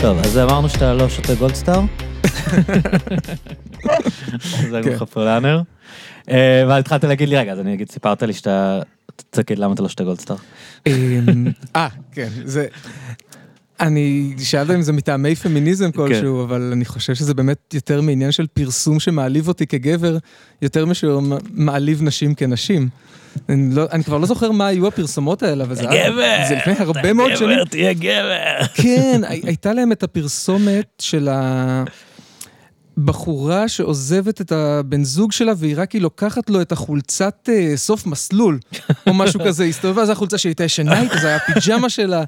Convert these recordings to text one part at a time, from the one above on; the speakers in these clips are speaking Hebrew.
טוב, אז אמרנו שאתה לא שותה גולדסטאר. זה כן. לך פולאנר. ואז התחלת להגיד לי, רגע, אז אני אגיד, סיפרת לי שאתה... תגיד למה אתה לא שותה גולדסטאר. אמ, אה, כן, זה... אני שאלת אם זה מטעמי פמיניזם כלשהו, אבל אני חושב שזה באמת יותר מעניין של פרסום שמעליב אותי כגבר, יותר משהו מעליב נשים כנשים. אני, לא, אני כבר לא זוכר מה היו הפרסומות האלה, אבל זה, גבר! זה לפני הרבה מאוד שנים. גבר, תהיה גבר. כן, הי- הייתה להם את הפרסומת של הבחורה שעוזבת את הבן זוג שלה והיא רק היא לוקחת לו את החולצת אה, סוף מסלול, או משהו כזה, הסתובבה, זו החולצה שהיא הייתה ישנה איתה, זה היה הפיג'מה שלה.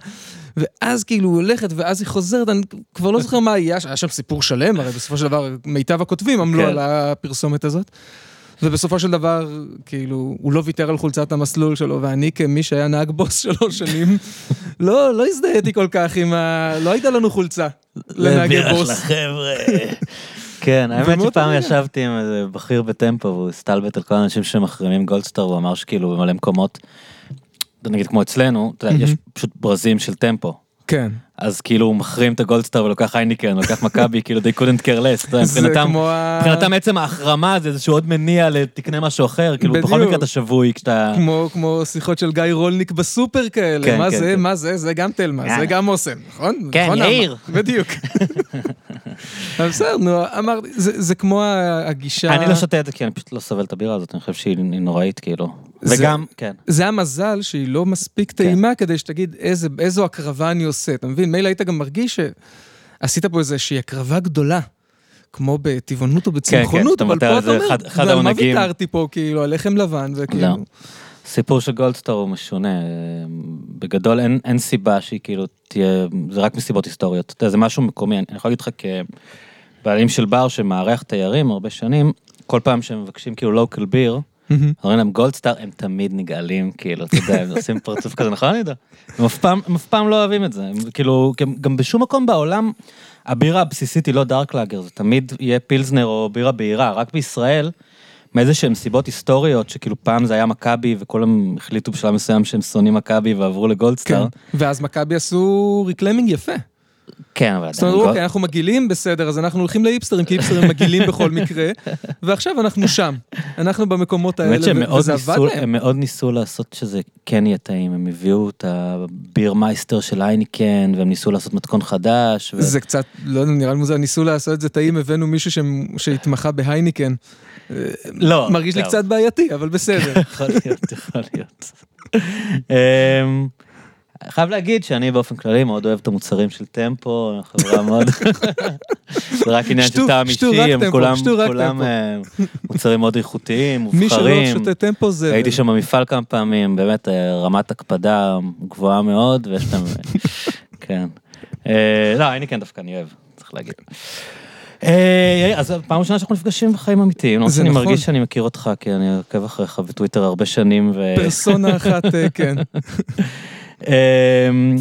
ואז כאילו היא הולכת ואז היא חוזרת, אני כבר לא זוכר מה היה, היה שם סיפור שלם, הרי בסופו של דבר מיטב הכותבים עמלו כן. על הפרסומת הזאת. ובסופו של דבר, כאילו, הוא לא ויתר על חולצת המסלול שלו, ואני כמי שהיה נהג בוס שלוש שנים, לא, לא הזדהיתי כל כך עם ה... לא הייתה לנו חולצה לנהגי בוס. של החבר'ה. כן, האמת שפעם. ישבתי עם איזה בכיר בטמפו והוא הסתלבט על כל האנשים שמחרימים גולדסטאר והוא אמר שכאילו במלא מקומות, נגיד כמו אצלנו, אתה יודע, יש פשוט ברזים של טמפו. כן. אז כאילו הוא מחרים את הגולדסטאר ולוקח הייניקן, לוקח מכבי, כאילו they couldn't care less, אתה יודע, זה מבחינתם. מבחינתם עצם ההחרמה זה איזשהו עוד מניע לתקנה משהו אחר, כאילו בכל. מקרה אתה שבוי כשאתה... כמו, כמו שיחות של גיא רולניק בסופר כאלה, כן, מה כן, זה, כן. מה זה, זה גם תלמה, זה יאללה. גם אוסם, נכון? כן, נכון, יאיר. בדיוק. אבל בסדר, נו, אמרתי, זה זה כמו הגישה... אני לא שותה את זה כי אני פשוט לא סובל את הבירה הזאת, אני חושב שהיא נוראית כאילו. זה- וגם, כן. זה המזל שהיא לא מספיק טעימה כדי שתגיד איזה, איזו הקרבה אני עושה, אתה מבין? מילא היית גם מרגיש שעשית פה איזושהי הקרבה גדולה. כמו בטבעונות או בצמחונות, שאתה אבל מוותר פה אתה אומר, אחד- אחד ועל מה העונגים." ויתרתי פה, כאילו, על לחם לבן, וכאילו... לא. הסיפור של גולדסטאר הוא משונה, בגדול אין, אין סיבה שהיא כאילו תהיה, זה רק מסיבות היסטוריות, אתה יודע, זה משהו מקומי, אני יכול להגיד לך כבעלים של בר שמארח תיירים הרבה שנים, כל פעם שהם מבקשים כאילו לוקל ביר. אומרים להם גולדסטאר, הם תמיד נגעלים, כאילו, אתה יודע, הם עושים פרצוף כזה, נכון? אני יודע. הם אף פעם, הם אף פעם לא אוהבים את זה, הם, כאילו, גם, בשום מקום בעולם, הבירה הבסיסית היא לא דארק לאגר, זה תמיד יהיה פילזנר או בירה בהירה, רק בישראל, מאיזה שהם סיבות היסטוריות, שכאילו פעם זה היה מכבי, וכולם החליטו בשלב מסוים שהם שונאים מכבי ועברו כן, לגולדסטאר. ואז מכבי עשו reclaiming יפה. כן, אבל זאת אומרת, אוקיי, אנחנו מגעילים, בסדר, אז אנחנו הולכים להיפסטרים, כי היפסטרים מגעילים בכל מקרה, ועכשיו אנחנו שם. אנחנו במקומות האלה, ו- וזה עבד להם. הם מאוד ניסו לעשות שזה כן יהיה טעים, הם הביאו את ה beer meister של היינקן, והם ניסו לעשות מתכון חדש. ו- זה קצת, לא יודע, נראה לי מוזר, ניסו לעשות את זה טעים, הבאנו מישהו ש- שהתמחה בהייניקן. לא, מרגיש לי לא. קצת בעייתי, אבל בסדר. יכול להיות, יכול להיות. חייב להגיד שאני באופן כללי מאוד אוהב את המוצרים של טמפו, חברה מאוד, זה רק עניין של טעם אישי, הם כולם. אה, מוצרים מאוד איכותיים, מי שלא מובחרים. שותה טמפו זה... הייתי שם במפעל כמה פעמים, באמת אה, רמת הקפדה גבוהה מאוד, ויש להם, כן. אה, לא, אני כן דווקא אני אוהב, צריך להגיד. אז פעם ראשונה שאנחנו נפגשים בחיים אמיתיים, למרות זה שאני נכון. מרגיש שאני מכיר אותך, כי אני עוקב אחריך בטוויטר הרבה שנים. פרסונה אחת, כן. אמ,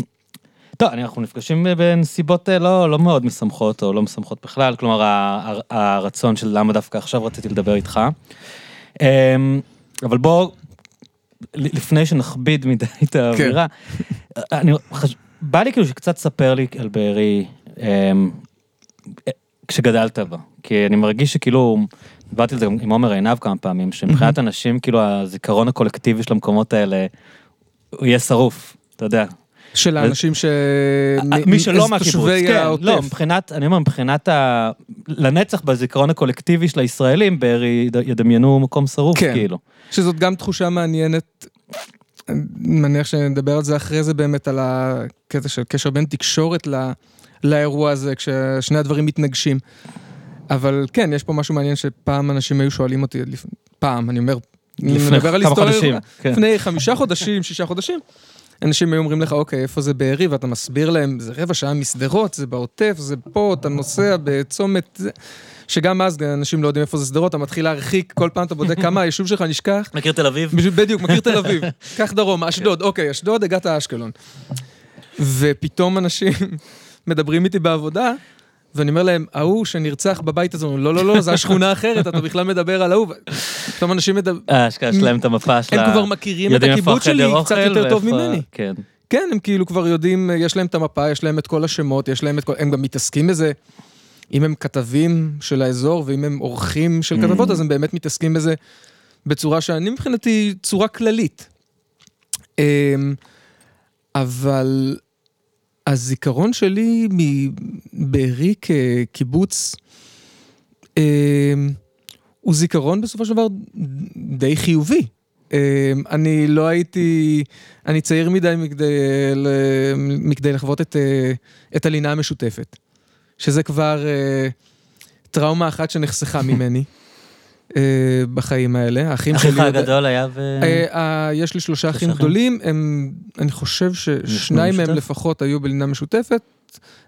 טוב, אנחנו נפגשים בנסיבות אה, לא, לא מאוד משמחות, או לא משמחות בכלל, כלומר, הרצון של למה דווקא עכשיו רציתי לדבר איתך. אמ, אבל בוא, ל- לפני שנכביד מדי את האווירה, אני חש... בא לי כאילו שקצת תספר לי על בארי אמ, כשגדלת בה, כי אני מרגיש שכאילו, דיברתי על זה גם עם עומר עינב כמה פעמים, שמבחינת אנשים, כאילו הזיכרון הקולקטיבי של המקומות האלה, הוא יהיה שרוף, אתה יודע. של האנשים ש... מי שלא מהקיבוץ, כן. לא, מבחינת, אני אומר, מבחינת ה... לנצח בזיכרון הקולקטיבי של הישראלים, בארי ידמיינו מקום שרוף, כן. כאילו. שזאת גם תחושה מעניינת. אני מניח שנדבר על זה אחרי זה באמת, על הקטע של קשר בין תקשורת ל... לאירוע הזה, כששני הדברים מתנגשים. אבל כן, יש פה משהו מעניין שפעם אנשים היו שואלים אותי, לפ... פעם, אני אומר, אני לפני כמה חודשים, כן. לפני חמישה חודשים, שישה חודשים, אנשים היו אומרים לך, אוקיי, איפה זה בארי, ואתה מסביר להם, זה רבע שעה משדרות, זה בעוטף, זה פה, אתה נוסע בצומת. שגם אז אנשים לא יודעים איפה זה שדרות, אתה מתחיל להרחיק, כל פעם אתה בודק כמה היישוב שלך נשכח, מכיר תל אביב? בדיוק, מכיר תל אביב. קח דרום, אשדוד, אוקיי, אשדוד, הגעת לאשקלון. ופתאום אנשים מדברים איתי בעבודה, ואני אומר להם, ההוא שנרצח בבית הזה, לא, לא, לא, זה השכונה אחרת, אתה בכלל מדבר על ההוא. פתאום אנשים מדברים, אה, אשכרה יש להם את המפה של הם. כבר מכירים את הקיבוץ שלי קצת יותר טוב ממני. כן. כן, הם כאילו כבר יודעים, יש להם את המפה, יש להם את כל השמות, יש להם את כל... הם גם מתעסקים בזה. אם הם כתבים של האזור ואם הם עורכים של כתבות, mm. אז הם באמת מתעסקים בזה בצורה שאני מבחינתי, צורה כללית. אמ, אבל הזיכרון שלי מבארי כקיבוץ, אמ, הוא זיכרון בסופו של דבר די חיובי. אמ, אני לא הייתי, אני צעיר מדי מכדי, מכדי לחוות את, אה, את הלינה המשותפת, שזה כבר אה, טראומה אחת שנחסכה ממני. אה, בחיים האלה. האחים שלי... אחיך הגדול היה ו... יש לי שלושה אחים גדולים, הם, אני חושב ששניים מהם לפחות היו בלינה משותפת,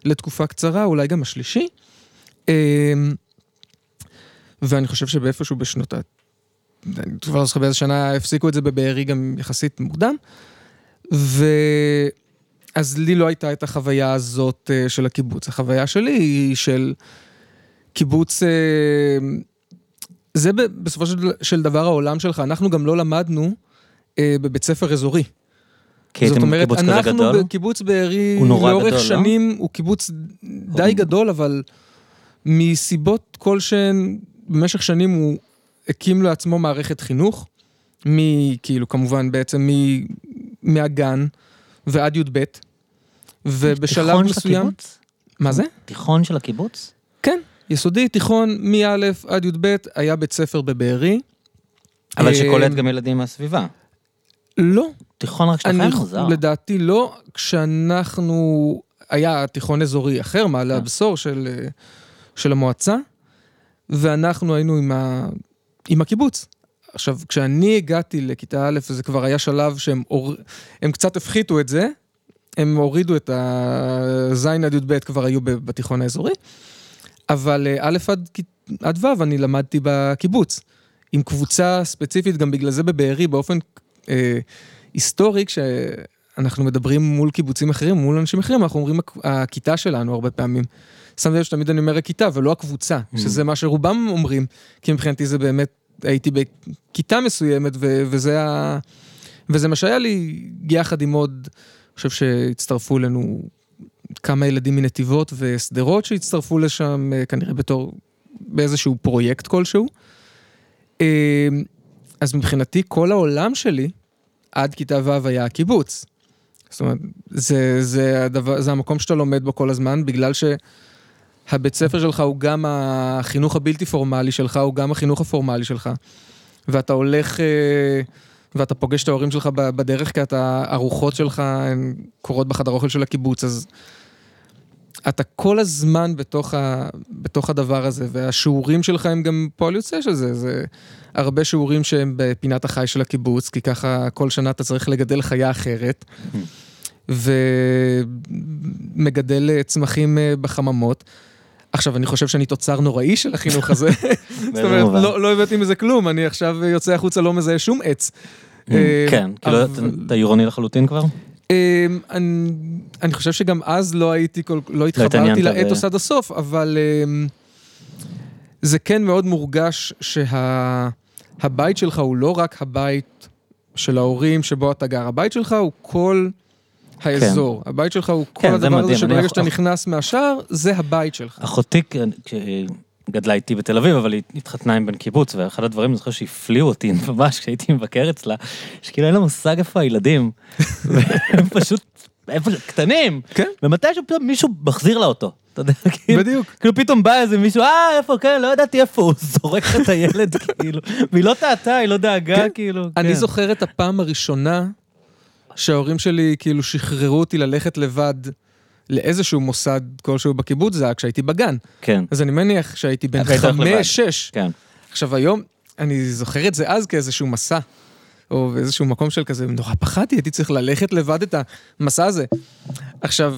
לתקופה קצרה, אולי גם השלישי. ואני חושב שבאיפשהו בשנות ה... אני כבר לא זוכר באיזה שנה הפסיקו את זה בבארי גם יחסית מוקדם. ואז לי לא הייתה את החוויה הזאת אה, של הקיבוץ. החוויה שלי היא של קיבוץ... זה בסופו של דבר העולם שלך. אנחנו גם לא למדנו אה, בבית ספר אזורי. כי הייתם קיבוץ כזה גדול? זאת אומרת, אנחנו בקיבוץ בארי לאורך גדול, שנים, לא? הוא קיבוץ די גדול, אבל מסיבות כלשהן, במשך שנים הוא הקים לעצמו מערכת חינוך, מכאילו כמובן בעצם מ, מהגן ועד י"ב, ובשלב מסוים... תיכון של הקיבוץ? מה זה? תיכון של הקיבוץ? כן, יסודי, תיכון, מא' עד י"ב היה בית ספר בבארי. אבל אה, שקולט גם ילדים מהסביבה. לא. תיכון רק שלכם? מוזר. לדעתי לא, כשאנחנו, היה תיכון אזורי אחר, מעלה הבשור של, אה, של המועצה, ואנחנו היינו עם, ה... עם הקיבוץ. עכשיו, כשאני הגעתי לכיתה א', זה כבר היה שלב שהם אור... הם קצת הפחיתו את זה, הם הורידו את הז' עד י"ב כבר היו בתיכון האזורי, אבל אה, א' עד, עד ו' אני למדתי בקיבוץ, עם קבוצה ספציפית, גם בגלל זה בבארי, באופן אה, היסטורי, כשאנחנו מדברים מול קיבוצים אחרים, מול אנשים אחרים, אנחנו אומרים הכיתה שלנו הרבה פעמים. שמתי לב שתמיד אני אומר הכיתה ולא הקבוצה, mm. שזה מה שרובם אומרים, כי מבחינתי זה באמת, הייתי בכיתה מסוימת ו- וזה, ה... וזה מה שהיה לי יחד עם עוד, אני חושב שהצטרפו אלינו כמה ילדים מנתיבות ושדרות שהצטרפו לשם אה, כנראה בתור, באיזשהו פרויקט כלשהו. אה, אז מבחינתי כל העולם שלי עד כיתה ו' היה הקיבוץ. זאת אומרת, זה, זה, הדבר, זה המקום שאתה לומד בו כל הזמן, בגלל ש... הבית ספר שלך הוא גם החינוך הבלתי פורמלי שלך, הוא גם החינוך הפורמלי שלך. ואתה הולך אה, ואתה פוגש את ההורים שלך בדרך, כי אתה, ארוחות שלך הן קורות בחדר אוכל של הקיבוץ, אז אתה כל הזמן בתוך, ה, בתוך הדבר הזה, והשיעורים שלך הם גם פועל יוצא של זה. זה הרבה שיעורים שהם בפינת החי של הקיבוץ, כי ככה כל שנה אתה צריך לגדל חיה אחרת. ומגדל צמחים אה, בחממות. עכשיו, אני חושב שאני תוצר נוראי של החינוך הזה. זאת אומרת, לא, לא הבאתי מזה כלום, אני עכשיו יוצא החוצה, לא מזהה שום עץ. אה, כן, כאילו אתה עירוני לחלוטין כבר? אה, אני חושב שגם אז לא הייתי, לא, לא התחברתי לאתוס עד הסוף, אבל אה, זה כן מאוד מורגש שהבית שלך הוא לא רק הבית של ההורים שבו אתה גר, הבית שלך הוא כל... האזור. כן. הבית שלך הוא כן, כל הדבר הזה שברגע שאתה נכנס מהשער, זה הבית שלך. אחותי, גדלה איתי בתל אביב, אבל היא התחתנה עם בן קיבוץ, ואחד הדברים, אני זוכר שהפליאו אותי ממש כשהייתי מבקר אצלה, שכאילו אין לה מושג איפה הילדים, והם פשוט, איפה, קטנים, כן, ומתישהו פתאום מישהו מחזיר לה אותו. אתה יודע, כאילו, בדיוק. כאילו פתאום בא איזה מישהו, אה, איפה, כן, לא ידעתי איפה הוא, זורק את הילד, כאילו, והיא לא טעתה, היא לא דאגה, כן. כאילו. אני כן. זוכר את הפעם הראשונה שההורים שלי כאילו שחררו אותי ללכת לבד לאיזשהו מוסד כלשהו בקיבוץ, זה היה כשהייתי בגן. כן. אז אני מניח שהייתי בן חמש, שש. כן. עכשיו היום, אני זוכר את זה אז כאיזשהו מסע. או באיזשהו מקום של כזה, נורא פחדתי, הייתי צריך ללכת לבד את המסע הזה. עכשיו,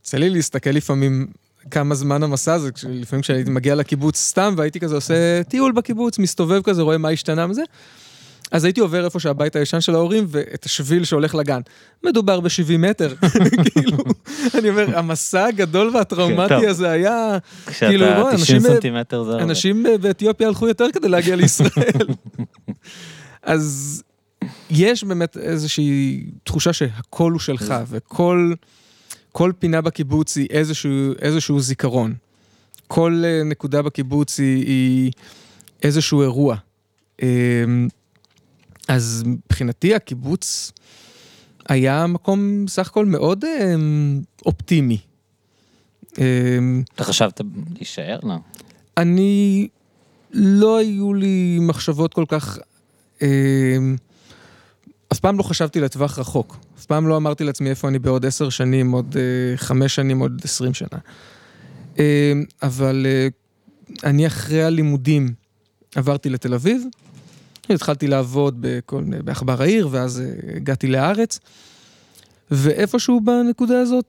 יוצא לי להסתכל לפעמים כמה זמן המסע הזה, לפעמים כשהייתי מגיע לקיבוץ סתם, והייתי כזה עושה טיול בקיבוץ, מסתובב כזה, רואה מה השתנה מזה. אז הייתי עובר איפה שהבית הישן של ההורים ואת השביל שהולך לגן. מדובר ב-70 מטר, כאילו, אני אומר, המסע הגדול והטראומטי כן, הזה היה, כאילו, בוא, אנשים, אנשים באתיופיה הלכו יותר כדי להגיע לישראל. אז יש באמת איזושהי תחושה שהכל הוא שלך, וכל כל פינה בקיבוץ היא איזשהו, איזשהו זיכרון. כל אה, נקודה בקיבוץ היא, היא איזשהו אירוע. אז מבחינתי הקיבוץ היה מקום סך הכל מאוד אמ, אופטימי. אמ, אתה חשבת להישאר? לא. אני, לא היו לי מחשבות כל כך... אף פעם לא חשבתי לטווח רחוק. אף פעם לא אמרתי לעצמי איפה אני בעוד עשר שנים, עוד uh, חמש שנים, עוד עשרים שנה. אבל uh, אני אחרי הלימודים עברתי לתל אביב, התחלתי לעבוד בכל, בעכבר העיר, ואז uh, הגעתי לארץ, ואיפשהו בנקודה הזאת,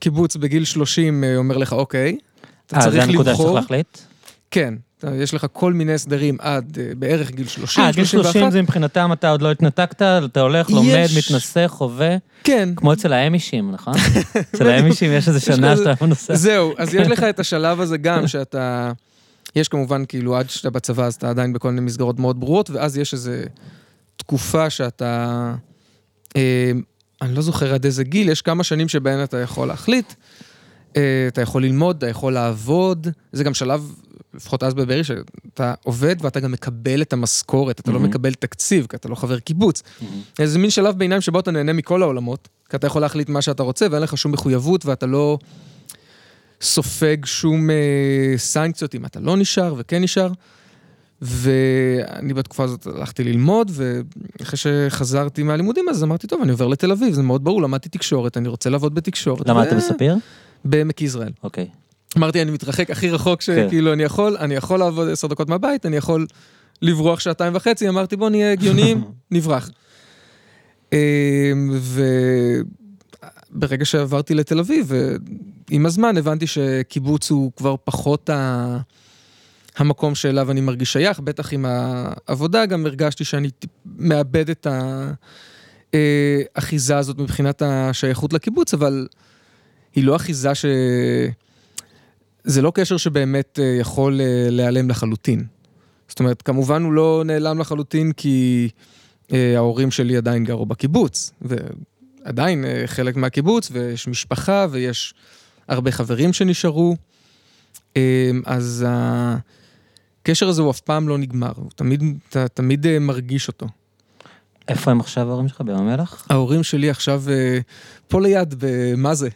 קיבוץ בגיל 30 uh, אומר לך, אוקיי, אתה צריך לבחור. אה, זה הנקודה שצריך להחליט? כן, יש לך כל מיני הסדרים עד uh, בערך גיל 30, אה, גיל 30 זה מבחינתם אתה עוד לא התנתקת, אתה הולך, יש... לומד, מתנסה, חווה. כן. כמו אצל האמישים, נכון? אצל האמישים יש איזה שנה שאתה מנסה. זהו, אז יש לך את השלב הזה גם, שאתה... יש כמובן, כאילו, עד שאתה בצבא, אז אתה עדיין בכל מיני מסגרות מאוד ברורות, ואז יש איזו תקופה שאתה... אה, אני לא זוכר עד איזה גיל, יש כמה שנים שבהן אתה יכול להחליט. אה, אתה יכול ללמוד, אתה יכול לעבוד, זה גם שלב לפחות אז בבארי, שאתה עובד ואתה גם מקבל את המשכורת, אתה mm-hmm. לא מקבל תקציב, כי אתה לא חבר קיבוץ. Mm-hmm. זה מין שלב ביניים שבו אתה נהנה מכל העולמות, כי אתה יכול להחליט מה שאתה רוצה ואין לך שום מחויבות ואתה לא סופג שום אה, סנקציות אם אתה לא נשאר וכן נשאר. ואני בתקופה הזאת הלכתי ללמוד, ואחרי שחזרתי מהלימודים אז אמרתי, טוב, אני עובר לתל אביב, זה מאוד ברור, למדתי תקשורת, אני רוצה לעבוד בתקשורת. למדת ו... בספיר? בעמק יזרעאל. אוקיי. Okay. אמרתי, אני מתרחק הכי רחוק כן. שכאילו אני יכול, אני יכול לעבוד עשר דקות מהבית, אני יכול לברוח שעתיים וחצי, אמרתי, בוא נהיה הגיוניים, נברח. אמ, וברגע שעברתי לתל אביב, עם הזמן הבנתי שקיבוץ הוא כבר פחות ה... המקום שאליו אני מרגיש שייך, בטח עם העבודה גם הרגשתי שאני מאבד את האחיזה הזאת מבחינת השייכות לקיבוץ, אבל היא לא אחיזה ש... זה לא קשר שבאמת אה, יכול אה, להיעלם לחלוטין. זאת אומרת, כמובן הוא לא נעלם לחלוטין כי אה, ההורים שלי עדיין גרו בקיבוץ, ועדיין חלק מהקיבוץ, ויש משפחה, ויש הרבה חברים שנשארו. אז הקשר הזה הוא אף פעם לא נגמר, הוא תמיד, אתה תמיד מרגיש אותו. איפה הם עכשיו ההורים שלך? בים המלח? ההורים שלי עכשיו פה ליד, במה זה?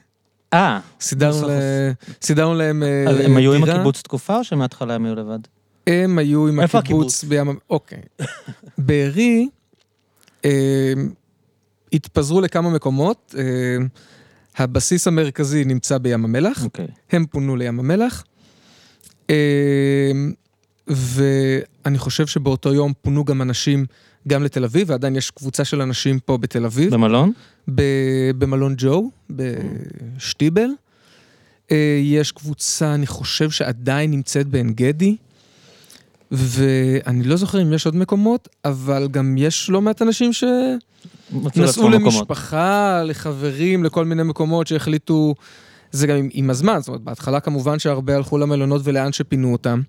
אה. סידרנו להם דירה. הם היו עם הקיבוץ תקופה או שמההתחלה הם היו לבד? הם היו עם הקיבוץ בים... אוקיי. בארי התפזרו לכמה מקומות. הבסיס המרכזי נמצא בים המלח. אוקיי. הם פונו לים המלח. ואני חושב שבאותו יום פונו גם אנשים גם לתל אביב, ועדיין יש קבוצה של אנשים פה בתל אביב. במלון? במלון ג'ו, בשטיבל. אה, יש קבוצה, אני חושב שעדיין נמצאת בעין גדי, ואני לא זוכר אם יש עוד מקומות, אבל גם יש לא מעט אנשים שנסעו למשפחה, לחברים, לכל מיני מקומות שהחליטו, זה גם עם, עם הזמן, זאת אומרת, בהתחלה כמובן שהרבה הלכו למלונות ולאן שפינו אותם,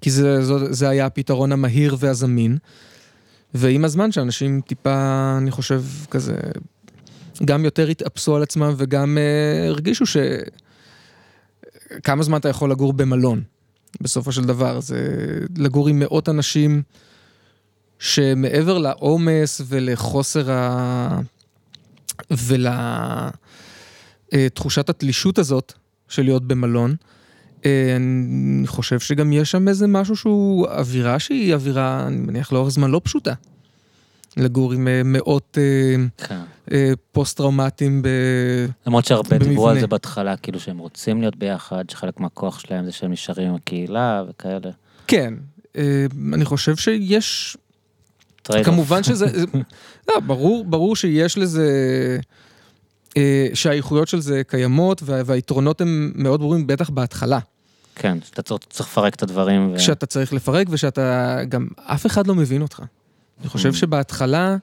כי זה, זה, זה היה הפתרון המהיר והזמין. ועם הזמן שאנשים טיפה, אני חושב, כזה, גם יותר התאפסו על עצמם וגם uh, הרגישו ש... כמה זמן אתה יכול לגור במלון, בסופו של דבר. זה לגור עם מאות אנשים שמעבר לעומס ולחוסר ה... ולתחושת התלישות הזאת של להיות במלון, אה, אני חושב שגם יש שם איזה משהו שהוא אווירה שהיא אווירה, אני מניח, לאורך זמן לא פשוטה. לגור עם אה, מאות אה, כן. פוסט-טראומטיים במבנה. למרות שהרבה דיברו על זה בהתחלה, כאילו שהם רוצים להיות ביחד, שחלק מהכוח שלהם זה שהם נשארים עם הקהילה וכאלה. כן, אני חושב שיש... כמובן שזה... לא, ברור, ברור שיש לזה... שהאיכויות של זה קיימות והיתרונות הם מאוד ברורים, בטח בהתחלה. כן, שאתה צריך לפרק את הדברים. ו... שאתה צריך לפרק ושאתה גם, אף אחד לא מבין אותך. אני חושב mm. שבהתחלה,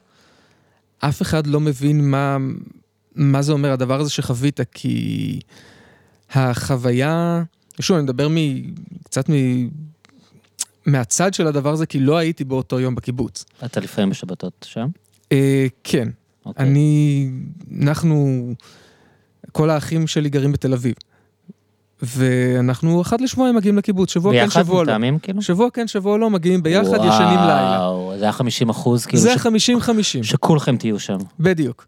אף אחד לא מבין מה, מה זה אומר הדבר הזה שחווית, כי החוויה, שוב, אני מדבר מ, קצת מ, מהצד של הדבר הזה, כי לא הייתי באותו יום בקיבוץ. אתה לפעמים בשבתות שם? אה, כן. אוקיי. אני, אנחנו, כל האחים שלי גרים בתל אביב. ואנחנו אחת לשבועיים מגיעים לקיבוץ, שבוע כן, ביחד שבוע לא. מתאמים כאילו? שבוע כן, שבוע לא, מגיעים ביחד, ישנים לילה. וואו, זה היה 50 אחוז כאילו? זה ש- 50-50, שכולכם תהיו שם. בדיוק.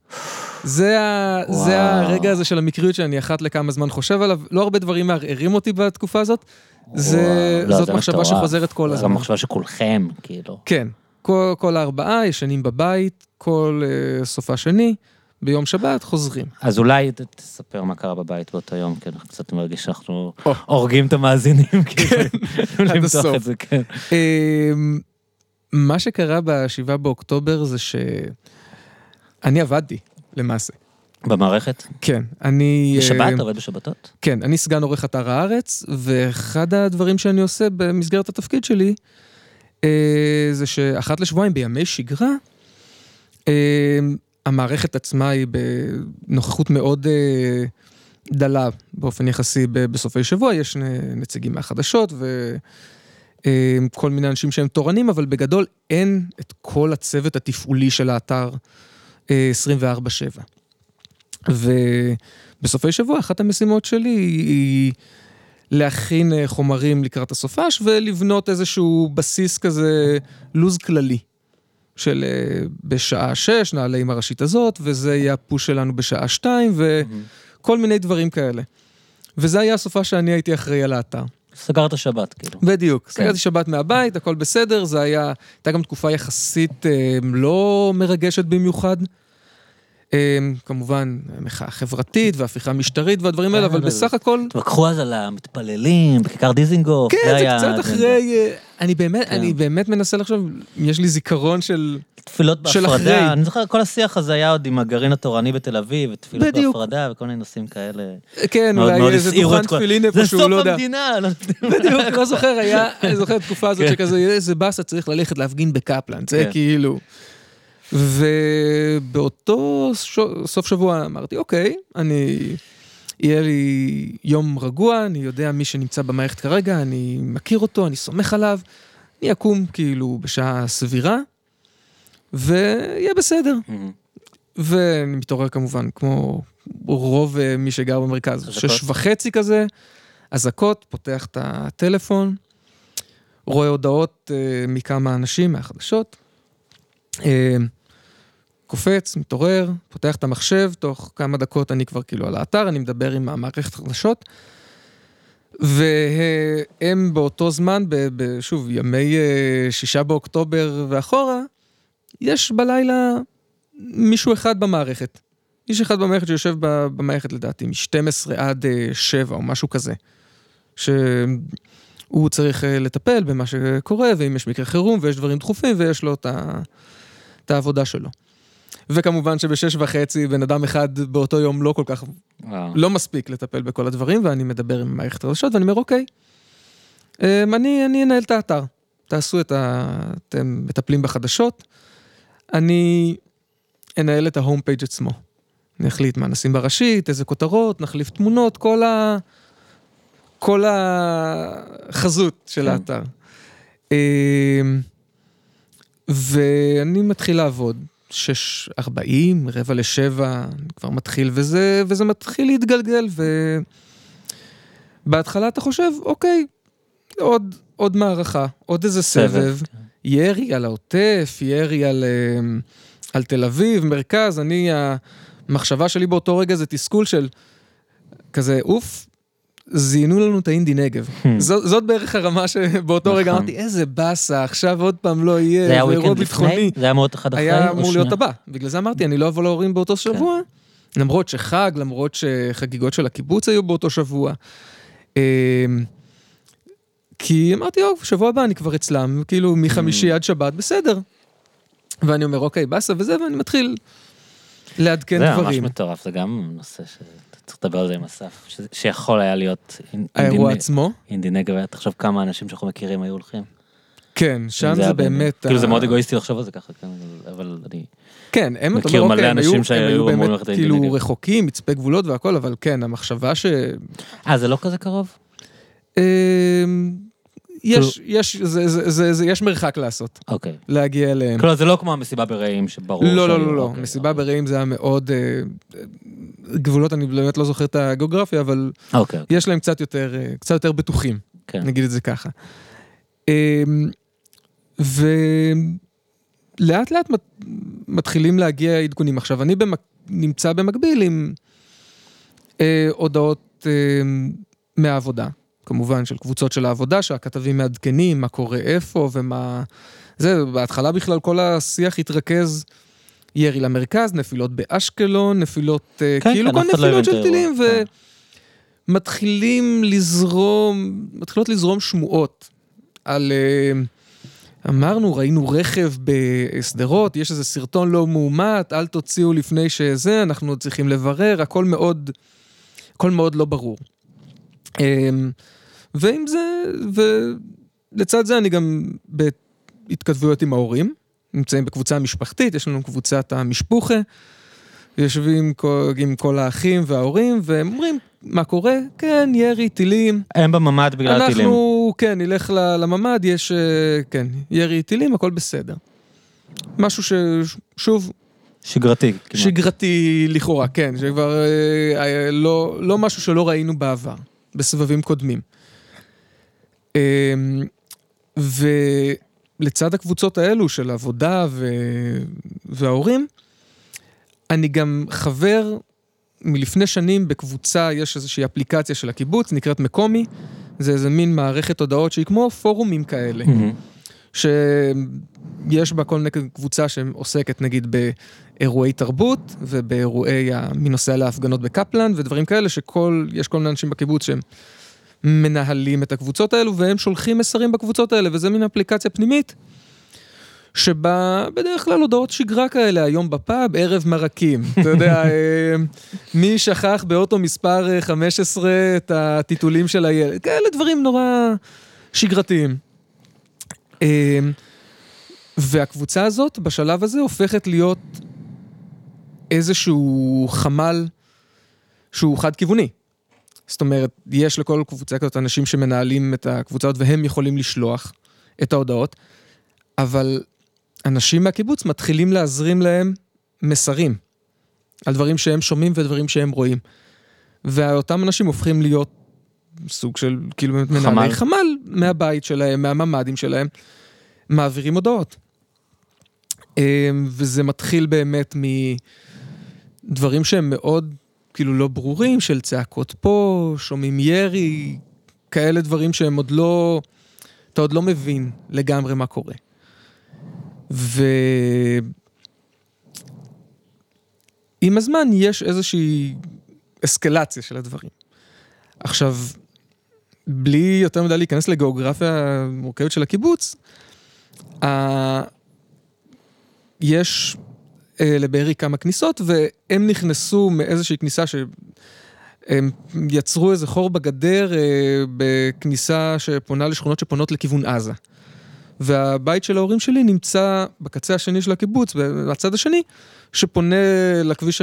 זה, ה, זה וואו. הרגע הזה של המקריות שאני אחת לכמה זמן חושב עליו, לא הרבה דברים מערערים אותי בתקופה הזאת, זה, וואו, לא, זאת זה מחשבה מטורף. שחוזרת כל זו הזמן. מחשבה שכולכם, כאילו. כן, כל, כל הארבעה ישנים בבית, כל uh, סופה שני, ביום שבת חוזרים. אז אולי תספר מה קרה בבית באותו יום, כי אני קצת מרגיש שאנחנו. הורגים את המאזינים, כאילו, עד למתוח. את זה, כן. אמ, מה שקרה ב-7 באוקטובר זה שאני עבדתי, למעשה. במערכת? כן, אני... בשבת? אתה עובד בשבתות? כן, אני סגן עורך אתר הארץ, ואחד הדברים שאני עושה במסגרת התפקיד שלי, אה, זה שאחת לשבועיים בימי שגרה, אה, המערכת עצמה היא בנוכחות מאוד אה, דלה באופן יחסי בסופי שבוע, יש נ- נציגים מהחדשות וכל מיני אנשים שהם תורנים, אבל בגדול אין את כל הצוות התפעולי של האתר אה, 24/7. ובסופי שבוע אחת המשימות שלי היא, להכין אה, חומרים לקראת הסופש ולבנות איזשהו בסיס כזה, לו"ז כללי. של אה, בשעה 6 נעלה עם הראשית הזאת, וזה יהיה הפוש שלנו בשעה 2, וכל מיני דברים כאלה. וזה היה הסופה שאני הייתי אחראי על האתר. סגרת שבת, כאילו. בדיוק, כן. סגרתי שבת מהבית, הכל בסדר, זה היה, הייתה גם תקופה יחסית אה, לא מרגשת במיוחד. אה, כמובן, מחאה חברתית והפיכה משטרית והדברים האלה, כן, אבל זה- בסך הכל, תתווכחו אז על המתפללים בכיכר דיזינגוף. כן, זה קצת אחרי, אה, אני באמת, כן. אני באמת מנסה לחשוב, יש לי זיכרון של, תפילות. בהפרדה, אני זוכר, כל השיח הזה היה עוד עם הגרעין התורני בתל אביב, ותפילות. בהפרדה וכל מיני נושאים כאלה. כן, אולי איזה דוכן תפילין זה איפשהו, סוף לא יודע. המדינה, לא יודע. בדיוק, לא זוכר, היה, אני זוכר את התקופה הזאת כן. שכזה, איזה באסה צריך ללכת להפגין בקפלן, זה כן. כאילו. ובאותו סוף שבוע אמרתי, אוקיי, אני, יהיה לי יום רגוע, אני יודע מי שנמצא במערכת כרגע, אני מכיר אותו, אני סומך עליו, אני אקום כאילו בשעה סבירה, ויהיה בסדר. ואני מתעורר כמובן, כמו רוב אה, מי שגר במרכז? שש וחצי כזה, אזעקות, פותח את הטלפון, רואה הודעות אה, מכמה אנשים מהחדשות, אה, קופץ, מתעורר, פותח את המחשב, תוך כמה דקות אני כבר כאילו על האתר, אני מדבר עם המערכת החדשות, והם באותו זמן, שוב, ימי אה, שישה באוקטובר ואחורה, יש בלילה מישהו אחד במערכת. איש אחד במערכת שיושב במערכת לדעתי מ-12 עד אה, 7 או משהו כזה. שהוא צריך אה, לטפל במה שקורה, ואם יש מקרה חירום ויש דברים דחופים ויש לו. את העבודה שלו. וכמובן שבשש וחצי בן אדם אחד באותו יום לא כל כך, וואו. לא מספיק לטפל בכל הדברים, ואני מדבר עם מערכת החדשות ואני אומר, אוקיי, אה, אני, אני אנהל את האתר. תעשו את ה... אתם מטפלים בחדשות, אני אנהל את ההום פייג' עצמו. אני אחליט מה נשים בראשית, איזה כותרות, נחליף תמונות, כל ה... כל החזות של כן. האתר. אמ, ואני מתחיל לעבוד, 6.40, רבע לשבע, אני כבר מתחיל, וזה, וזה מתחיל להתגלגל, ובהתחלה אתה חושב, אוקיי, עוד, עוד מערכה, עוד איזה סבב, סבב, ירי על העוטף, ירי על, אמ, על תל אביב, מרכז, אני, המחשבה שלי באותו רגע זה תסכול של כזה, אוף, זיינו לנו את האינדי נגב. זאת, זאת בערך הרמה שבאותו רגע נכון. אמרתי, איזה באסה, עכשיו עוד פעם לא יהיה, זה היה וויקנד ביטחוני. זה היה מאוד אחד אחרי? היה אמור? להיות הבא. בגלל זה אמרתי, אני לא אבוא להורים באותו שבוע, למרות שחג, למרות שחגיגות של הקיבוץ היו באותו שבוע. אמ, כי אמרתי, אוף, שבוע הבא אני כבר אצלם, כאילו מחמישי עד שבת, בסדר. ואני אומר, אוקיי, באסה וזה, ואני מתחיל לעדכן זה ממש דברים. מטורף, זה גם נושא שאתה צריך לדבר על זה עם אסף, שיכול היה להיות האירוע עצמו, אינדי נגב, תחשוב כמה אנשים שאנחנו מכירים היו הולכים. כן, שם זה באמת... כאילו זה מאוד אגואיסטי לחשוב על זה ככה, כן, אבל אני... כן, הם, מכיר אומר, מלא אוקיי, הם אנשים היו- שהיו הם היו אמורים באמת ללכת לאינדי כאילו. רחוקים, מצפה גבולות והכל, אבל כן, המחשבה ש... אה, זה לא כזה קרוב? אמ, יש, יש, זה, זה, זה, זה, יש מרחק לעשות, אוקיי. להגיע אליהם. כלומר, זה לא כמו המסיבה ברעים שברור. לא, לא, שהיו- לא, לא, אוקיי, מסיבה אוקיי. ברעים זה היה מאוד... אה, גבולות, אני באמת לא זוכר את הגיאוגרפיה, אבל אוקיי, אוקיי, יש להם קצת יותר, אה, קצת יותר בטוחים, כן. נגיד את זה ככה. אמ, ולאט לאט מת- מתחילים להגיע עדכונים. עכשיו, אני במק... נמצא במקביל עם אה, הודעות אה, מהעבודה, כמובן, של קבוצות של העבודה, שהכתבים מעדכנים מה קורה איפה ומה... זה, בהתחלה בכלל כל השיח התרכז ירי למרכז, נפילות באשקלון, נפילות, אה, כן, כאילו כן, כל נפילות של טילים, כן. ומתחילים לזרום, מתחילות לזרום שמועות על... אה, אמרנו, ראינו רכב בשדרות, יש איזה סרטון לא מאומת, אל תוציאו לפני שזה, אנחנו צריכים לברר, הכל מאוד, הכל מאוד לא ברור. אמ, ועם זה, ולצד זה אני גם בהתכתבויות עם ההורים, נמצאים בקבוצה המשפחתית, יש לנו קבוצת המשפוחה, יושבים כל- עם כל האחים וההורים, והם אומרים, מה קורה? כן, ירי, טילים. הם בממ"ד בגלל הטילים. אנחנו, כן, נלך לממ"ד, יש, אה, כן, ירי טילים, הכל בסדר. משהו ששוב, שגרתי. כמעט. שגרתי לכאורה, כן, שכבר אה, אה, לא, לא משהו שלא ראינו בעבר, בסבבים קודמים. אה, ולצד הקבוצות האלו של עבודה ו... וההורים, אני גם חבר מלפני שנים בקבוצה, יש איזושהי אפליקציה של הקיבוץ, נקראת מקומי, זה איזה מין מערכת הודעות שהיא כמו פורומים כאלה. מהמם. שיש בה כל מיני קבוצה שעוסקת נגיד באירועי תרבות ובאירועי מי נוסע להפגנות בקפלן ודברים כאלה שכל, יש כל מיני אנשים בקיבוץ שהם מנהלים את הקבוצות האלו והם שולחים מסרים בקבוצות האלה וזה מין אפליקציה פנימית שבה בדרך כלל הודעות שגרה כאלה, היום בפאב, ערב מרקים. אתה יודע, אה, מי שכח באוטו מספר אה, 15 את הטיטולים של הילד, כאלה דברים נורא שגרתיים. והקבוצה הזאת בשלב הזה הופכת להיות איזשהו חמ"ל שהוא חד-כיווני. זאת אומרת, יש לכל קבוצה כזאת אנשים שמנהלים את הקבוצות והם יכולים לשלוח את ההודעות, אבל אנשים מהקיבוץ מתחילים להזרים להם מסרים על דברים שהם שומעים ודברים שהם רואים. ואותם אנשים הופכים להיות סוג של, כאילו, חמ"ל. מנהלי חמ"ל מהבית שלהם, מהממ"דים שלהם, מעבירים הודעות. אמ, וזה מתחיל באמת מדברים שהם מאוד, כאילו, לא ברורים, של צעקות פה, שומעים ירי, כאלה דברים שהם עוד לא, אתה עוד לא מבין לגמרי מה קורה. ועם הזמן יש איזושהי אסקלציה של הדברים. עכשיו, בלי יותר מדי להיכנס לגיאוגרפיה המורכבת של הקיבוץ, יש אה, לבארי כמה כניסות, והם נכנסו מאיזושהי כניסה שהם יצרו איזה חור בגדר אה, בכניסה שפונה לשכונות שפונות לכיוון עזה. והבית של ההורים שלי נמצא בקצה השני של הקיבוץ, בצד השני, שפונה לכביש,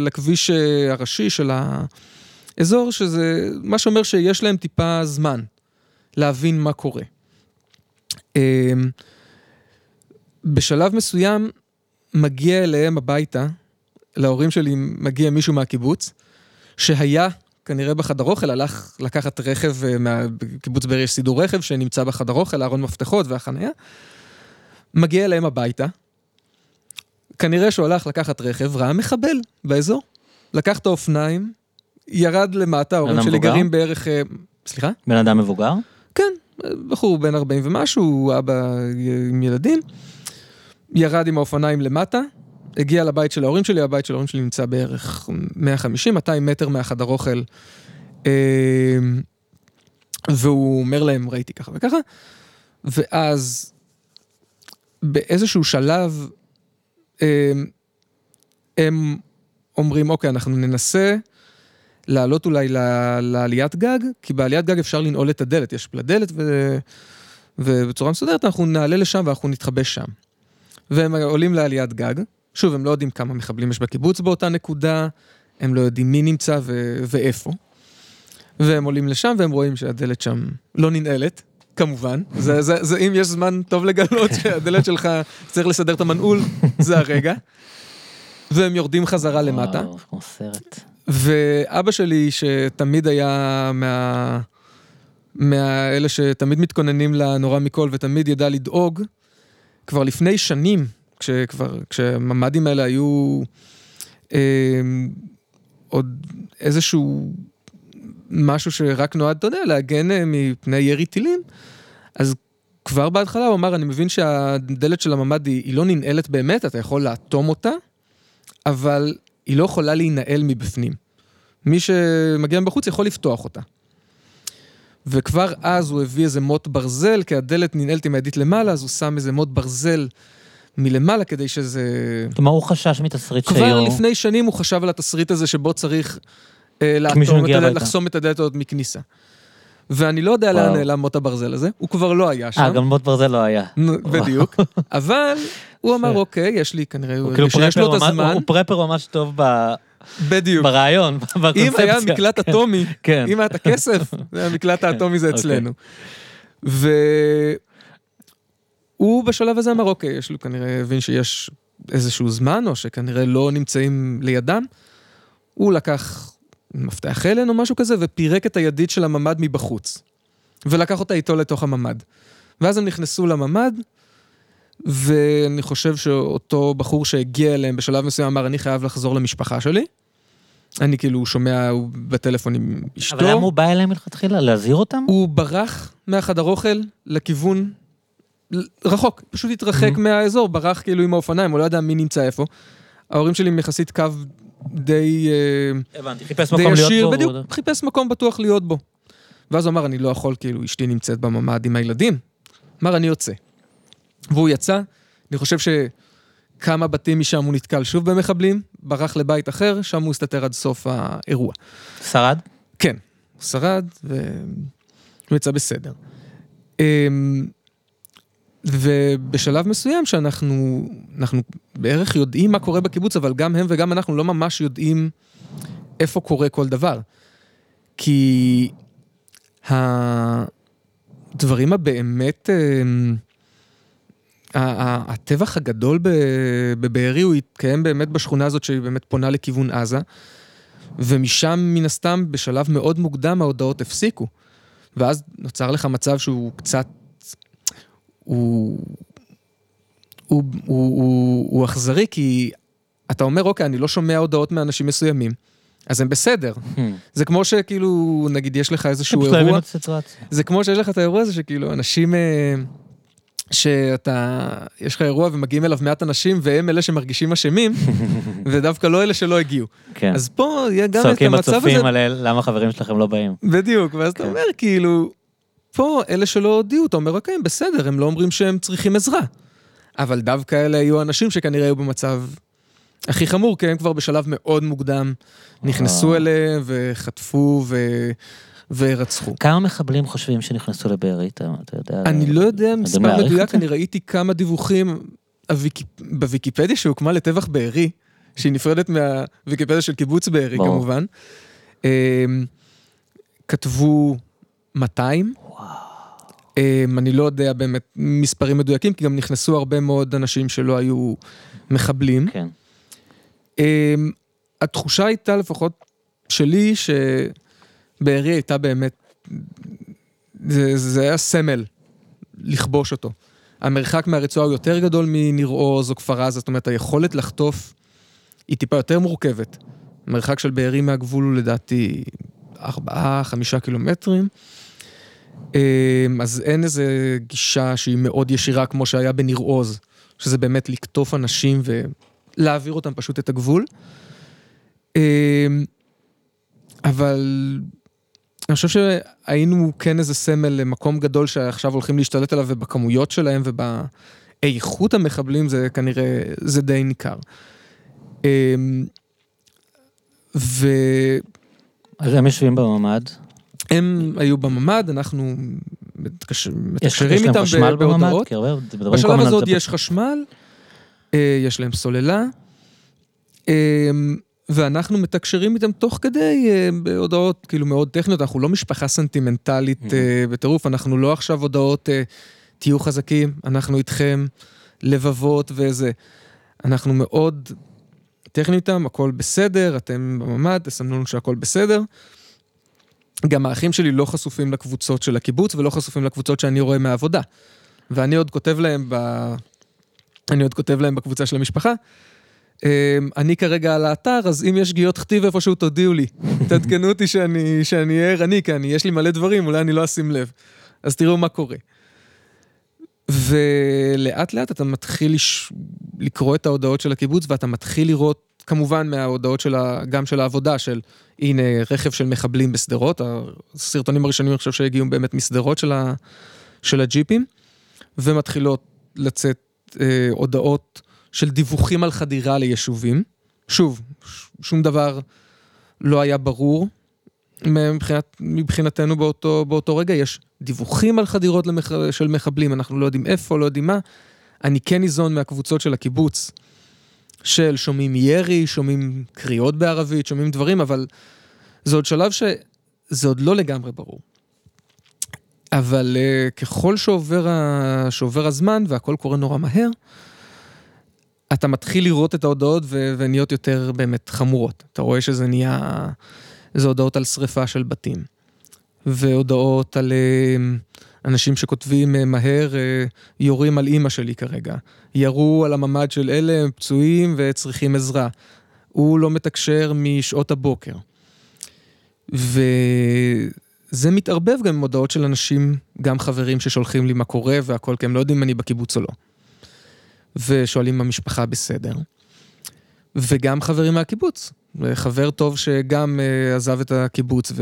לכביש אה, הראשי של האזור, שזה מה שאומר שיש להם טיפה זמן להבין מה קורה. אה, בשלב מסוים מגיע אליהם הביתה, להורים שלי מגיע מישהו מהקיבוץ, שהיה כנראה בחדר אוכל, הלך לקחת רכב, אה, מהקיבוץ בארי יש סידור רכב שנמצא בחדר אוכל, ארון מפתחות והחניה, מגיע אליהם הביתה, כנראה שהוא הלך לקחת רכב, ראה מחבל באזור, לקח את האופניים, ירד למטה, ההורים שלי מבוגר? גרים בערך... אה, סליחה? בן אדם מבוגר? כן, בחור בן 40 ומשהו, אבא עם ילדים. ירד עם האופניים למטה, הגיע לבית של ההורים שלי, הבית של ההורים שלי נמצא בערך 150-200 מטר מהחדר אוכל. אה, והוא אומר להם, ראיתי ככה וככה, ואז באיזשהו שלב אה, הם אומרים, אוקיי, אנחנו ננסה לעלות אולי לעליית גג, כי בעליית גג אפשר לנעול את הדלת, יש לה דלת ו... ובצורה מסודרת אנחנו נעלה לשם ואנחנו נתחבא שם. והם עולים לעליית גג, שוב, הם לא יודעים כמה מחבלים יש בקיבוץ באותה נקודה, הם לא יודעים מי נמצא ו... ואיפה. והם עולים לשם והם רואים שהדלת שם לא ננעלת, כמובן, זה, זה, זה, אם יש זמן טוב לגלות שהדלת שלך צריך לסדר את המנעול, זה הרגע. והם יורדים חזרה למטה. וואו, כמו סרט. ואבא שלי, שתמיד היה מה... מהאלה שתמיד מתכוננים לנורא מכל ותמיד ידע לדאוג, כבר לפני שנים, כשכבר, כשהממ"דים האלה היו אה, עוד איזשהו משהו שרק נועד, אתה יודע, להגן אה, מפני ירי טילים, אז כבר בהתחלה הוא אמר, אני מבין שהדלת של הממ"ד היא, היא לא ננעלת באמת, אתה יכול לאטום אותה, אבל היא לא יכולה להינעל מבפנים. מי שמגיע מבחוץ יכול לפתוח אותה. וכבר אז הוא הביא איזה מוט ברזל, כי הדלת ננעלת עם הידית למעלה, אז הוא שם איזה מוט ברזל מלמעלה כדי שזה... כלומר, הוא חשש מתסריט כבר שיהיו... לפני שנים הוא חשב על התסריט הזה שבו צריך אה, את הדלת. לחסום את הדלת הזאת מכניסה. ואני לא יודע וואו. לאן נעלם מוט הברזל הזה, הוא כבר לא היה שם. אה, גם מוט ברזל לא היה. בדיוק. אבל הוא אמר. אוקיי, יש לי כנראה, הוא כאילו שיש לו את הזמן, הוא פרפר ממש טוב ב- בדיוק. ברעיון, אם בקונספציה. היה מקלט כן, אטומי, כן. אם היה את הכסף, זה המקלט האטומי זה אוקיי. אצלנו. והוא בשלב הזה אמר, אוקיי, יש לו כנראה הבין שיש איזשהו זמן, או שכנראה לא נמצאים לידם. הוא לקח מפתח הלן או משהו כזה, ופירק את הידית של הממ"ד מבחוץ. ולקח אותה איתו לתוך הממ"ד. ואז הם נכנסו לממ"ד, ואני חושב שאותו בחור שהגיע אליהם בשלב מסוים אמר, אני חייב לחזור למשפחה שלי. אני כאילו שומע הוא בטלפון עם אשתו. אבל למה הוא בא אליהם מלכתחילה? להזהיר אותם? הוא ברח מהחדר אוכל לכיוון רחוק, פשוט התרחק Mhm. מהאזור, ברח כאילו עם האופניים, הוא לא יודע מי נמצא איפה. ההורים שלי עם יחסית קו די, אה, הבנתי, חיפש די מקום להיות ישיר, בו. בדיוק, והוא- חיפש מקום בטוח להיות בו. ואז הוא אמר, אני לא יכול, כאילו, אשתי נמצאת בממ"ד עם הילדים. אמר, אני יוצא. והוא יצא, אני חושב שכמה בתים משם הוא נתקל שוב במחבלים, ברח לבית אחר, שם הוא הסתתר עד סוף האירוע. שרד? כן, הוא שרד והוא יצא בסדר. אמ, ובשלב מסוים שאנחנו אנחנו בערך יודעים מה קורה בקיבוץ, אבל גם הם וגם אנחנו לא ממש יודעים איפה קורה כל דבר. כי הדברים הבאמת, אמ, ה- ה- הטבח הגדול בבארי הוא התקיים באמת בשכונה הזאת שהיא באמת פונה לכיוון עזה. ומשם מן הסתם בשלב מאוד מוקדם ההודעות הפסיקו. ואז נוצר לך מצב שהוא קצת, הוא, הוא, הוא, הוא, הוא אכזרי כי אתה אומר אוקיי אני לא שומע הודעות מאנשים מסוימים, אז הם בסדר. זה כמו שכאילו נגיד יש לך איזשהו לא אירוע. זה כמו שיש לך את האירוע הזה שכאילו אנשים, אה, שאתה, יש לך אירוע ומגיעים אליו מעט אנשים והם אלה שמרגישים אשמים, ודווקא לא אלה שלא הגיעו. כן. אז פה יהיה גם את צועקים המצב הזה, בצופים על אל- למה החברים שלכם לא באים. בדיוק, ואז אתה כן. אומר כאילו, פה אלה שלא הודיעו, אתה אומר, אוקיי, בסדר, הם לא אומרים שהם צריכים עזרה. אבל דווקא אלה היו אנשים שכנראה היו במצב הכי חמור, כי הם כבר בשלב מאוד מוקדם נכנסו וואו. אליהם וחטפו ו... ורצחו. כמה מחבלים חושבים שנכנסו לבארי? אתה אתה יודע? אני לא יודע מספר מדויק? אני ראיתי כמה דיווחים. בוויקיפדיה שהוקמה לטבח בארי, שהיא נפרדת מהוויקיפדיה של קיבוץ בארי. כמובן. אמ, כתבו 200. אמ, אני לא יודע באמת מספרים מדויקים, כי גם נכנסו הרבה מאוד אנשים שלא היו מחבלים. כן. אמ, התחושה הייתה לפחות שלי שבארי הייתה באמת, זה, זה היה סמל לכבוש אותו. המרחק מהרצועה הוא יותר גדול מניר עוז או כפר עזה, זאת אומרת היכולת לחטוף היא טיפה יותר מורכבת. המרחק של בארי מהגבול הוא לדעתי ארבעה, חמישה קילומטרים. אמ, אז אין איזה גישה שהיא מאוד ישירה כמו שהיה בניר עוז, שזה באמת לקטוף אנשים ולהעביר אותם פשוט את הגבול. אמ, אבל אני חושב שהיינו כן איזה סמל למקום גדול שעכשיו הולכים להשתלט עליו ובכמויות שלהם ובאיכות המחבלים זה כנראה, זה די ניכר. אמ, והם אז הם יושבים בממ"ד. היו בממ"ד, אנחנו מתקשרים איתם חשמל ב- בממ"ד? בהודעות. בשלב הזה עוד. יש חשמל, אה, יש להם סוללה, אה, ואנחנו מתקשרים איתם תוך כדי בהודעות כאילו מאוד טכניות, אנחנו לא משפחה סנטימנטלית בטירוף, אנחנו לא עכשיו הודעות, תהיו חזקים, אנחנו איתכם, לבבות וזה. אנחנו מאוד טכניים איתם, הכל בסדר, אתם בממ"ד, תסמנו לנו שהכל בסדר. גם האחים שלי לא חשופים לקבוצות של הקיבוץ ולא חשופים לקבוצות שאני רואה מהעבודה. ואני עוד כותב להם ב... אני עוד כותב להם בקבוצה של המשפחה. אמ, אני כרגע על האתר, אז אם יש שגיאות כתיב איפשהו, תודיעו לי. תעדכנו אותי שאני אהיה ערני, כי יש לי מלא דברים, אולי אני לא אשים לב. אז תראו מה קורה. ולאט לאט אתה מתחיל לש... לקרוא את ההודעות של הקיבוץ ואתה מתחיל לראות כמובן מההודעות של ה... גם של העבודה של הנה רכב של מחבלים בשדרות, הסרטונים הראשונים אני חושב שהגיעו באמת משדרות של, ה... של הג'יפים ומתחילות לצאת אה, הודעות של דיווחים על חדירה ליישובים. שוב, שום דבר לא היה ברור מבחינת, מבחינתנו באותו, באותו רגע, יש דיווחים על חדירות למח... של מחבלים, אנחנו לא יודעים איפה, לא יודעים מה. אני כן ניזון מהקבוצות של הקיבוץ, של שומעים ירי, שומעים קריאות בערבית, שומעים דברים, אבל זה עוד שלב שזה עוד לא לגמרי ברור. אבל uh, ככל שעובר, ה... שעובר הזמן והכל קורה נורא מהר, אתה מתחיל לראות את ההודעות. ונהיות יותר באמת חמורות. אתה רואה שזה נהיה... זה הודעות על שריפה של בתים. והודעות על אה, אנשים שכותבים אה, מהר, אה, יורים על אימא שלי כרגע. ירו על הממ"ד של אלה, הם פצועים וצריכים עזרה. הוא לא מתקשר משעות הבוקר. וזה מתערבב גם עם הודעות של אנשים, גם חברים ששולחים לי מה קורה והכל, כי הם לא יודעים אם אני בקיבוץ או לא. ושואלים אם המשפחה בסדר. וגם חברים מהקיבוץ. חבר טוב שגם uh, עזב את הקיבוץ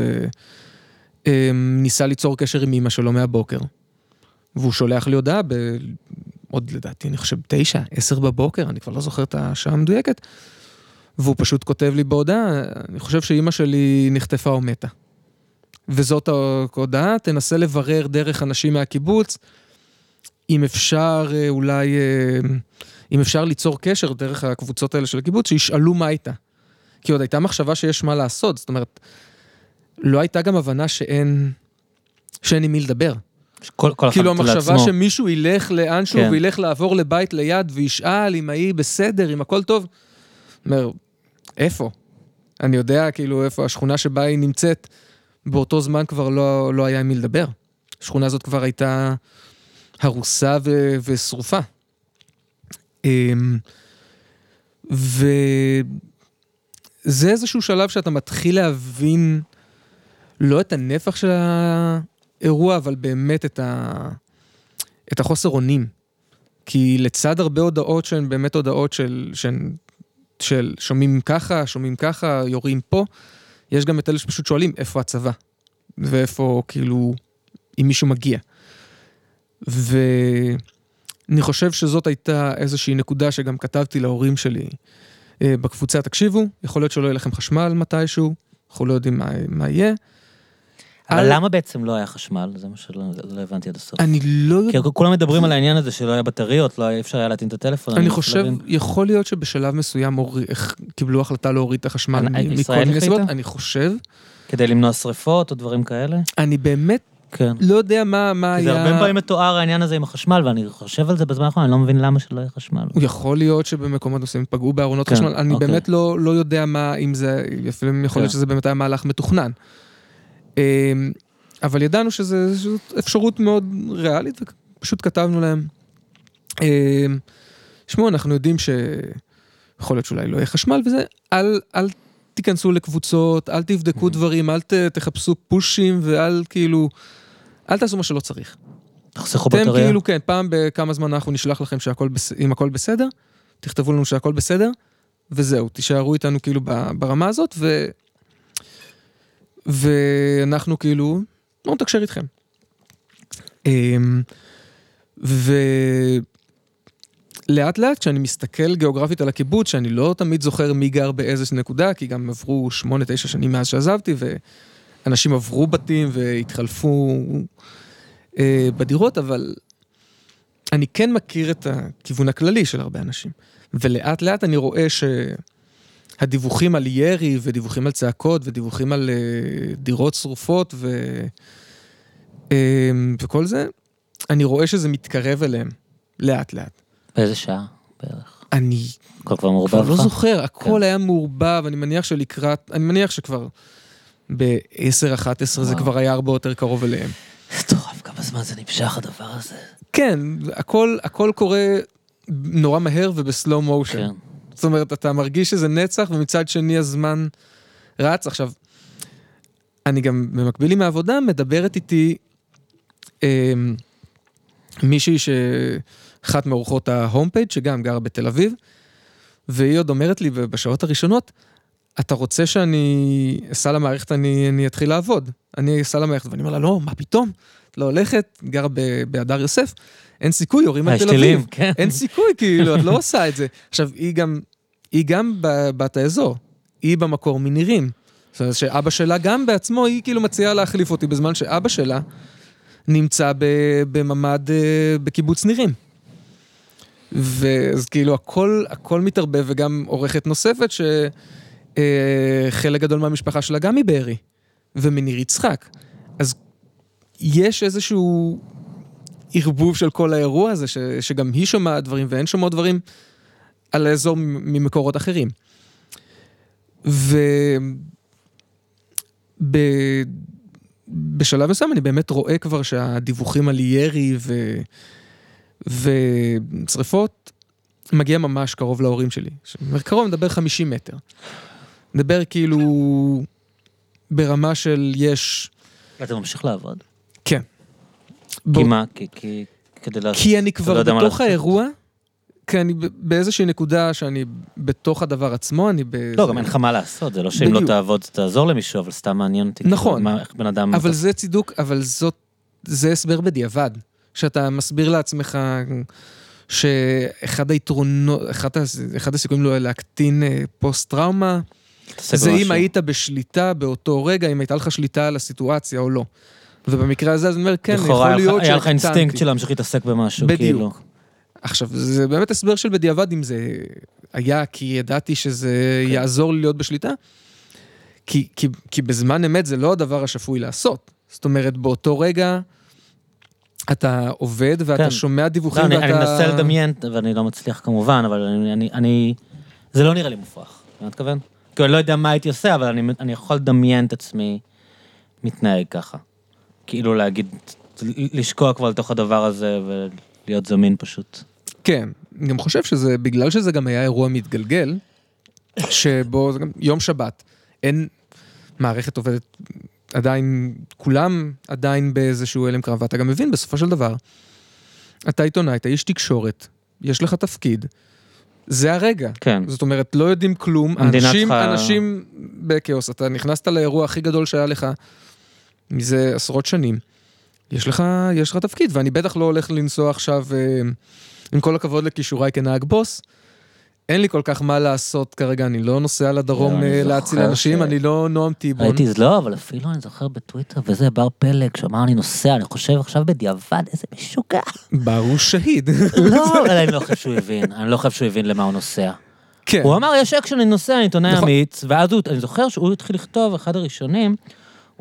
וניסה uh, ליצור קשר עם אמא שלו מהבוקר. והוא שולח לי הודעה ב... עוד לדעתי, אני חושב, תשע, עשר בבוקר, אני כבר לא זוכר את השעה המדויקת. והוא פשוט כותב לי בהודעה, אני חושב שאימא שלי נחטפה או מתה. וזאת ההודעה, תנסה לברר דרך אנשים מהקיבוץ, אם אפשר אה, אולי, אם אפשר ליצור קשר דרך הקבוצות האלה של הקיבוץ, שישאלו מה הייתה. כי עוד הייתה מחשבה שיש מה לעשות, זאת אומרת, לא הייתה גם הבנה שאין, שאין עם מי לדבר. כל, כל כאילו המחשבה לעצמו. שמישהו ילך לאנשהו כן. וילך לעבור לבית ליד וישאל אם ההיא בסדר, אם הכל טוב. אומר, איפה? אני יודע כאילו איפה השכונה שבה היא נמצאת, באותו זמן כבר לא, לא היה עם מי לדבר. השכונה הזאת כבר הייתה הרוסה ו- ושרופה. אמ, ו... זה איזשהו שלב שאתה מתחיל להבין לא את הנפח של האירוע, אבל באמת את, ה... את החוסר אונים. כי לצד הרבה הודעות שהן באמת הודעות של, שהן, של שומעים ככה, שומעים ככה, יורים פה, יש גם את אלה שפשוט שואלים איפה הצבא, ואיפה כאילו, אם מישהו מגיע. ואני חושב שזאת הייתה איזושהי נקודה שגם כתבתי להורים שלי. אה, בקבוצה, תקשיבו, יכול להיות שלא יהיה לכם חשמל מתישהו, אנחנו לא יודעים מה, מה יהיה. אבל על... למה בעצם לא היה חשמל? זה מה שלא לא הבנתי עד הסוף. אני לא. כי כולם מדברים על העניין הזה שלא היה בטריות, לא היה אפשר היה להטעין את הטלפון. אני, חושב. יכול להיות שבשלב מסוים. קיבלו החלטה להוריד את החשמל מכל מיני סיבות, אני חושב. כדי למנוע שריפות או דברים כאלה? אני באמת כן. לא יודע מה, מה היה... זה הרבה פעמים מתואר העניין הזה עם החשמל, ואני חושב על זה בזמן האחרון, אני לא מבין למה שלא יהיה חשמל. יכול להיות שבמקומות מסוימים פגעו בארונות כן, חשמל, אני אוקיי. באמת לא, לא יודע מה, אם זה, אפילו יכול להיות כן. שזה באמת היה מהלך מתוכנן. אמ, אבל ידענו שזו אפשרות מאוד ריאלית, ופשוט כתבנו להם. אמ, שמעו, אנחנו יודעים שיכול להיות שאולי לא יהיה חשמל וזה, אל, אל תיכנסו לקבוצות, אל תבדקו mm-hmm. דברים, אל ת, תחפשו פושים ואל כאילו... אל תעשו מה שלא צריך. תחסכו בטריה. אתם כאילו, כן, פעם בכמה זמן אנחנו נשלח לכם שהכל בס... אם הכל בסדר, תכתבו לנו שהכל בסדר, וזהו, תישארו איתנו כאילו ברמה הזאת, ו... ואנחנו כאילו, לא נתקשר איתכם. אמ, ולאט לאט כשאני מסתכל גיאוגרפית על הקיבוץ, שאני לא תמיד זוכר מי גר באיזושהי נקודה, כי גם עברו שמונה, תשע שנים מאז שעזבתי, ו... אנשים עברו בתים והתחלפו אה, בדירות, אבל אני כן מכיר את הכיוון הכללי של הרבה אנשים. ולאט לאט אני רואה הדיווחים על ירי ודיווחים על צעקות ודיווחים על uh, דירות שרופות ו... uh, וכל זה, אני רואה שזה מתקרב אליהם, לאט לאט. באיזה שעה בערך? אני הכל כבר מעורבב כבר? לא זוכר, הכל כן. היה מעורבב, אני מניח שלקראת, אני מניח שכבר ב-10-11 זה. כבר היה הרבה יותר קרוב אליהם. מטורף, כמה זמן זה נמשך הדבר הזה. כן, הכל, הכל קורה נורא מהר ובסלואו מושן. כן. זאת אומרת, אתה מרגיש שזה נצח, ומצד שני הזמן רץ. עכשיו, אני גם במקביל עם העבודה מדברת איתי אה, מישהי שאחת מאורחות ההום פייג' שגם גרה בתל אביב, והיא עוד אומרת לי בשעות הראשונות, אתה רוצה שאני אסע למערכת, אני, אני אתחיל לעבוד. אני אסע למערכת, ואני אומר לה, לא, מה פתאום? את לא הולכת, גרה ב- בהדר יוסף, אין סיכוי, יורים על יש תל אביב. כן. אין סיכוי, כאילו, את לא עושה את זה. עכשיו, היא גם, היא גם בת האזור, היא במקור מנירים. זאת אומרת שאבא שלה גם בעצמו, היא כאילו מציעה להחליף אותי בזמן שאבא שלה נמצא בממ"ד אה, בקיבוץ נירים. ואז כאילו הכל, הכל מתערבב, וגם עורכת נוספת שחלק גדול מהמשפחה שלה גם מבארי, ומניר יצחק. אז יש איזשהו ערבוב של כל האירוע הזה, ש, שגם היא שומעת דברים והן שומעות דברים על האזור ממקורות אחרים. ו... ב... בשלב מסוים אני באמת רואה כבר שהדיווחים על ירי ו... ושריפות מגיע ממש קרוב להורים שלי. קרוב, מדבר 50 מטר. מדבר כאילו ברמה של יש... אתה ממשיך לעבוד? כן. כי מה? כי- כי... כדי לעשות... כי אני לא כבר מה בתוך. האירוע, כי אני באיזושהי נקודה שאני בתוך הדבר עצמו, אני ב... לא, גם אין לך מה לעשות, זה לא שאם לא. תעבוד תעזור למישהו, אבל סתם מעניין אותי. כאילו, נכון. איך בן אדם... אבל זה צידוק, אבל זאת, זה הסבר בדיעבד. שאתה מסביר לעצמך שאחד היתרונות, אחד, אחד הסיכויים לא להקטין אה, פוסט-טראומה, זה אם. היית בשליטה באותו רגע, אם הייתה לך שליטה על הסיטואציה או לא. ובמקרה הזה, אז אני אומר, כן, יכול להיות היה לך. אינסטינקט של להמשיך להתעסק במשהו. כאילו. עכשיו, זה באמת הסבר של בדיעבד אם זה היה כי ידעתי שזה כן. יעזור לי להיות בשליטה. כי, כי, כי בזמן אמת זה לא הדבר השפוי לעשות. זאת אומרת, באותו רגע אתה עובד ואתה כן. שומע לא, דיווחים אני ואתה... אני מנסה לדמיין, ואני לא מצליח כמובן, אבל אני- אני- אני... זה לא נראה לי מופרך, אתה מתכוון? כאילו, אני לא יודע מה הייתי עושה, אבל אני אני יכול לדמיין את עצמי מתנהג ככה. כאילו להגיד, לשקוע כבר לתוך הדבר הזה ולהיות זמין פשוט. כן, אני גם חושב שזה, בגלל שזה גם היה אירוע מתגלגל, שבו זה גם יום שבת, אין מערכת עובדת עדיין, כולם עדיין באיזשהו הלם קרב, ואתה גם מבין בסופו של דבר, אתה עיתונאי, אתה איש תקשורת, יש לך תפקיד, זה הרגע. כן. זאת אומרת, לא יודעים כלום, אנשים, צריכה- אנשים בכאוס, אתה נכנסת לאירוע הכי גדול שהיה לך מזה עשרות שנים. יש לך, יש לך תפקיד, ואני בטח לא הולך לנסוע עכשיו, אה, עם כל הכבוד לכישוריי כנהג בוס, אין לי כל כך מה לעשות כרגע, אני לא נוסע לדרום לא, אה, להציל אנשים, אני לא נועם טיבון. ראיתי, לא, אבל אפילו אני זוכר בטוויטר, וזה בר פלג, שאמר אני נוסע, אני חושב עכשיו בדיעבד, איזה משוגע. ברור שהיד. לא, אבל אני לא חושב שהוא הבין, אני לא חושב שהוא הבין למה הוא נוסע. כן, הוא אמר, יש אקשן, אני נוסע, אני עיתונאי נכון. אמיץ, ואז הוא, אני זוכר שהוא התחיל לכתוב, אחד הראשונים,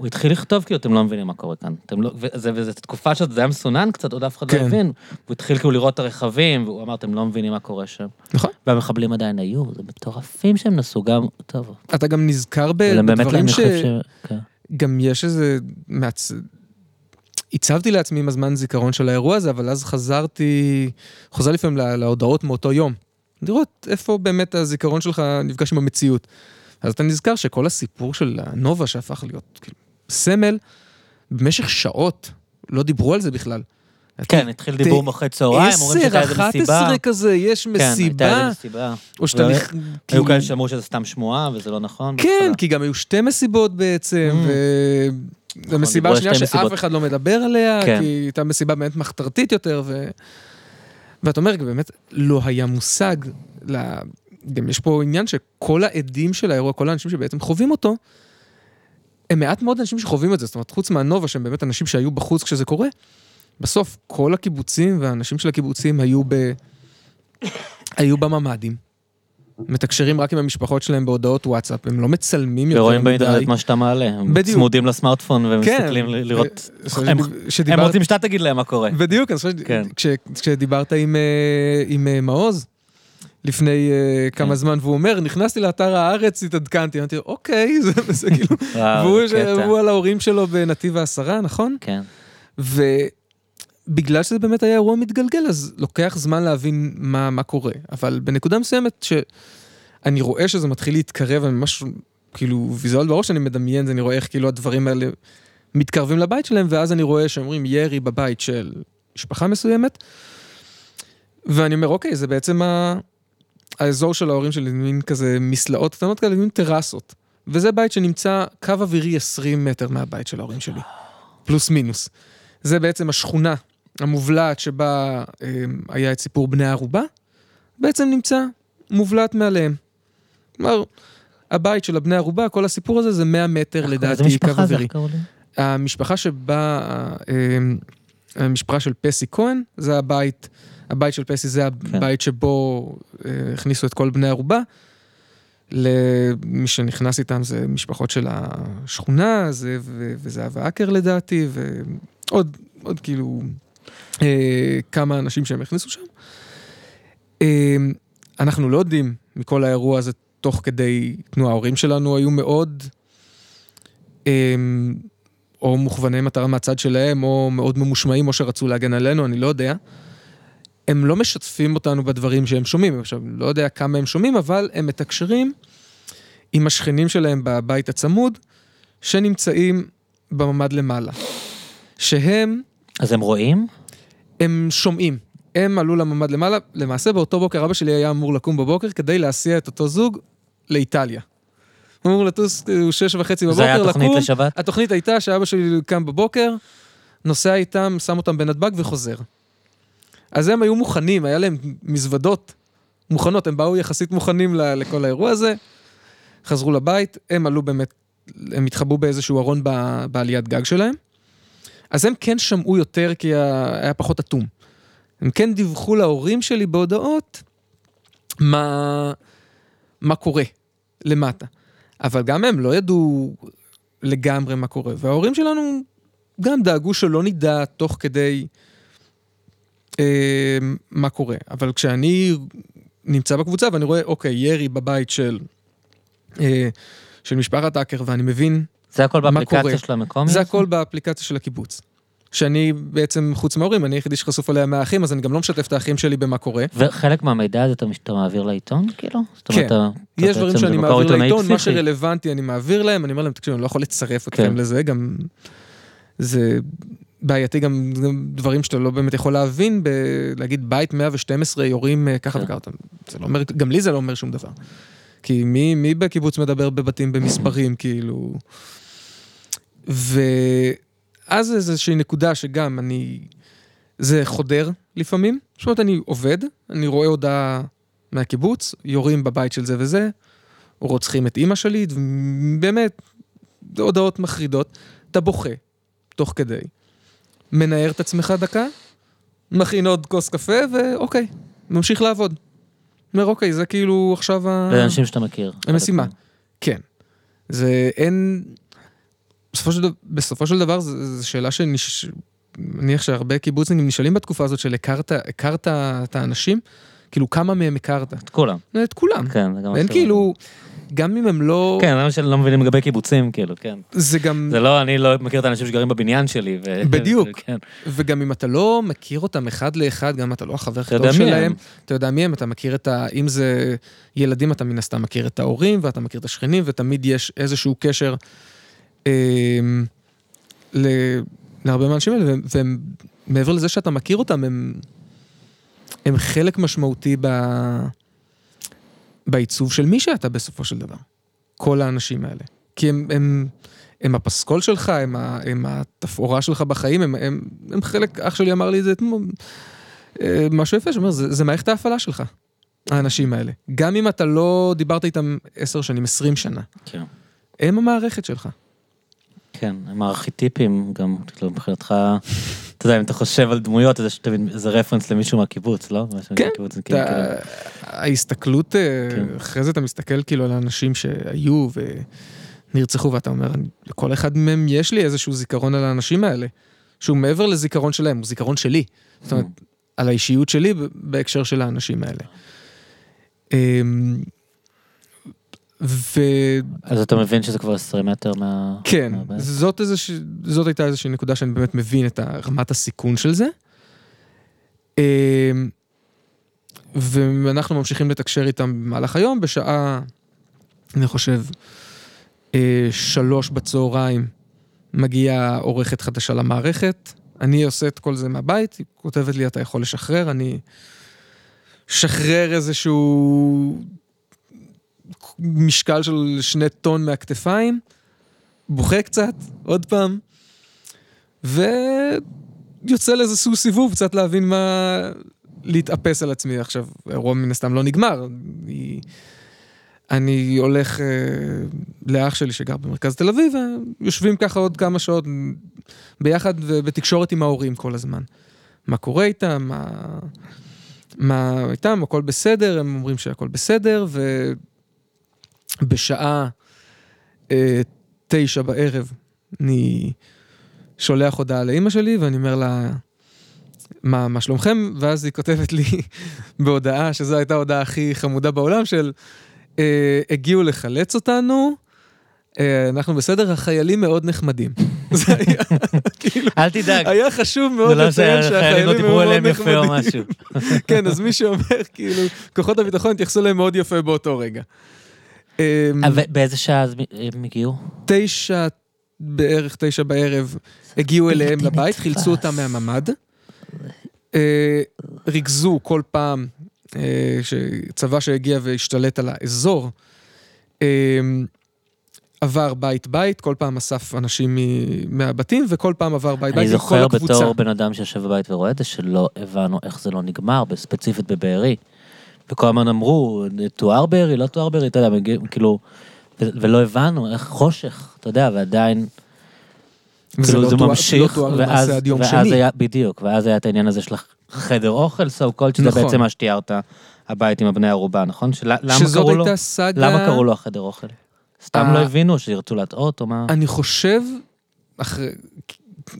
הוא התחיל לכתוב, כאילו, אתם לא מבינים מה קורה כאן. אתם לא, וזה, וזה תקופה שזה היה מסונן קצת, עוד אף אחד לא כן. הבין. הוא התחיל כאילו לראות את הרכבים, והוא אמר, אתם לא מבינים מה קורה שם. נכון. והמחבלים עדיין היו, זה מטורפים שהם נסעו גם, טוב. אתה גם נזכר ב- בדברים ש... ש... כן. גם יש איזה... מעצ... עיצבתי לעצמי עם הזמן זיכרון של האירוע הזה, אבל אז חזרתי, חוזר לפעמים לה- להודעות מאותו יום. לראות איפה באמת הזיכרון שלך נפגש עם המציאות. אז אתה נזכר שכל הסיפור של הנובה שהפך להיות כאילו, סמל, במשך שעות לא דיברו על זה בכלל. כן, התחיל דיבור אחרי צהריים, אומרים שהייתה איזה 10, מסיבה. 11 כזה, יש כן, הייתה מסיבה, איזה מסיבה. או שאתה... נכ- היו כאלה שאמרו שזה סתם שמועה, וזה לא נכון. כן. כי גם היו שתי מסיבות בעצם, Mm. ומסיבה על שנייה שאף. אחד לא מדבר עליה, כן. כי הייתה מסיבה באמת מחתרתית יותר, ו... ואתה אומר, באמת לא היה מושג, ל... גם יש פה עניין שכל העדים של האירוע, כל האנשים שבעצם חווים אותו, הם מעט מאוד אנשים שחווים את זה, זאת אומרת, חוץ מהנובה, שהם באמת אנשים שהיו בחוץ כשזה קורה, בסוף כל הקיבוצים והאנשים של הקיבוצים היו ב... היו בממ"דים, מתקשרים רק עם המשפחות שלהם בהודעות וואטסאפ, הם לא מצלמים יותר מדי. ורואים באינטרנט מה שאתה מעלה, הם בדיוק. צמודים לסמארטפון ומסתכלים כן. לראות, אה, הם- שדיברת- הם רוצים שאתה תגיד להם מה קורה. בדיוק, אני חושב, כן. כש- כשדיברת עם, אה, עם אה, מעוז לפני אה, כמה כן. זמן, והוא אומר, נכנסתי לאתר הארץ, התעדכנתי, אמרתי אוקיי, זה, זה כאילו, והוא קטע. והוא על ההורים שלו בנתיב העשרה, נכון? כן. ובגלל שזה באמת היה אירוע מתגלגל, אז לוקח זמן להבין מה, מה קורה. אבל בנקודה מסוימת, שאני רואה שזה מתחיל להתקרב, אני ממש, כאילו, ויזואל בראש, אני מדמיין, אני רואה איך כאילו הדברים האלה מתקרבים לבית שלהם, ואז אני רואה שאומרים ירי בבית של משפחה מסוימת, ואני אומר, אוקיי, זה בעצם ה... האזור של ההורים שלי, מין כזה מסלעות קטנות כאלה, מין טרסות. וזה בית שנמצא קו אווירי 20 מטר מהבית של ההורים שלי. פלוס מינוס. זה בעצם השכונה המובלעת שבה אה, היה את סיפור בני הערובה, בעצם נמצא מובלעת מעליהם. כלומר, הבית של הבני ערובה, כל הסיפור הזה זה 100 מטר לדעתי קו אווירי. המשפחה שבה, אה, המשפחה של פסי כהן, זה הבית, הבית של פסי זה הבית שבו אה, הכניסו את כל בני ערובה. למי שנכנס איתם זה משפחות של השכונה, זה ו- וזהבה אקר לדעתי, ועוד עוד כאילו אה, כמה אנשים שהם הכניסו שם. אה, אנחנו לא יודעים מכל האירוע הזה תוך כדי תנועה, ההורים שלנו היו מאוד... אה, או מוכווני מטרה מהצד שלהם, או מאוד ממושמעים, או שרצו להגן עלינו, אני לא יודע. הם לא משתפים אותנו בדברים שהם שומעים. עכשיו, לא יודע כמה הם שומעים, אבל הם מתקשרים עם השכנים שלהם בבית הצמוד, שנמצאים בממ"ד למעלה. שהם, אז הם רואים? הם שומעים. הם עלו לממ"ד למעלה, למעשה באותו בוקר אבא שלי היה אמור לקום בבוקר כדי להסיע את אותו זוג לאיטליה. הוא אמור לטוס אה, שש וחצי בבוקר, זה היה לקום. תוכנית לשבת? התוכנית הייתה שאבא שלי קם בבוקר, נוסע איתם, שם אותם בנתב"ג וחוזר. אז הם היו מוכנים, היה להם מזוודות מוכנות, הם באו יחסית מוכנים לכל האירוע הזה, חזרו לבית, הם עלו באמת, הם התחבאו באיזשהו ארון בעליית גג שלהם. אז הם כן שמעו יותר כי היה פחות אטום. הם כן דיווחו להורים שלי בהודעות מה, מה קורה למטה. אבל גם הם לא ידעו לגמרי מה קורה. וההורים שלנו גם דאגו שלא נדע תוך כדי מה קורה. אבל כשאני נמצא בקבוצה ואני רואה, אוקיי, ירי בבית של, אה, של משפחת האקר, ואני מבין, זה הכל מה באפליקציה קורה? של המקומי? זה הכל באפליקציה של הקיבוץ. שאני בעצם, חוץ מההורים, אני היחידי שחשוף עליה מהאחים, אז אני גם לא משתף את האחים שלי במה קורה. וחלק מהמידע הזה אתה מעביר לעיתון, כאילו? זאת אומרת, כן. אתה- אתה יש דברים שאני מעביר לעיתון, מה פסיכי. שרלוונטי אני מעביר להם, אני אומר להם, תקשיבו, אני לא יכול לצרף אתכם כן. לזה, גם... זה בעייתי גם, גם דברים שאתה לא באמת יכול להבין, ב... להגיד בית 112 יורים אה, ככה כן. וככה, זה לא אומר, גם לי זה לא אומר שום דבר. כי מי, מי בקיבוץ מדבר בבתים במספרים, כאילו... ואז איזושהי נקודה שגם אני... זה חודר לפעמים. זאת אומרת, אני עובד, אני רואה הודעה מהקיבוץ, יורים בבית של זה וזה, רוצחים את אימא שלי, באמת, הודעות מחרידות. אתה בוכה, תוך כדי. מנער את עצמך דקה, מכין עוד כוס קפה, ואוקיי, ממשיך לעבוד. אומר, אוקיי, זה כאילו עכשיו ה... זה אנשים שאתה מכיר. המשימה. כן. זה אין... בסופו של, דבר- בסופו של דבר, זו שאלה שנש... מניח שהרבה קיבוצניקים נשאלים בתקופה הזאת של הכרת, הכרת את האנשים, כאילו כמה מהם הכרת? את כולם. את כולם. כן, זה גם... ש- כאילו, גם אם הם לא... כן, זה מה שלא מבינים לגבי קיבוצים, כאילו, כן. זה גם... זה לא, אני לא מכיר את האנשים שגרים בבניין שלי. ו- בדיוק. כן. וגם אם אתה לא מכיר אותם אחד לאחד, גם אם אתה לא החבר הכי טוב שלהם, הם. אתה יודע מי הם, אתה מכיר את ה... אם זה ילדים, אתה מן הסתם מכיר את ההורים, ואתה מכיר את השכנים, ותמיד יש איזשהו קשר אה, ל... להרבה מהאנשים האלה, והם- ומעבר לזה שאתה מכיר אותם, הם, הם חלק משמעותי ב... בעיצוב של מי שאתה בסופו של דבר. כל האנשים האלה. כי הם, הם, הם הפסקול שלך, הם, ה, הם התפאורה שלך בחיים, הם, הם, הם חלק, אח שלי אמר לי את זה אתמול, אה, משהו יפה, שאומר, זה, זה מערכת ההפעלה שלך, האנשים האלה. גם אם אתה לא דיברת איתם עשר שנים, עשרים שנה, כן. הם המערכת שלך. כן, הם הארכיטיפים גם, כאילו, מבחינתך, אתה יודע, אם אתה חושב על דמויות, אז איזה רפרנס למישהו מהקיבוץ, לא? כן, כאילו- ההסתכלות, אה, כן. אחרי זה אתה מסתכל כאילו על האנשים שהיו ונרצחו, ואתה אומר, לכל אחד מהם יש לי איזשהו זיכרון על האנשים האלה, שהוא מעבר לזיכרון שלהם, הוא זיכרון שלי. זאת אומרת, mm. על האישיות שלי בהקשר של האנשים האלה. ו... אז אתה מבין שזה כבר 20 מטר מה... כן, מה זאת, איזוש... זאת הייתה איזושהי נקודה שאני באמת מבין את רמת הסיכון של זה. אמ, ואנחנו ממשיכים לתקשר איתם במהלך היום, בשעה, אני חושב, אה, שלוש בצהריים מגיעה עורכת חדשה למערכת. אני עושה את כל זה מהבית, היא כותבת לי, אתה יכול לשחרר, אני... שחרר איזשהו משקל של שני טון מהכתפיים, בוכה קצת, עוד פעם, ויוצא לאיזשהו סיבוב, קצת להבין מה... להתאפס על עצמי. עכשיו, האירוע מן הסתם לא נגמר. אני, אני הולך אה, לאח שלי שגר במרכז תל אביב, ויושבים ככה עוד כמה שעות ביחד ובתקשורת עם ההורים כל הזמן. מה קורה איתם, מה, מה איתם, הכל בסדר, הם אומרים שהכל בסדר, ובשעה אה, תשע בערב אני שולח הודעה לאימא שלי, ואני אומר לה, מה, מה שלומכם? ואז היא כותבת לי בהודעה, שזו הייתה ההודעה הכי חמודה בעולם, של אה, הגיעו לחלץ אותנו, אה, אנחנו בסדר, החיילים מאוד נחמדים. זה היה, כאילו, אל תדאג. היה חשוב מאוד לא לציין שהחיילים מאוד נחמדים. עליהם יפה או משהו. כן, אז מי שאומר, כאילו, כוחות הביטחון התייחסו אליהם מאוד יפה באותו רגע. אמ, באיזה שעה הם הגיעו? תשע, בערך תשע בערב, הגיעו אליהם לבית, חילצו אותם מהממ"ד. אה, ריכזו כל פעם אה, צבא שהגיע והשתלט על האזור. עבר בית-בית, כל פעם אסף אנשים מהבתים, וכל פעם עבר בית-בית עם כל הקבוצה. אני זוכר בתור בן אדם שיושב בבית ורואה את זה, שלא הבנו איך זה לא נגמר, ספציפית בבארי. וכל הזמן אמרו, תואר בארי, לא תואר בארי, אתה יודע, כאילו, ולא הבנו איך חושך, אתה יודע, ועדיין... כאילו זה ממשיך, לא ואז, ואז היה, בדיוק, ואז היה את העניין הזה של החדר אוכל, so called, שזה נכון. בעצם מה שתיארת, הבית עם הבני ערובה, נכון? שזאת הייתה סאגה... למה קראו לו החדר אוכל? סתם לא הבינו שירצו להטעות או מה? אני חושב, אחרי...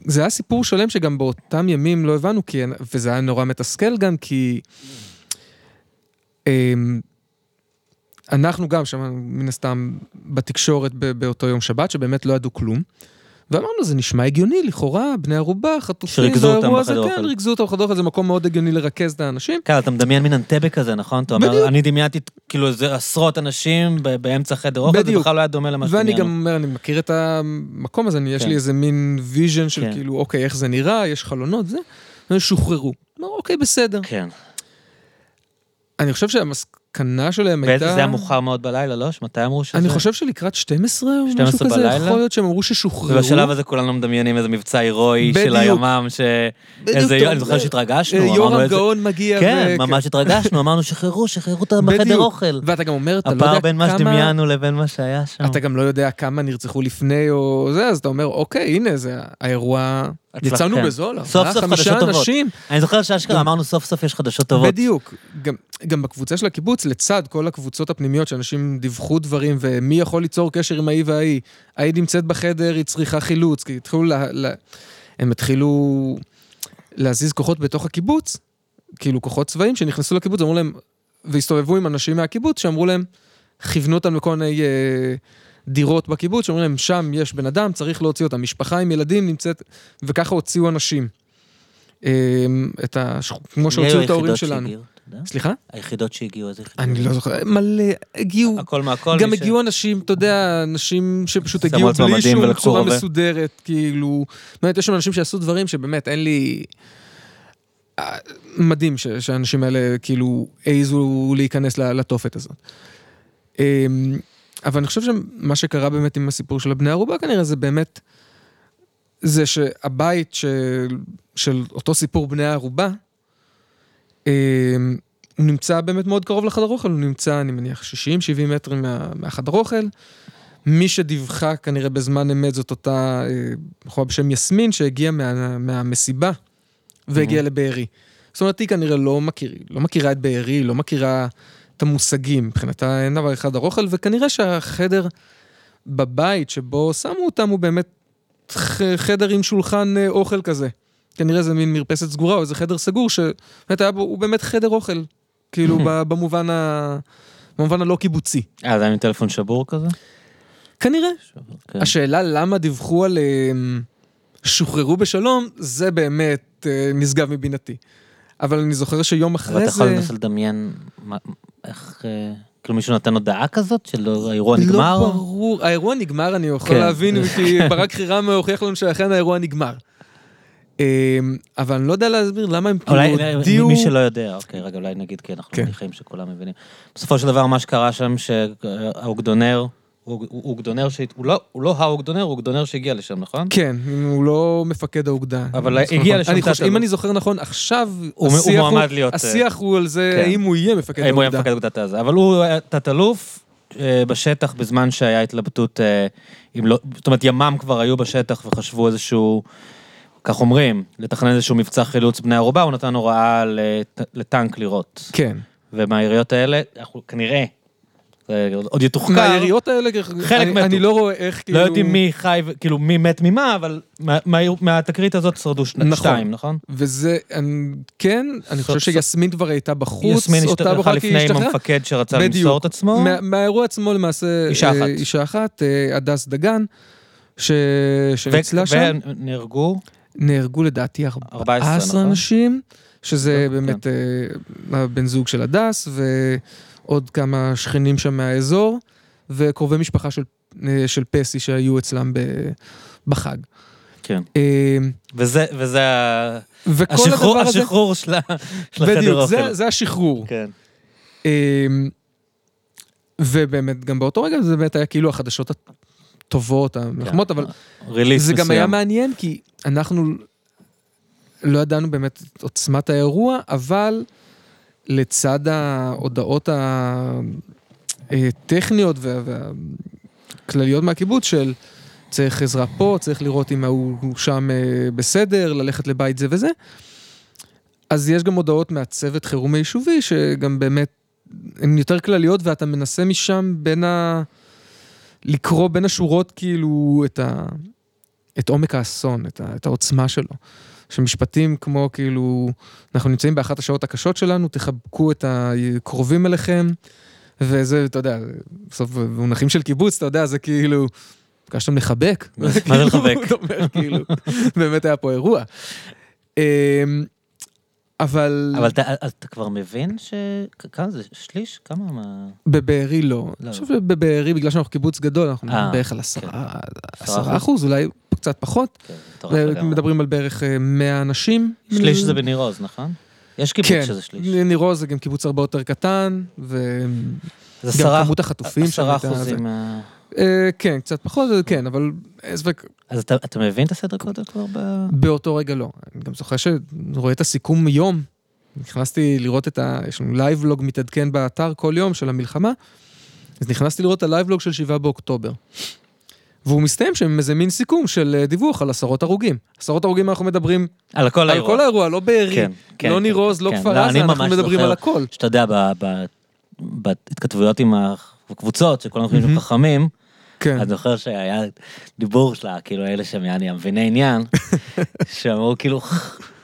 זה היה סיפור שלם שגם באותם ימים לא הבנו, כי... וזה היה נורא מתסכל גם, כי... אמ, אנחנו גם שמענו מן הסתם בתקשורת באותו יום שבת, שבאמת לא ידעו כלום. ואמרנו, זה נשמע הגיוני, לכאורה, בני ערובה, חטופים, אותם בחדר אוכל. כן, ריכזו אותם בחדר אוכל, זה מקום מאוד הגיוני לרכז את האנשים. כן, אתה מדמיין מין אנטבה כזה, נכון? אתה אומר, אני דמיינתי כאילו איזה עשרות אנשים באמצע חדר אוכל, זה בכלל לא היה דומה למה שדמיינו. ואני גם אומר, אני מכיר את המקום הזה, יש לי כן. איזה מין vision של כן. כאילו, אוקיי, איך זה נראה, יש חלונות, זה, ושוחררו. אוקיי, בסדר. כן. אני חושב שהמסקנה שלהם הייתה... זה היה מאוחר מאוד בלילה, לא? מתי אמרו שזה... אני חושב שלקראת 12 או משהו כזה, בלילה? יכול להיות שהם אמרו ששוחררו. ובשלב הזה כולנו מדמיינים איזה מבצע הירואי של הימ"מ, ש... איזה... אני זוכר שהתרגשנו, אמרנו יורם גאון מגיע. כן, ממש התרגשנו, אמרנו שחררו, שחררו אותם בחדר אוכל. ואתה גם אומר, אתה לא יודע כמה... הפער בין מה שדמיינו לבין מה שהיה שם. אתה גם לא יודע כמה נרצחו לפני או זה, אז אתה אומר, אוקיי, הנה, זה האירוע... יצאנו בזול, סוף סוף חדשות טובות. אני זוכר שאשכרה אמרנו סוף סוף יש חדשות טובות. בדיוק. גם בקבוצה של הקיבוץ, לצד כל הקבוצות הפנימיות שאנשים דיווחו דברים, ומי יכול ליצור קשר עם ההיא וההיא. ההיא נמצאת בחדר, היא צריכה חילוץ, כי התחילו לה... לה... הם התחילו להזיז כוחות בתוך הקיבוץ, כאילו כוחות צבאיים שנכנסו לקיבוץ, אמרו להם, והסתובבו עם אנשים מהקיבוץ, שאמרו להם, כיוונו אותם לכל מיני אה, דירות בקיבוץ, שאומרים להם, שם יש בן אדם, צריך להוציא אותם. משפחה עם ילדים נמצאת, וככה הוציאו אנשים. אה, את ה... כמו שהוציאו את ההורים שלנו. שהגיעו. סליחה? היחידות שהגיעו, איזה יחידות? אני לא זוכר, מלא, הגיעו. הכל מהכל. גם הגיעו אנשים, אתה יודע, אנשים שפשוט הגיעו בלי שום צורה מסודרת, כאילו... באמת, יש שם אנשים שעשו דברים שבאמת, אין לי... אה, מדהים שהאנשים האלה כאילו העזו להיכנס לתופת הזאת. אבל אני חושב שמה שקרה באמת עם הסיפור של הבני ערובה כנראה זה באמת, זה שהבית של, של אותו סיפור בני הערובה, אמ, הוא נמצא באמת מאוד קרוב לחדר אוכל, הוא נמצא, אני מניח, 60-70 מטרים מה, מהחדר אוכל. מי שדיווחה כנראה בזמן אמת זאת אותה אה, בחורה בשם יסמין, שהגיעה מה, מהמסיבה והגיעה לבארי. זאת אומרת, היא כנראה לא, מכיר, לא מכירה את בארי, לא מכירה את המושגים, מבחינתה אין דבר אחד ארוכל, וכנראה שהחדר בבית שבו שמו אותם הוא באמת חדר עם שולחן אה, אוכל כזה. כנראה זה מין מרפסת סגורה או איזה חדר סגור, שבאמת היה בו, הוא באמת חדר אוכל, כאילו במובן, ה... במובן הלא קיבוצי. אה, זה היה עם טלפון שבור כזה? כנראה. שבור, כן. השאלה למה דיווחו על שוחררו בשלום, זה באמת אה, נשגב מבינתי. אבל אני זוכר שיום אחרי זה... אבל אתה יכול לנסות לדמיין איך... אה, כאילו מישהו נתן הודעה כזאת של האירוע לא נגמר? לא ברור, האירוע נגמר אני יכול כן. להבין, כי ברק חירם הוכיח לנו שאכן האירוע נגמר. אמ, אבל אני לא יודע להסביר למה הם כאילו הודיעו... מי שלא יודע, אוקיי, רגע, אולי נגיד כי אנחנו כן. מניחים שכולם מבינים. בסופו של דבר מה שקרה שם, שהאוגדונר... הוא אוגדונר, הוא לא, הוא לא האוגדונר, הוא אוגדונר שהגיע לשם, נכון? כן, הוא לא מפקד האוגדה. אבל הגיע לשם. חושב, אם אני זוכר נכון, עכשיו. השיח הוא על זה, כן. האם הוא יהיה מפקד האוגדה. האם הוא יהיה מפקד אוגדת עזה. אבל הוא תת-אלוף אה, בשטח בזמן שהיה התלבטות, אה, לא, זאת אומרת, ימ"מ כבר היו בשטח וחשבו איזשהו... כך אומרים, לתכנן איזשהו מבצע חילוץ בני ערובה, הוא נתן הוראה לטנק לירות. כן. ומהיריות האלה, אנחנו כנראה, עוד יתוחקר. מהיריות האלה, חלק אני, אני לא רואה איך כאילו... לא יודעים מי חי, כאילו מי מת ממה, אבל מה, מה, מהתקרית הזאת שרדו שני, נכון. שתיים, נכון? וזה, אני, כן, אני חושב שיסמין כבר הייתה בחוץ. יסמין השתחררה לפני עם המפקד שרצה. למסור את עצמו. מה, מהאירוע עצמו למעשה... אישה אחת. אישה אחת, אה, הדס דגן, ש... שניצלה שם. ונהרגו? נהרגו לדעתי 14 נכון? אנשים, שזה כן. באמת כן. הבן זוג של הדס, ועוד כמה שכנים שם מהאזור, וקרובי משפחה של, אה, של פסי שהיו אצלם בחג. כן. וזה, וזה השחרור, השחרור של החדר אוכל. בדיוק, זה השחרור. כן. ובאמת, גם באותו רגע זה באמת היה כאילו החדשות הטובות, המלחמות, כן. אבל זה גם היה מעניין, כי אנחנו לא ידענו באמת את עוצמת האירוע, אבל לצד ההודעות הטכניות והכלליות מהקיבוץ של צריך עזרה פה, צריך לראות אם הוא שם אה, בסדר, ללכת לבית זה וזה, אז יש גם הודעות מהצוות חירום היישובי, שגם באמת הן יותר כלליות, ואתה מנסה משם בין ה... לקרוא בין השורות כאילו את, ה... את עומק האסון, את, ה... את העוצמה שלו. שמשפטים כמו כאילו, אנחנו נמצאים באחת השעות הקשות שלנו, תחבקו את הקרובים אליכם, וזה, אתה יודע, בסוף במונחים של קיבוץ, אתה יודע, זה כאילו, ביקשתם לחבק. מה זה לחבק? כאילו, באמת היה פה אירוע. אבל... אבל אתה, אתה כבר מבין ש... כמה זה? שליש? כמה מה... בבארי לא. לא. אני חושב שבבארי, בגלל שאנחנו קיבוץ גדול, אנחנו אה, אה, בערך על עשרה, כן. עשרה אחוז, אולי קצת פחות. כן, מדברים על בערך 100 אה, אנשים. שליש זה בניר עוז, נכון? יש קיבוץ כן, שזה שליש. כן, ניר עוז זה גם קיבוץ הרבה יותר קטן, וגם כמות החטופים. עשרה אחוזים. אה, כן, קצת פחות, כן, אבל... אז אתה, אתה מבין את הסדר גודל כבר ב... באותו רגע לא. אני גם זוכר שאני רואה את הסיכום יום, נכנסתי לראות את ה... יש לנו live-blog מתעדכן באתר כל יום של המלחמה, אז נכנסתי לראות את ה live-blog של 7 באוקטובר. והוא מסתיים שם עם איזה מין סיכום של אה, דיווח על עשרות הרוגים. עשרות הרוגים אנחנו מדברים... על כל האירוע. על כל האירוע, לא בארי, כן, כן, לא, כן, ניר עוז, לא, כן, כפר, לא, עזה, אנחנו מדברים על הכל. שאתה יודע, בהתכתבויות עם הקבוצות, שכולם חושבים חכמים, כן. אני זוכר שהיה דיבור שלה, כאילו אלה שהם יעני המביני עניין, שאמרו כאילו,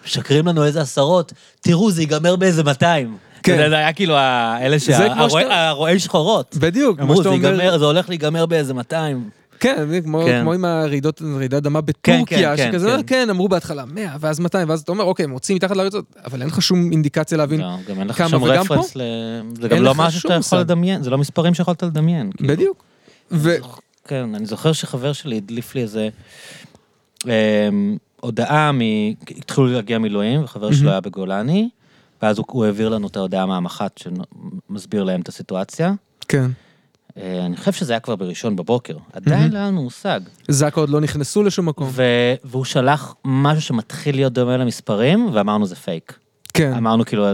משקרים לנו איזה עשרות, תראו זה ייגמר באיזה 200. כן. זה היה כאילו אלה שהרועי שחורות. בדיוק, כמו שאתה אומר. זה הולך להיגמר באיזה 200. כן, כמו, כן. כמו עם הרעידות, רעידת אדמה כן, בטורקיה, כן, כן, שכזה, כן. כן, אמרו בהתחלה 100, ואז 200, ואז אתה אומר, אוקיי, הם רוצים מתחת לארצות, אבל אין לך שום אינדיקציה להבין לא, גם אין לך שום רפרנס ל... זה גם לא משהו שאתה יכול לדמיין, זה לא מספרים שיכולת לדמיין. כאילו. בדיוק. ו... כן, אני זוכר שחבר שלי הדליף לי איזה אה, הודעה מ... התחילו להגיע מילואים, וחבר שלו היה בגולני, ואז הוא, הוא העביר לנו את ההודעה מהמח"ט שמסביר להם את הסיטואציה. כן. אה, אני חושב שזה היה כבר בראשון בבוקר, עדיין לא היה לנו מושג. זק"א עוד לא נכנסו לשום מקום. והוא שלח משהו שמתחיל להיות דומה למספרים, ואמרנו זה פייק. כן. אמרנו כאילו,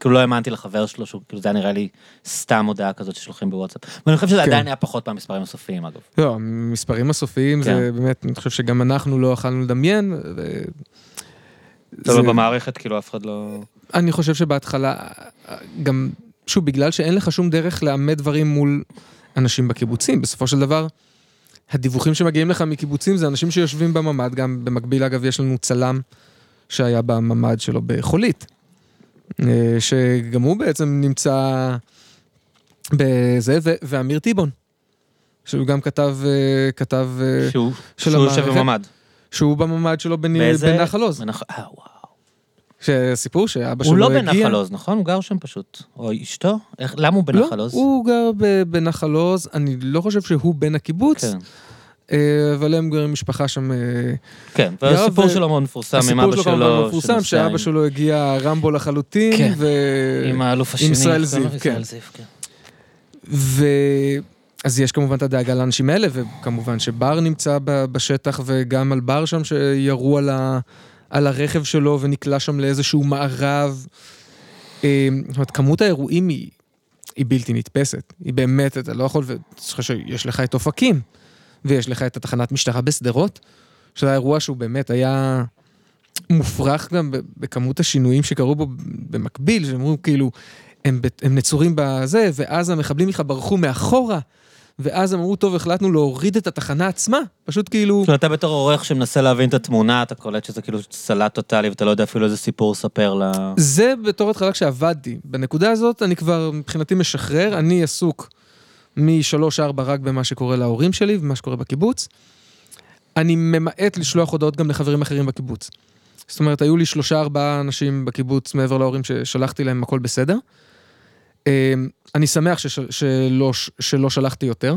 כאילו לא האמנתי לחבר שלו, שהוא כאילו זה היה נראה לי סתם הודעה כזאת ששולחים בוואטסאפ. ואני חושב שזה כן. עדיין היה פחות מהמספרים הסופיים אגב. לא, המספרים הסופיים כן. זה באמת, אני חושב שגם אנחנו לא יכלנו לדמיין. ו... זה במערכת, כאילו אף אחד לא... אני חושב שבהתחלה, גם, שוב, בגלל שאין לך שום דרך לאמת דברים מול אנשים בקיבוצים, בסופו של דבר, הדיווחים שמגיעים לך מקיבוצים זה אנשים שיושבים בממ"ד, גם במקביל, אגב, יש לנו צלם שהיה בממ"ד שלו בחולית, שגם הוא בעצם נמצא בזה, ואמיר טיבון, שהוא גם כתב, אה, כתב אה, שהוא, שהוא יושב בממ"ד. שהוא בממ"ד שלו בנחל עוז. בנח... אה, וואו. שסיפור שאבא שלו הגיע... הוא לא בנחל עוז, נכון? הוא גר שם פשוט. או אשתו? איך, למה הוא בנחל עוז? לא, הוא גר בנחל עוז, אני לא חושב שהוא בן הקיבוץ. כן. אה, אבל הם גרים משפחה שם. אה, כן, והסיפור שלו מאוד מפורסם עם אבא שלו. הסיפור שלו מאוד מפורסם, שאבא שלו הגיע רמבו לחלוטין. כן, עם האלוף השני. עם ישראל זיו, כן. ו... אז יש כמובן את הדאגה לאנשים האלה, וכמובן שבר נמצא בשטח, וגם על בר שם שירו על, ה... על הרכב שלו ונקלע שם לאיזשהו מערב. אה, זאת אומרת, כמות האירועים היא, היא בלתי נתפסת. היא באמת, אתה לא יכול, ויש לך את אופקים. ויש לך את התחנת משטרה בשדרות, שזה אירוע שהוא באמת היה מופרך גם בכמות השינויים שקרו בו במקביל, שאמרו כאילו, הם, הם נצורים בזה, ואז המחבלים לך ברחו מאחורה. ואז הם אמרו, טוב, החלטנו להוריד את התחנה עצמה, פשוט כאילו... זאת אומרת, אתה בתור עורך שמנסה להבין את התמונה, אתה קולט שזה כאילו סלט טוטאלי, ואתה לא יודע אפילו איזה סיפור לספר ל... זה בתור התחלה כשעבדתי. בנקודה הזאת אני כבר מבחינתי משחרר, אני עסוק משלוש-ארבע רק במה שקורה להורים שלי ומה שקורה בקיבוץ. אני ממעט לשלוח הודעות גם לחברים אחרים בקיבוץ. זאת אומרת, היו לי שלושה-ארבעה אנשים בקיבוץ מעבר להורים ששלחתי להם הכל בסדר. אמ, אני שמח שש, שלא, שלא שלחתי יותר,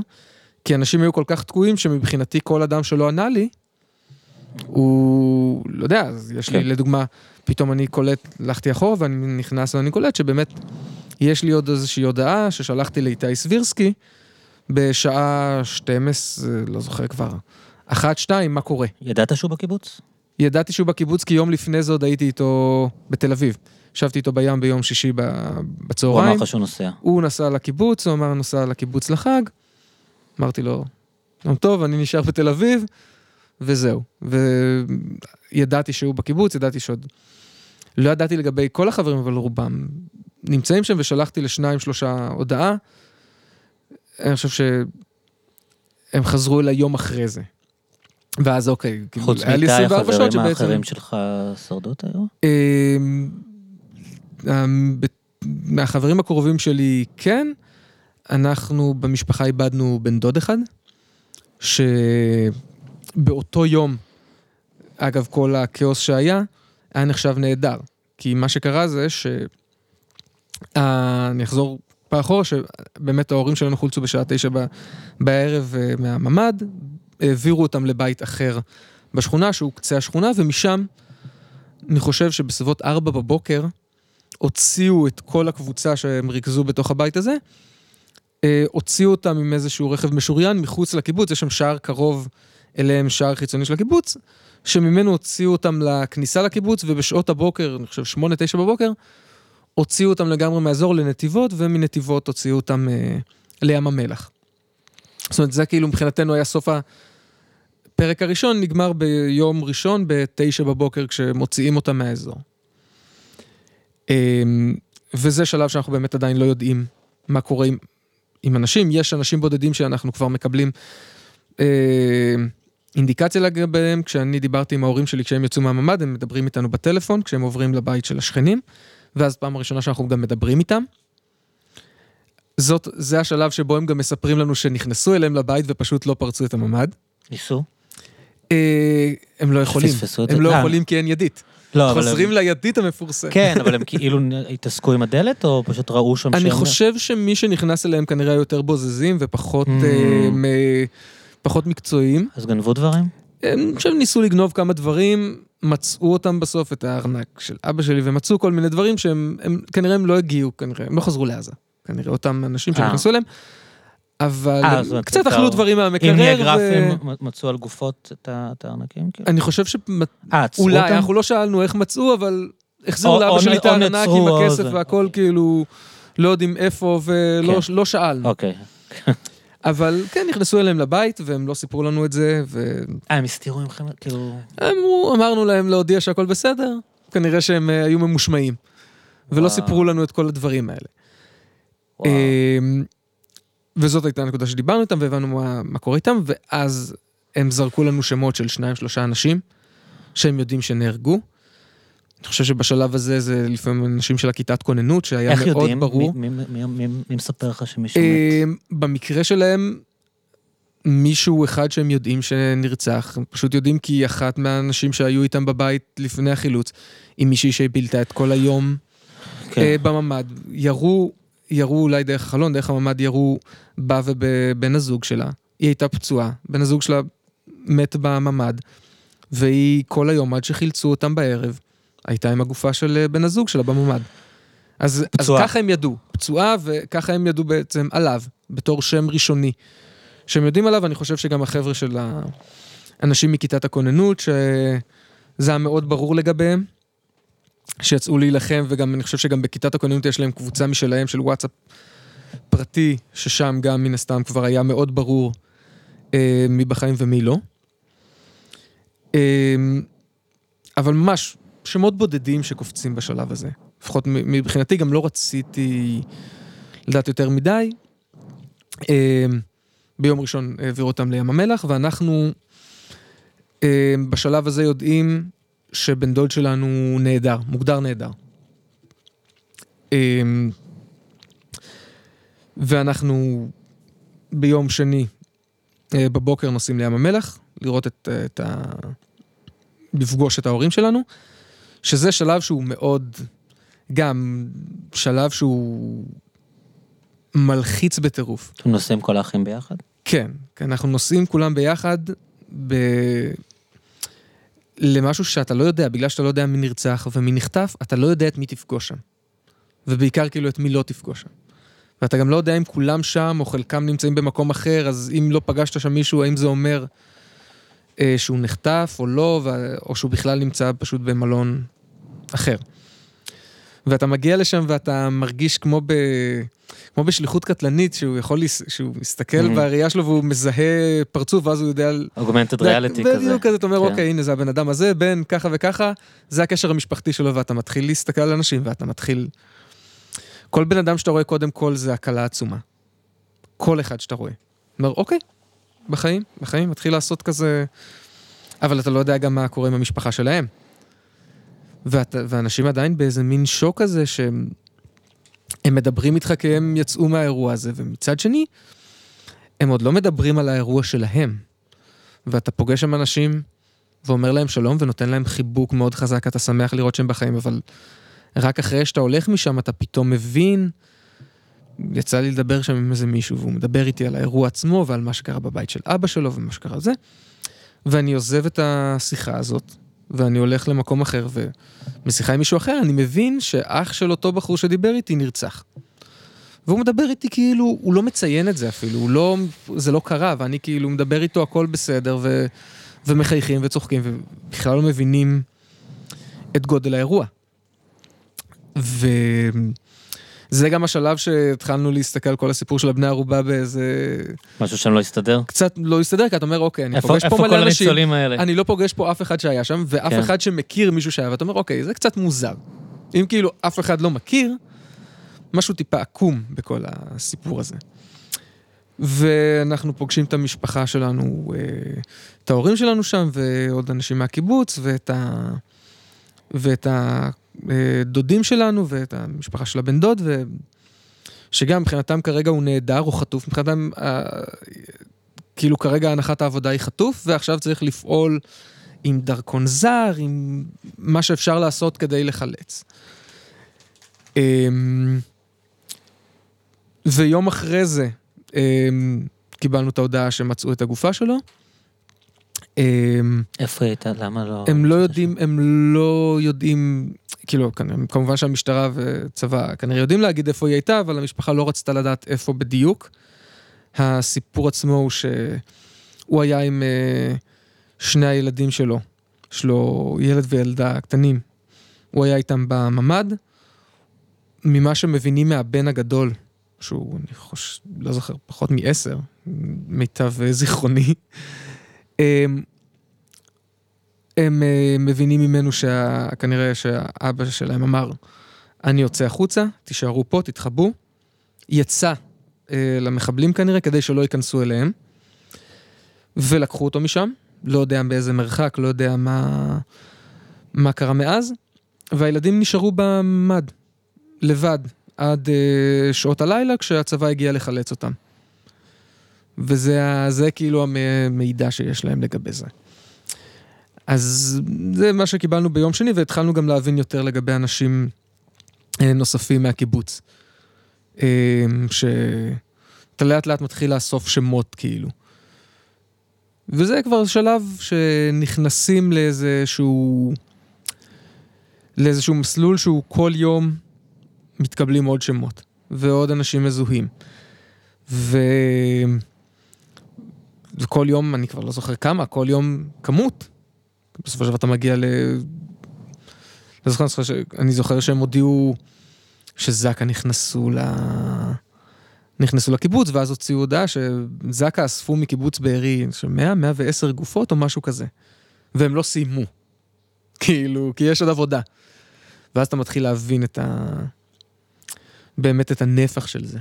כי אנשים היו כל כך תקועים שמבחינתי כל אדם שלא ענה לי, הוא, לא יודע, אז יש לי כן. לדוגמה, פתאום אני קולט, הלכתי אחורה ואני נכנס ואני קולט שבאמת יש לי עוד איזושהי הודעה ששלחתי לאיתי סבירסקי בשעה 12, לא זוכר כבר, אחת, שתיים, מה קורה? ידעת שהוא בקיבוץ? ידעתי שהוא בקיבוץ כי יום לפני זה עוד הייתי איתו בתל אביב. ישבתי איתו בים ביום שישי בצהריים. הוא אמר לך שהוא נוסע. הוא נסע לקיבוץ, הוא אמר נוסע לקיבוץ לחג. אמרתי לו, יום טוב, אני נשאר בתל אביב, וזהו. וידעתי שהוא בקיבוץ, ידעתי שעוד... לא ידעתי לגבי כל החברים, אבל רובם נמצאים שם, ושלחתי לשניים, שלושה הודעה. אני חושב שהם חזרו אליי יום אחרי זה. ואז אוקיי, כאילו, חוץ מאיתי, החברים האחרים שלך שרדו את האירוע? אמ, אמ, מהחברים הקרובים שלי כן, אנחנו במשפחה איבדנו בן דוד אחד, שבאותו יום, אגב כל הכאוס שהיה, היה נחשב נהדר. כי מה שקרה זה ש... אני אחזור פעם אחורה, שבאמת ההורים שלנו חולצו בשעה תשע בערב אה, מהממ"ד, העבירו אותם לבית אחר בשכונה, שהוא קצה השכונה, ומשם, אני חושב שבסביבות ארבע בבוקר, הוציאו את כל הקבוצה שהם ריכזו בתוך הבית הזה, אה, הוציאו אותם עם איזשהו רכב משוריין מחוץ לקיבוץ, יש שם שער קרוב אליהם, שער חיצוני של הקיבוץ, שממנו הוציאו אותם לכניסה לקיבוץ, ובשעות הבוקר, אני חושב שמונה, תשע בבוקר, הוציאו אותם לגמרי מהאזור לנתיבות, ומנתיבות הוציאו אותם אה, לים המלח. זאת אומרת, זה כאילו מבחינתנו היה סוף הפרק הראשון, נגמר ביום ראשון בתשע בבוקר כשמוציאים אותם מהאזור. אה, וזה שלב שאנחנו באמת עדיין לא יודעים מה קורה עם, עם אנשים. יש אנשים בודדים שאנחנו כבר מקבלים אה, אינדיקציה לגביהם. כשאני דיברתי עם ההורים שלי כשהם יצאו מהממ"ד, הם מדברים איתנו בטלפון, כשהם עוברים לבית של השכנים. ואז פעם ראשונה שאנחנו גם מדברים איתם. זאת, זה השלב שבו הם גם מספרים לנו שנכנסו אליהם לבית ופשוט לא פרצו את הממ"ד. ניסו? אה, הם לא יכולים, הם לא יכולים כי אין ידית. לא, חוזרים אבל... לידית המפורסמת. כן, אבל הם כאילו התעסקו עם הדלת, או פשוט ראו שם שהם... אני חושב שמי שנכנס אליהם כנראה יותר בוזזים ופחות mm. אה, מ... פחות מקצועיים. אז גנבו דברים? אני חושב ניסו לגנוב כמה דברים, מצאו אותם בסוף, את הארנק של אבא שלי, ומצאו כל מיני דברים שהם, הם, כנראה הם לא הגיעו, כנראה, הם לא חזרו לעזה. כנראה אותם אנשים אה. שנכנסו אליהם. אבל 아, אה, קצת אכלו דברים מהמקרר. אם נהיה גרפים, מצאו על גופות את הארנקים? כאילו? אני חושב ש... אולי, אנחנו לא שאלנו איך מצאו, אבל החזירו לאבא שלי את הארנק עם הכסף והכל, כאילו, לא יודעים איפה, ולא כן. לא שאלנו. אוקיי. אבל כן, נכנסו אליהם לבית, והם לא סיפרו לנו את זה, ו... אה, הם הסתירו ממכם, כאילו... אמרו, אמרנו להם להודיע שהכל בסדר, כנראה שהם אה, היו ממושמעים. ולא. סיפרו לנו את כל הדברים האלה. וואו. אמ, וזאת הייתה הנקודה שדיברנו איתם והבנו מה, מה קורה איתם, ואז הם זרקו לנו שמות של שניים שלושה אנשים שהם יודעים שנהרגו. אני חושב שבשלב הזה זה לפעמים אנשים של הכיתת כוננות, שהיה איך מאוד יודעים? ברור. מי- מי- מי- מי- מי מספר לך שמישהו מת? אמ, במקרה שלהם, מישהו אחד שהם יודעים שנרצח, הם פשוט יודעים כי אחת מהאנשים שהיו איתם בבית לפני החילוץ, היא מישהי שבילתה את כל היום כן. אה, בממ"ד. ירו, ירו אולי דרך החלון, דרך הממ"ד ירו בה ובבן הזוג שלה. היא הייתה פצועה, בן הזוג שלה מת בממ"ד, והיא כל היום עד שחילצו אותם בערב, הייתה עם הגופה של אה, בן הזוג שלה בממ"ד. אז, אז. ככה הם ידעו, פצועה, וככה הם ידעו בעצם עליו, בתור שם ראשוני. שהם יודעים עליו, אני חושב שגם החבר'ה של האנשים מכיתת הכוננות, שזה היה מאוד ברור לגביהם, שיצאו להילחם, וגם אני חושב שגם בכיתת הכוננות יש להם קבוצה משלהם של וואטסאפ פרטי, ששם גם מן הסתם כבר היה מאוד ברור אה, מי בחיים ומי לא. אה, אבל ממש, שמות בודדים שקופצים בשלב הזה. לפחות מבחינתי גם לא רציתי לדעת יותר מדי. אה, ביום ראשון העבירו אותם לים המלח, ואנחנו אה, בשלב הזה יודעים שבן דוד שלנו נהדר, מוגדר נהדר. אה, ואנחנו ביום שני אה, בבוקר נוסעים לים המלח, לראות את, את ה... לפגוש את ההורים שלנו, שזה שלב שהוא מאוד, גם שלב שהוא מלחיץ בטירוף. אתם נוסעים כל האחים ביחד? כן, אנחנו נוסעים כולם ביחד ב... למשהו שאתה לא יודע, בגלל שאתה לא יודע מי נרצח ומי נחטף, אתה לא יודע את מי תפגוש שם. ובעיקר כאילו את מי לא תפגוש שם. ואתה גם לא יודע אם כולם שם או חלקם נמצאים במקום אחר, אז אם לא פגשת שם מישהו, האם זה אומר שהוא נחטף או לא. או שהוא בכלל נמצא פשוט במלון אחר. ואתה מגיע לשם ואתה מרגיש כמו ב... כמו בשליחות קטלנית, שהוא יכול, לס... שהוא מסתכל Mhm. בראייה שלו והוא מזהה פרצוף, ואז הוא יודע... אוגמנטד ריאליטי כזה. בדיוק כזה, אתה אומר, כן. אוקיי, הנה זה הבן אדם הזה, בן ככה וככה, זה הקשר המשפחתי שלו, ואתה מתחיל להסתכל על אנשים, ואתה מתחיל... כל בן אדם שאתה רואה קודם כל זה הקלה עצומה. כל אחד שאתה רואה. אומר, אוקיי, בחיים, בחיים, מתחיל לעשות כזה... אבל אתה לא יודע גם מה קורה עם המשפחה שלהם. ואת, ואנשים עדיין באיזה מין שוק כזה שהם הם מדברים איתך כי הם יצאו מהאירוע הזה, ומצד שני, הם עוד לא מדברים על האירוע שלהם. ואתה פוגש שם אנשים ואומר להם שלום ונותן להם חיבוק מאוד חזק, אתה שמח לראות שהם בחיים, אבל רק אחרי שאתה הולך משם אתה פתאום מבין, יצא לי לדבר שם עם איזה מישהו והוא מדבר איתי על האירוע עצמו ועל מה שקרה בבית של אבא שלו ומה שקרה זה, ואני עוזב את השיחה הזאת ואני הולך למקום אחר ומשיחה עם מישהו אחר, אני מבין שאח של אותו בחור שדיבר איתי נרצח. והוא מדבר איתי כאילו, הוא לא מציין את זה אפילו, הוא לא, זה לא קרה, ואני כאילו מדבר איתו הכל בסדר, ו, ומחייכים וצוחקים, ובכלל לא מבינים את גודל האירוע. וזה גם השלב שהתחלנו להסתכל על כל הסיפור של הבני ערובה באיזה... משהו שם לא הסתדר? קצת לא הסתדר, כי אתה אומר, אוקיי, אני איפה פוגש פה איפה כל מלא אנשים, הניצולים האלה? אני לא פוגש פה אף אחד שהיה שם, ואף כן. אחד שמכיר מישהו שהיה, ואתה אומר, אוקיי, זה קצת מוזר. אם כאילו אף אחד לא מכיר, משהו טיפה עקום בכל הסיפור הזה. ואנחנו פוגשים את המשפחה שלנו, אה, את ההורים שלנו שם, ועוד אנשים מהקיבוץ, ואת ה... ואת הדודים שלנו, ואת המשפחה של הבן דוד, ו... שגם מבחינתם כרגע הוא נהדר, הוא חטוף, מבחינתם, אה, כאילו כרגע הנחת העבודה היא חטוף, ועכשיו צריך לפעול עם דרכון זר, עם מה שאפשר לעשות כדי לחלץ. אמ, ויום אחרי זה אמ, קיבלנו את ההודעה שמצאו את הגופה שלו. אמ, איפה היא הייתה? למה לא... הם לא יודעים, הם לא יודעים, כאילו, כמובן שהמשטרה וצבא כנראה יודעים להגיד איפה היא הייתה, אבל המשפחה לא רצתה לדעת איפה בדיוק. הסיפור עצמו הוא שהוא היה עם אה, שני הילדים שלו, יש לו ילד וילדה קטנים. הוא היה איתם בממ"ד. ממה שמבינים מהבן הגדול, שהוא, אני חושב, לא זוכר, פחות מעשר, מיטב זיכרוני, אמ, הם אה, מבינים ממנו שכנראה שהאבא שלהם אמר, אני יוצא החוצה, תישארו פה, תתחבאו. יצא אה, למחבלים כנראה כדי שלא ייכנסו אליהם, ולקחו אותו משם, לא יודע באיזה מרחק, לא יודע מה, מה קרה מאז, והילדים נשארו בממ"ד, לבד, עד אה, שעות הלילה כשהצבא הגיע לחלץ אותם. וזה זה כאילו המידע שיש להם לגבי זה. אז זה מה שקיבלנו ביום שני, והתחלנו גם להבין יותר לגבי אנשים אה, נוספים מהקיבוץ. אה, שאתה לאט לאט מתחיל לאסוף שמות כאילו. וזה כבר שלב שנכנסים לאיזשהו... לאיזשהו מסלול שהוא כל יום מתקבלים עוד שמות, ועוד אנשים מזוהים. ו... וכל יום, אני כבר לא זוכר כמה, כל יום כמות. בסופו של דבר אתה מגיע ל... לא זוכר, אני זוכר שהם הודיעו שזק"א נכנסו ל... נכנסו לקיבוץ, ואז הוציאו הודעה שזק"א אספו מקיבוץ בארי 100, 110 גופות או משהו כזה. והם לא סיימו. כאילו, כי יש עוד עבודה. ואז אתה מתחיל להבין את ה... באמת את הנפח של זה.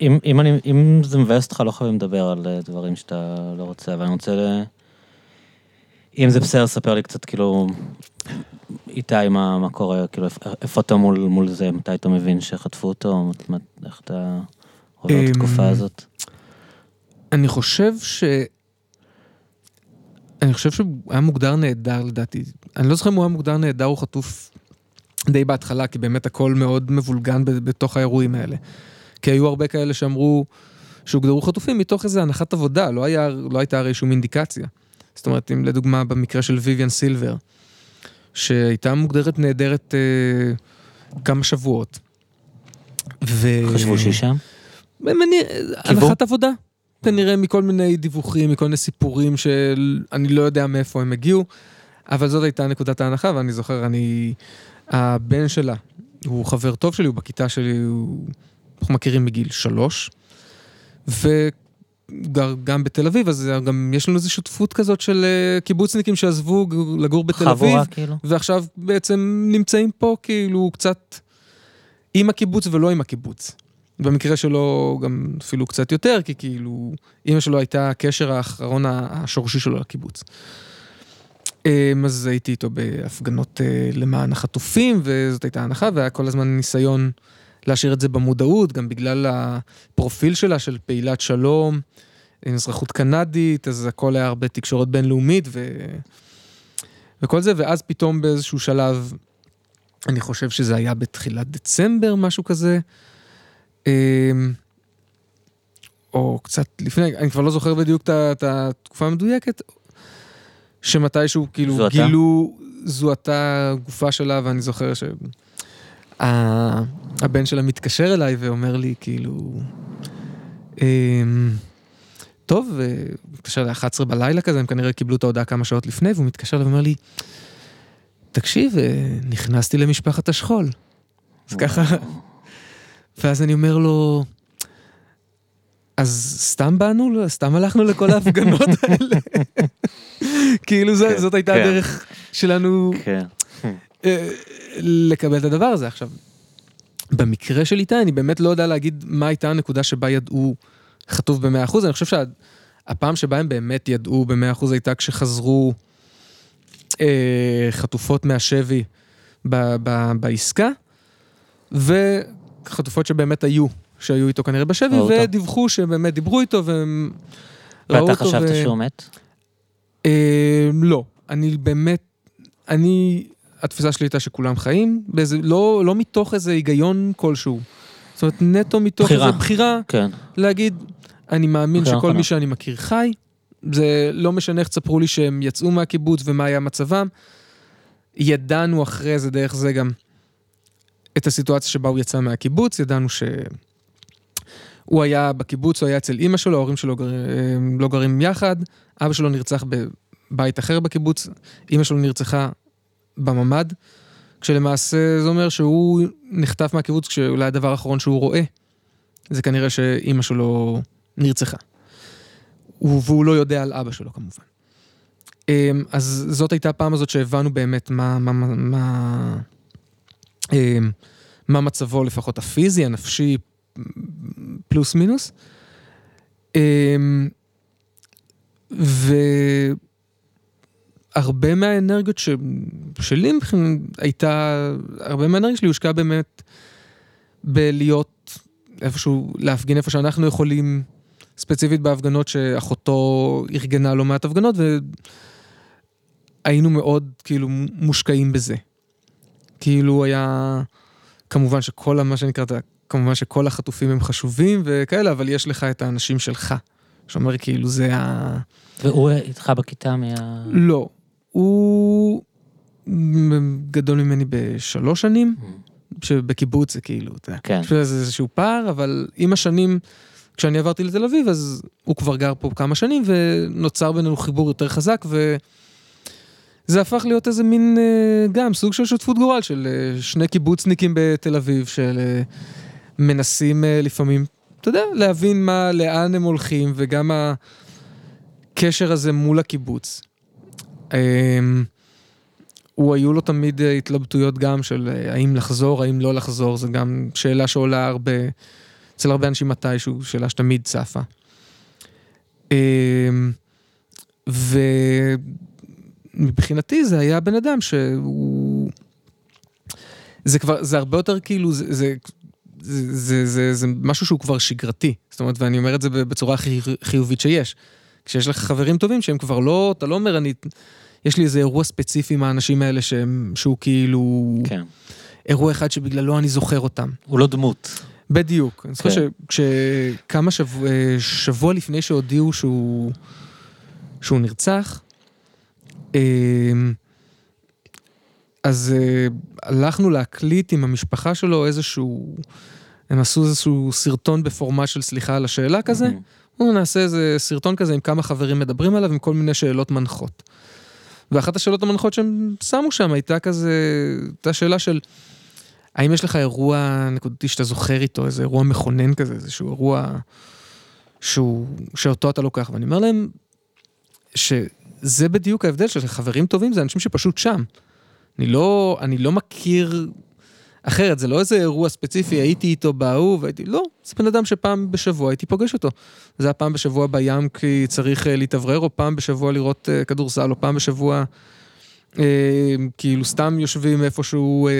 אם, אם, אני, אם זה מבאס אותך, לא חייבים לדבר על אה, דברים שאתה לא רוצה, אבל אני רוצה ל... אם זה בסדר, ספר לי קצת, כאילו, איתי, מה, מה קורה, כאילו, איפה אתה מול, מול זה, מתי אתה מבין שחטפו אותו, איך אתה עובר את התקופה אמ, הזאת? אני חושב ש... אני חושב שהוא היה מוגדר נהדר לדעתי. אני לא זוכר אם הוא היה מוגדר נהדר או חטוף די בהתחלה, כי באמת הכל מאוד מבולגן בתוך האירועים האלה. כי היו הרבה כאלה שאמרו שהוגדרו חטופים מתוך איזו הנחת עבודה, לא, היה, לא הייתה הרי שום אינדיקציה. זאת אומרת, אם לדוגמה במקרה של ויויאן סילבר, שהייתה מוגדרת נהדרת אה, כמה שבועות. ו... חשבו שהיא שם? הנחת עבודה. כנראה מכל מיני דיווחים, מכל מיני סיפורים שאני לא יודע מאיפה הם הגיעו, אבל זאת הייתה נקודת ההנחה, ואני זוכר, אני... הבן שלה, הוא חבר טוב שלי, הוא בכיתה שלי, הוא... אנחנו מכירים מגיל שלוש, וגר גם בתל אביב, אז גם יש לנו איזו שותפות כזאת של אה, קיבוצניקים שעזבו לגור בתל אביב, חבורה כאילו. ועכשיו בעצם נמצאים פה כאילו קצת עם הקיבוץ ולא עם הקיבוץ. במקרה שלו גם אפילו קצת יותר, כי כאילו, אימא שלו הייתה הקשר האחרון השורשי שלו לקיבוץ. אמ, אז הייתי איתו בהפגנות אה, למען החטופים, וזאת הייתה הנחה, והיה כל הזמן ניסיון להשאיר את זה במודעות, גם בגלל הפרופיל שלה של פעילת שלום, עם אזרחות קנדית, אז הכל היה הרבה תקשורת בינלאומית ו... וכל זה, ואז פתאום באיזשהו שלב, אני חושב שזה היה בתחילת דצמבר, משהו כזה, אמ, או קצת לפני, אני כבר לא זוכר בדיוק את התקופה המדויקת, שמתישהו כאילו זוהתה? גילו, זוהתה גופה שלה, ואני זוכר שהבן שלה מתקשר אליי ואומר לי כאילו, אמ, טוב, מתקשר ל-11 בלילה כזה, הם כנראה קיבלו את ההודעה כמה שעות לפני, והוא מתקשר אליי ואומר לי, תקשיב, אה, נכנסתי למשפחת השכול. אז ככה... ואז אני אומר לו, אז סתם באנו, סתם הלכנו לכל ההפגנות האלה. כאילו כן, זאת הייתה כן. הדרך שלנו כן. לקבל את הדבר הזה. עכשיו, במקרה של איתי, אני באמת לא יודע להגיד מה הייתה הנקודה שבה ידעו חטוף ב-100%, אני חושב שהפעם שבה הם באמת ידעו ב-100% הייתה כשחזרו אה, חטופות מהשבי בעסקה, ו... חטופות שבאמת היו, שהיו איתו כנראה בשבי, ודיווחו שבאמת דיברו איתו והם ראו אותו. ואתה חשבת שהוא מת? אה, לא, אני באמת, אני, התפיסה שלי הייתה שכולם חיים, באיזה, לא, לא מתוך איזה היגיון כלשהו. זאת אומרת, נטו מתוך בחירה. איזה בחירה, כן. להגיד, אני מאמין שכל נכונה. מי שאני מכיר חי, זה לא משנה איך תספרו לי שהם יצאו מהקיבוץ ומה היה מצבם. ידענו אחרי זה, דרך זה גם, את הסיטואציה שבה הוא יצא מהקיבוץ, ידענו שהוא היה בקיבוץ, הוא היה אצל אימא שלו, ההורים שלו גר... לא גרים יחד, אבא שלו נרצח בבית אחר בקיבוץ, אימא שלו נרצחה בממ"ד, כשלמעשה זה אומר שהוא נחטף מהקיבוץ כשאולי הדבר האחרון שהוא רואה, זה כנראה שאימא שלו נרצחה. והוא לא יודע על אבא שלו כמובן. אמ, אז זאת הייתה הפעם הזאת שהבנו באמת מה, מה, מה, מה, אמ, מצבו לפחות הפיזי, הנפשי, פלוס מינוס. אמ, והרבה מהאנרגיות ש... שלי מבחינת הייתה, הרבה מהאנרגיה שלי הושקעה באמת בלהיות איפשהו, להפגין איפה שאנחנו יכולים, ספציפית בהפגנות שאחותו ארגנה לא מעט הפגנות, והיינו מאוד כאילו מושקעים בזה. כאילו היה, כמובן שכל מה שנקרא, כמובן שכל החטופים הם חשובים וכאלה, אבל יש לך את האנשים שלך. שאומר כאילו זה ה... והוא איתך בכיתה מה... לא, הוא גדול ממני בשלוש שנים, mm. שבקיבוץ זה כאילו, אתה יודע, כן. לזה איזשהו פער, אבל עם השנים, כשאני עברתי לתל אביב, אז הוא כבר גר פה כמה שנים, ונוצר בינינו חיבור יותר חזק, וזה הפך להיות איזה מין, אה, גם סוג של שותפות גורל, של אה, שני קיבוצניקים בתל אביב, של אה, מנסים לפעמים אתה יודע, להבין מה, לאן הם הולכים, וגם הקשר הזה מול הקיבוץ. אמ, הוא היו לו תמיד התלבטויות גם של אה, האם לחזור, האם לא לחזור, זו גם שאלה שעולה הרבה, אצל הרבה אנשים מתישהו, שאלה שתמיד צפה. אמ, ומבחינתי זה היה בן אדם שהוא... זה כבר, זה הרבה יותר כאילו, זה, זה זה, זה, זה, זה משהו שהוא כבר שגרתי. זאת אומרת, ואני אומר את זה בצורה הכי חיובית שיש. כשיש לך חברים טובים שהם כבר לא, אתה לא אומר, אני, יש לי איזה אירוע ספציפי עם האנשים האלה שהם, שהוא כאילו... כן. אירוע אחד שבגללו אני זוכר אותם. הוא לא דמות. בדיוק. אני זוכר כן. שכמה שבוע, שבוע לפני שהודיעו שהוא, שהוא נרצח, אמ, אז uh, הלכנו להקליט עם המשפחה שלו איזשהו, הם עשו איזשהו סרטון בפורמט של סליחה על השאלה כזה. mm-hmm. נעשה איזה סרטון כזה עם כמה חברים מדברים עליו, עם כל מיני שאלות מנחות. ואחת השאלות המנחות שהם שמו שם הייתה כזה, הייתה שאלה של, האם יש לך אירוע נקודתי שאתה זוכר איתו, איזה אירוע מכונן כזה, איזשהו אירוע שהוא, שאותו אתה לוקח, ואני אומר להם, שזה בדיוק ההבדל של חברים טובים, זה אנשים שפשוט שם. אני לא, אני לא מכיר אחרת, זה לא איזה אירוע ספציפי, הייתי איתו בהוא והייתי, לא, זה בן אדם שפעם בשבוע הייתי פוגש אותו. זה היה פעם בשבוע בים כי צריך אה, להתאוורר, או פעם בשבוע לראות uh, כדורסל, או פעם בשבוע uh, כאילו סתם יושבים איפשהו uh,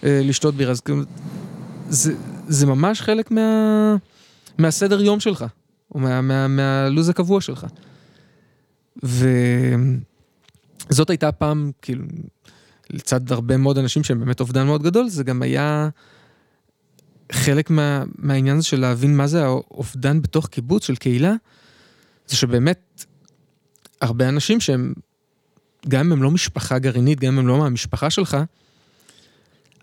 uh, לשתות בירה. כאילו, זה, זה ממש חלק מה, מהסדר יום שלך, או מה, מה, מהלו"ז הקבוע שלך. וזאת הייתה פעם, כאילו, לצד הרבה מאוד אנשים שהם באמת אובדן מאוד גדול, זה גם היה חלק מה, מהעניין הזה של להבין מה זה האובדן בתוך קיבוץ של קהילה, זה שבאמת הרבה אנשים שהם, גם אם הם לא משפחה גרעינית, גם אם הם לא מהמשפחה שלך,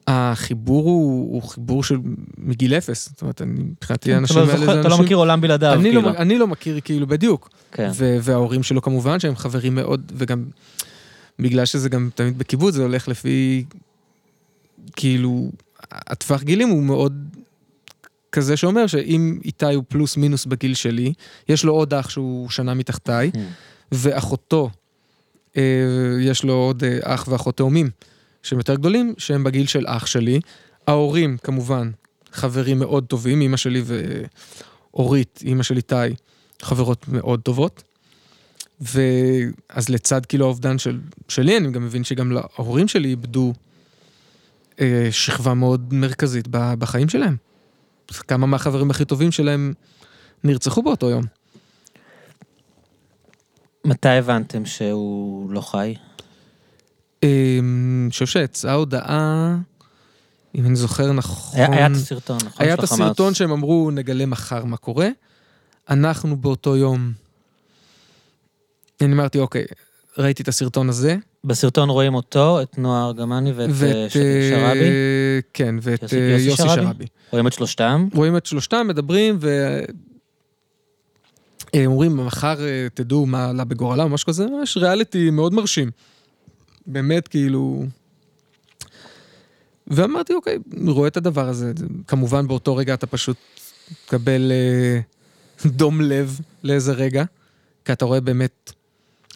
החיבור הוא, הוא חיבור של מגיל אפס, זאת אומרת, אני, מבחינתי כן, האנשים האלה זה אנשים... אתה לא מכיר עולם בלעדיו, אני לא כאילו. לא, אני לא מכיר, כאילו, בדיוק. כן. וההורים שלו כמובן, שהם חברים מאוד, וגם בגלל שזה גם תמיד בקיבוץ, זה הולך לפי, כאילו, הטווח גילים הוא מאוד כזה שאומר שאם איתי הוא פלוס מינוס בגיל שלי, יש לו עוד אח שהוא שנה מתחתיי, mm. ואחותו, אה, יש לו עוד אה, אח ואחות תאומים שהם יותר גדולים, שהם בגיל של אח שלי. ההורים, כמובן, חברים מאוד טובים, אימא שלי ואורית, אימא של איתי, חברות מאוד טובות. ואז לצד כאילו האובדן של, שלי, אני גם מבין שגם ההורים שלי איבדו אה, שכבה מאוד מרכזית בחיים שלהם. כמה מהחברים הכי טובים שלהם נרצחו באותו יום. מתי הבנתם שהוא לא חי? אמ, אני חושב שיצאה הודעה, אם אני זוכר נכון... היה, היה את הסרטון, נכון? היה את הסרטון שהם אמרו, נגלה מחר מה קורה. אנחנו באותו יום אני אמרתי, אוקיי, ראיתי את הסרטון הזה. בסרטון רואים אותו, את נועה ארגמני ואת, ואת אה, שרבי. אה, כן, ואת יוסי, יוסי, יוסי שרבי. שרבי. רואים את שלושתם? רואים את שלושתם, מדברים, ו... הם אומרים, מחר תדעו מה עלה בגורלם, או משהו כזה, ממש ריאליטי מאוד מרשים. באמת, כאילו... ואמרתי, אוקיי, רואה את הדבר הזה. כמובן, באותו רגע אתה פשוט מקבל... דום לב לאיזה רגע, כי אתה רואה באמת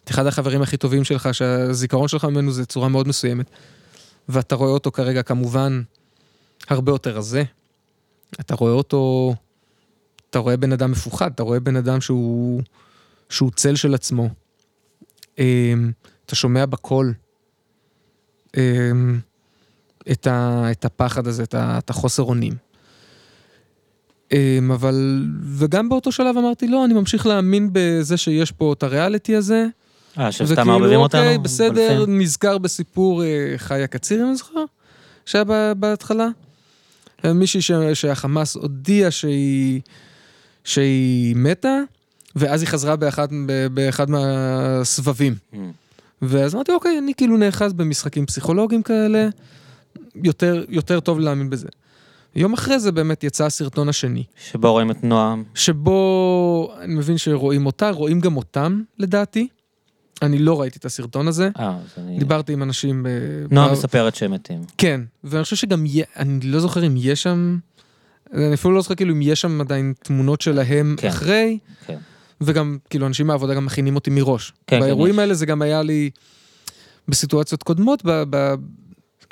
את אחד החברים הכי טובים שלך, שהזיכרון שלך ממנו זה צורה מאוד מסוימת, ואתה רואה אותו כרגע כמובן הרבה יותר רזה. אתה רואה אותו, אתה רואה בן אדם מפוחד, אתה רואה בן אדם שהוא, שהוא צל של עצמו. אמ, אתה שומע בקול אמ, את, ה, את הפחד הזה, את, ה, את החוסר אונים. אמ, אבל, וגם באותו שלב אמרתי, לא, אני ממשיך להאמין בזה שיש פה את הריאליטי הזה. אה, שסתם מערבבים אותנו? אוקיי, בסדר, בלפים. נזכר בסיפור אה, חיה קציר, אם אני זוכר, שהיה בהתחלה. מישהי שהחמאס הודיע שהיא, שהיא מתה, ואז היא חזרה באחד, באחד מהסבבים. Mm. ואז אמרתי, אוקיי, אני כאילו נאחז במשחקים פסיכולוגיים כאלה, יותר, יותר טוב להאמין בזה. יום אחרי זה באמת יצא הסרטון השני. שבו רואים את נועם. שבו, אני מבין שרואים אותה, רואים גם אותם, לדעתי. אני לא ראיתי את הסרטון הזה. אה, אז אני... דיברתי עם אנשים... ב... נועם מספרת שהם מתים. כן, ואני חושב שגם, אני לא זוכר אם יש שם... אני אפילו לא זוכר כאילו אם יש שם עדיין תמונות שלהם כן. אחרי. כן. וגם, כאילו, אנשים מהעבודה גם מכינים אותי מראש. כן, כן באירועים כן, האלה זה גם היה לי בסיטואציות קודמות, ב, ב,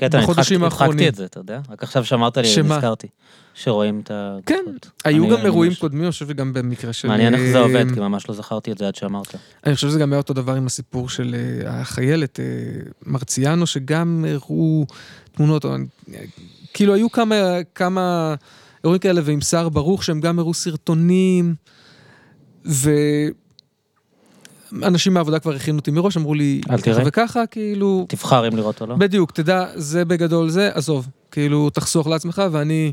קטע, בחודשים האחרונים. הדחקתי את זה, אתה יודע? רק עכשיו שאמרת לי, שמה? נזכרתי. שרואים את ה... כן, היו גם אירועים קודמים, אני חושב שגם במקרה של... מעניין איך זה אה, עובד, כי ממש לא זכרתי את זה עד שאמרת. אני חושב שזה גם היה אותו דבר עם הסיפור של אה, החיילת אה, מרציאנו, שגם הראו תמונות, כאילו היו כמה, כמה אירועים כאלה, ועם שר ברוך, שהם גם הראו סרטונים. ואנשים מהעבודה כבר הכינו אותי מראש, אמרו לי, אל תראה. וככה, כאילו... תבחר אם לראות או לא. בדיוק, תדע, זה בגדול זה, עזוב, כאילו, תחסוך לעצמך, ואני...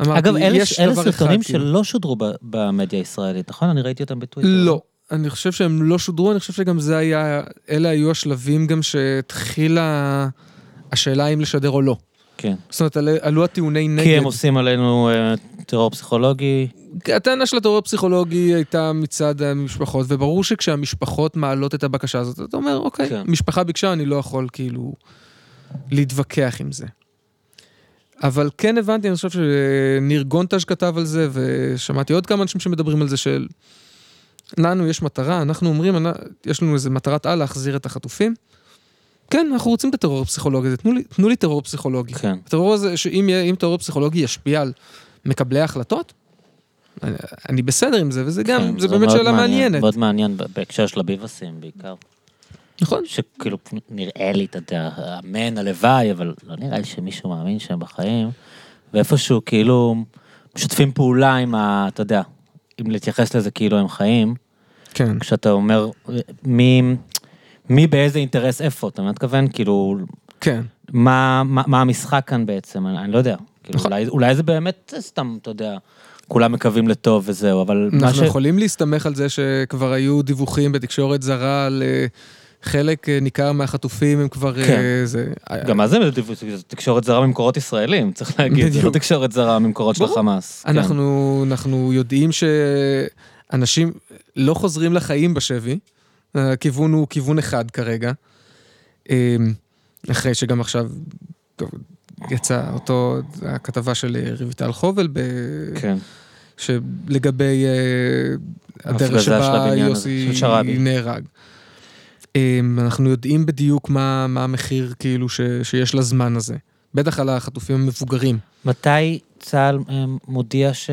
אמרתי, אגב, אלה, יש אלה סרטונים כאילו. שלא שודרו במדיה הישראלית, נכון? אני ראיתי אותם בטוויטר. לא, אני חושב שהם לא שודרו, אני חושב שגם זה היה, אלה היו השלבים גם שהתחילה השאלה אם לשדר או לא. כן. זאת אומרת, עלו הטיעוני נגד. כי הם עושים עלינו אה, טרור פסיכולוגי. הטענה של הטרור הפסיכולוגי הייתה מצד המשפחות, וברור שכשהמשפחות מעלות את הבקשה הזאת, אתה אומר, אוקיי, כן. משפחה ביקשה, אני לא יכול כאילו להתווכח עם זה. אבל כן הבנתי, אני חושב שניר גונטאז' כתב על זה, ושמעתי עוד כמה אנשים שמדברים על זה, של לנו יש מטרה, אנחנו אומרים, יש לנו איזה מטרת על להחזיר את החטופים. כן, אנחנו רוצים את הטרור הפסיכולוגי הזה, תנו לי, תנו לי טרור פסיכולוגי. כן. הטרור הזה, שאם טרור פסיכולוגי ישפיע על מקבלי ההחלטות, אני, אני בסדר עם זה, וזה גם, כן, זה באמת שאלה מעניין, מעניינת. מאוד מעניין בהקשר של הביבסים בעיקר. נכון. שכאילו נראה לי, אתה יודע, אמן, הלוואי, אבל לא נראה לי שמישהו מאמין שהם בחיים, ואיפשהו כאילו משתפים פעולה עם ה... אתה יודע, אם להתייחס לזה כאילו הם חיים. כן. כשאתה אומר, מי... מי באיזה אינטרס איפה, אתה מתכוון? כאילו... כן. מה, מה, מה המשחק כאן בעצם? אני, אני לא יודע. כאילו, נכון. אולי, אולי זה באמת סתם, אתה יודע, כולם מקווים לטוב וזהו, אבל... אנחנו ש... יכולים להסתמך על זה שכבר היו דיווחים בתקשורת זרה על... אה, חלק אה, ניכר מהחטופים הם כבר... כן. אה, זה... גם מה זה תקשורת זרה ממקורות ישראלים, צריך להגיד, זה לא תקשורת זרה ממקורות של החמאס. כן. אנחנו, כן. אנחנו יודעים שאנשים לא חוזרים לחיים בשבי, הכיוון הוא כיוון אחד כרגע. אמ, אחרי שגם עכשיו יצא אותו, הכתבה של רויטל חובל, ב... כן. שלגבי אה, הדרך שבה יוסי נהרג. אמ, אנחנו יודעים בדיוק מה, מה המחיר כאילו ש, שיש לזמן הזה. בטח על החטופים המבוגרים. מתי צה"ל אה, מודיע ש...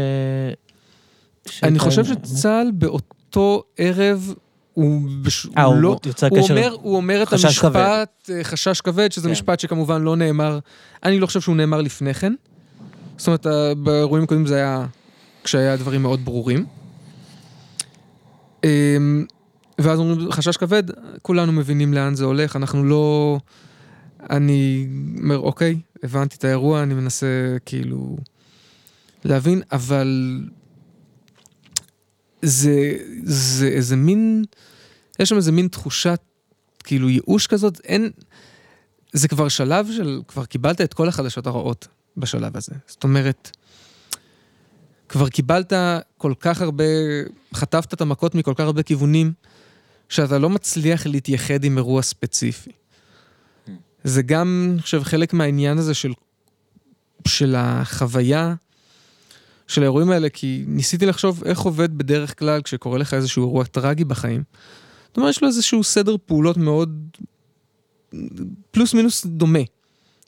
אני חושב שצה"ל באותו ערב הוא, בש... 아, אה, הוא, לא, הוא, אומר, הוא אומר את המשפט, כבד. אה, חשש כבד, שזה כן. משפט שכמובן לא נאמר, אני לא חושב שהוא נאמר לפני כן. זאת אומרת, באירועים הקודמים זה היה כשהיה דברים מאוד ברורים. אמ, ואז אומרים, חשש כבד, כולנו מבינים לאן זה הולך, אנחנו לא... אני אומר, אוקיי, הבנתי את האירוע, אני מנסה כאילו להבין, אבל זה, זה איזה מין, יש שם איזה מין תחושת כאילו ייאוש כזאת, אין, זה כבר שלב של, כבר קיבלת את כל החדשות הרעות בשלב הזה. זאת אומרת, כבר קיבלת כל כך הרבה, חטפת את המכות מכל כך הרבה כיוונים, שאתה לא מצליח להתייחד עם אירוע ספציפי. זה גם, אני חושב, חלק מהעניין הזה של, של החוויה של האירועים האלה, כי ניסיתי לחשוב איך עובד בדרך כלל כשקורה לך איזשהו אירוע טרגי בחיים. זאת אומרת, יש לו איזשהו סדר פעולות מאוד פלוס מינוס דומה.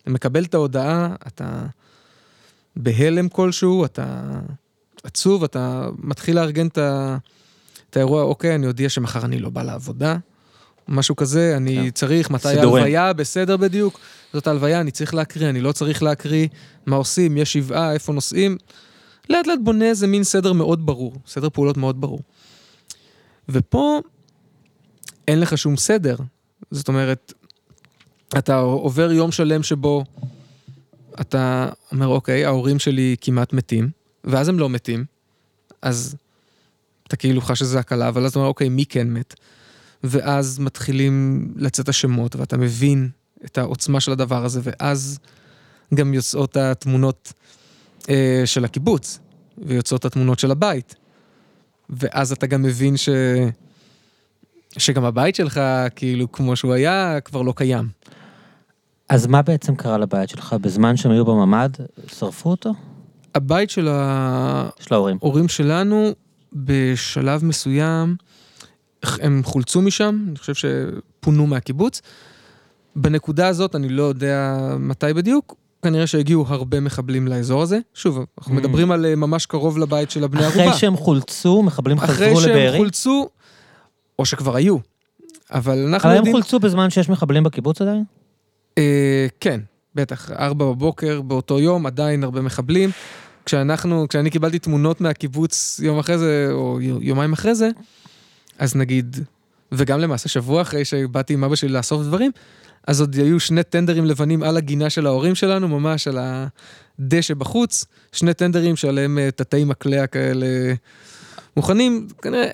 אתה מקבל את ההודעה, אתה בהלם כלשהו, אתה עצוב, אתה מתחיל לארגן את האירוע, אוקיי, אני אודיע שמחר אני לא בא לעבודה, משהו כזה, אני כן. צריך, מתי ההלוויה, בסדר בדיוק, זאת ההלוויה, אני צריך להקריא, אני לא צריך להקריא, מה עושים, יש שבעה, איפה נוסעים. לאט לאט בונה איזה מין סדר מאוד ברור, סדר פעולות מאוד ברור. ופה אין לך שום סדר. זאת אומרת, אתה עובר יום שלם שבו אתה אומר, אוקיי, ההורים שלי כמעט מתים, ואז הם לא מתים, אז אתה כאילו חש שזה הקלה, אבל אז אתה אומר, אוקיי, מי כן מת? ואז מתחילים לצאת השמות, ואתה מבין את העוצמה של הדבר הזה, ואז גם יוצאות התמונות אה, של הקיבוץ, ויוצאות התמונות של הבית. ואז אתה גם מבין ש... שגם הבית שלך, כאילו, כמו שהוא היה, כבר לא קיים. אז מה בעצם קרה לבית שלך? בזמן שהם היו בממ"ד, שרפו אותו? הבית של ההורים. ההורים שלנו, בשלב מסוים, הם חולצו משם, אני חושב שפונו מהקיבוץ. בנקודה הזאת, אני לא יודע מתי בדיוק, כנראה שהגיעו הרבה מחבלים לאזור הזה. שוב, אנחנו mm. מדברים על אה, ממש קרוב לבית של הבני ערובה. אחרי שהם חולצו, מחבלים חזרו לבארי? אחרי שהם חולצו, או שכבר היו. אבל אנחנו יודעים... אבל הם חולצו בזמן שיש מחבלים בקיבוץ עדיין? אה, כן, בטח, ארבע בבוקר באותו יום, עדיין הרבה מחבלים. כשאנחנו, כשאני קיבלתי תמונות מהקיבוץ יום אחרי זה, או יומיים אחרי זה, אז נגיד, וגם למעשה שבוע אחרי שבאתי עם אבא שלי לאסוף דברים, אז עוד היו שני טנדרים לבנים על הגינה של ההורים שלנו, ממש על הדשא בחוץ, שני טנדרים שעליהם אה, תתי מקלע כאלה מוכנים, כנראה,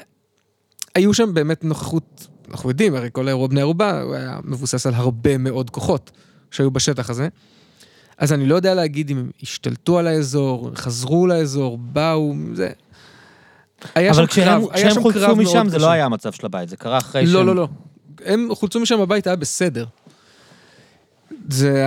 היו שם באמת נוכחות אנחנו יודעים, הרי כל האירוע בני ערובה, הוא היה מבוסס על הרבה מאוד כוחות שהיו בשטח הזה. אז אני לא יודע להגיד אם הם השתלטו על האזור, חזרו לאזור, באו, זה... היה אבל שם קרב, היה שם קרב מאוד קשה. כשהם חולצו משם זה לא היה המצב של הבית, זה קרה אחרי לא, שהם... לא, לא, לא. הם חולצו משם, הבית היה בסדר. זה...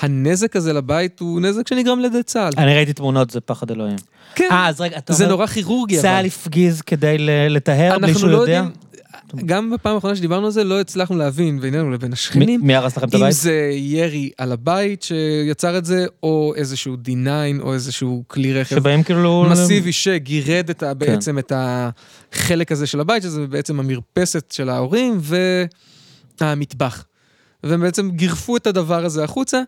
הנזק הזה לבית הוא נזק שנגרם לידי צה"ל. אני ראיתי תמונות, זה פחד אלוהים. כן, 아, אז רגע, זה אומר, נורא כירורגי. צה"ל הפגיז כדי לטהר בלי שהוא לא יודע? יודעים, גם בפעם האחרונה שדיברנו על זה, לא הצלחנו להבין בינינו לבין השכנים. מי הרס לכם את הבית? אם זה ירי על הבית שיצר את זה, או איזשהו D9, או איזשהו כלי רכב. שבהם כאילו... מסיבי שגירד את ה, כן. בעצם את החלק הזה של הבית, שזה בעצם המרפסת של ההורים, והמטבח. והם בעצם גירפו את הדבר הזה החוצה.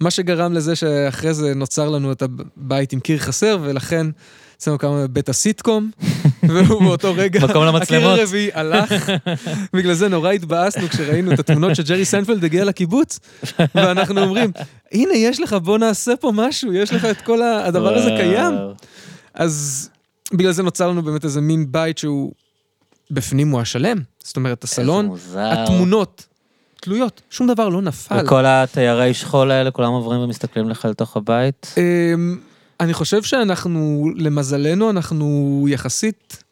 מה שגרם לזה שאחרי זה נוצר לנו את הבית עם קיר חסר, ולכן אצלנו קם בית סיטקום, והוא באותו רגע, מקום למצלמות. הקיר הרביעי הלך, בגלל זה נורא התבאסנו כשראינו את התמונות שג'רי סיינפלד הגיע לקיבוץ, ואנחנו אומרים, הנה, יש לך, בוא נעשה פה משהו, יש לך את כל הדבר הזה קיים. אז בגלל זה נוצר לנו באמת איזה מין בית שהוא, בפנים הוא השלם. זאת אומרת, הסלון, התמונות. תלויות, שום דבר לא נפל. וכל תיירי השכול האלה, כולם עוברים ומסתכלים לך לתוך הבית? אמ, אני חושב שאנחנו, למזלנו, אנחנו יחסית,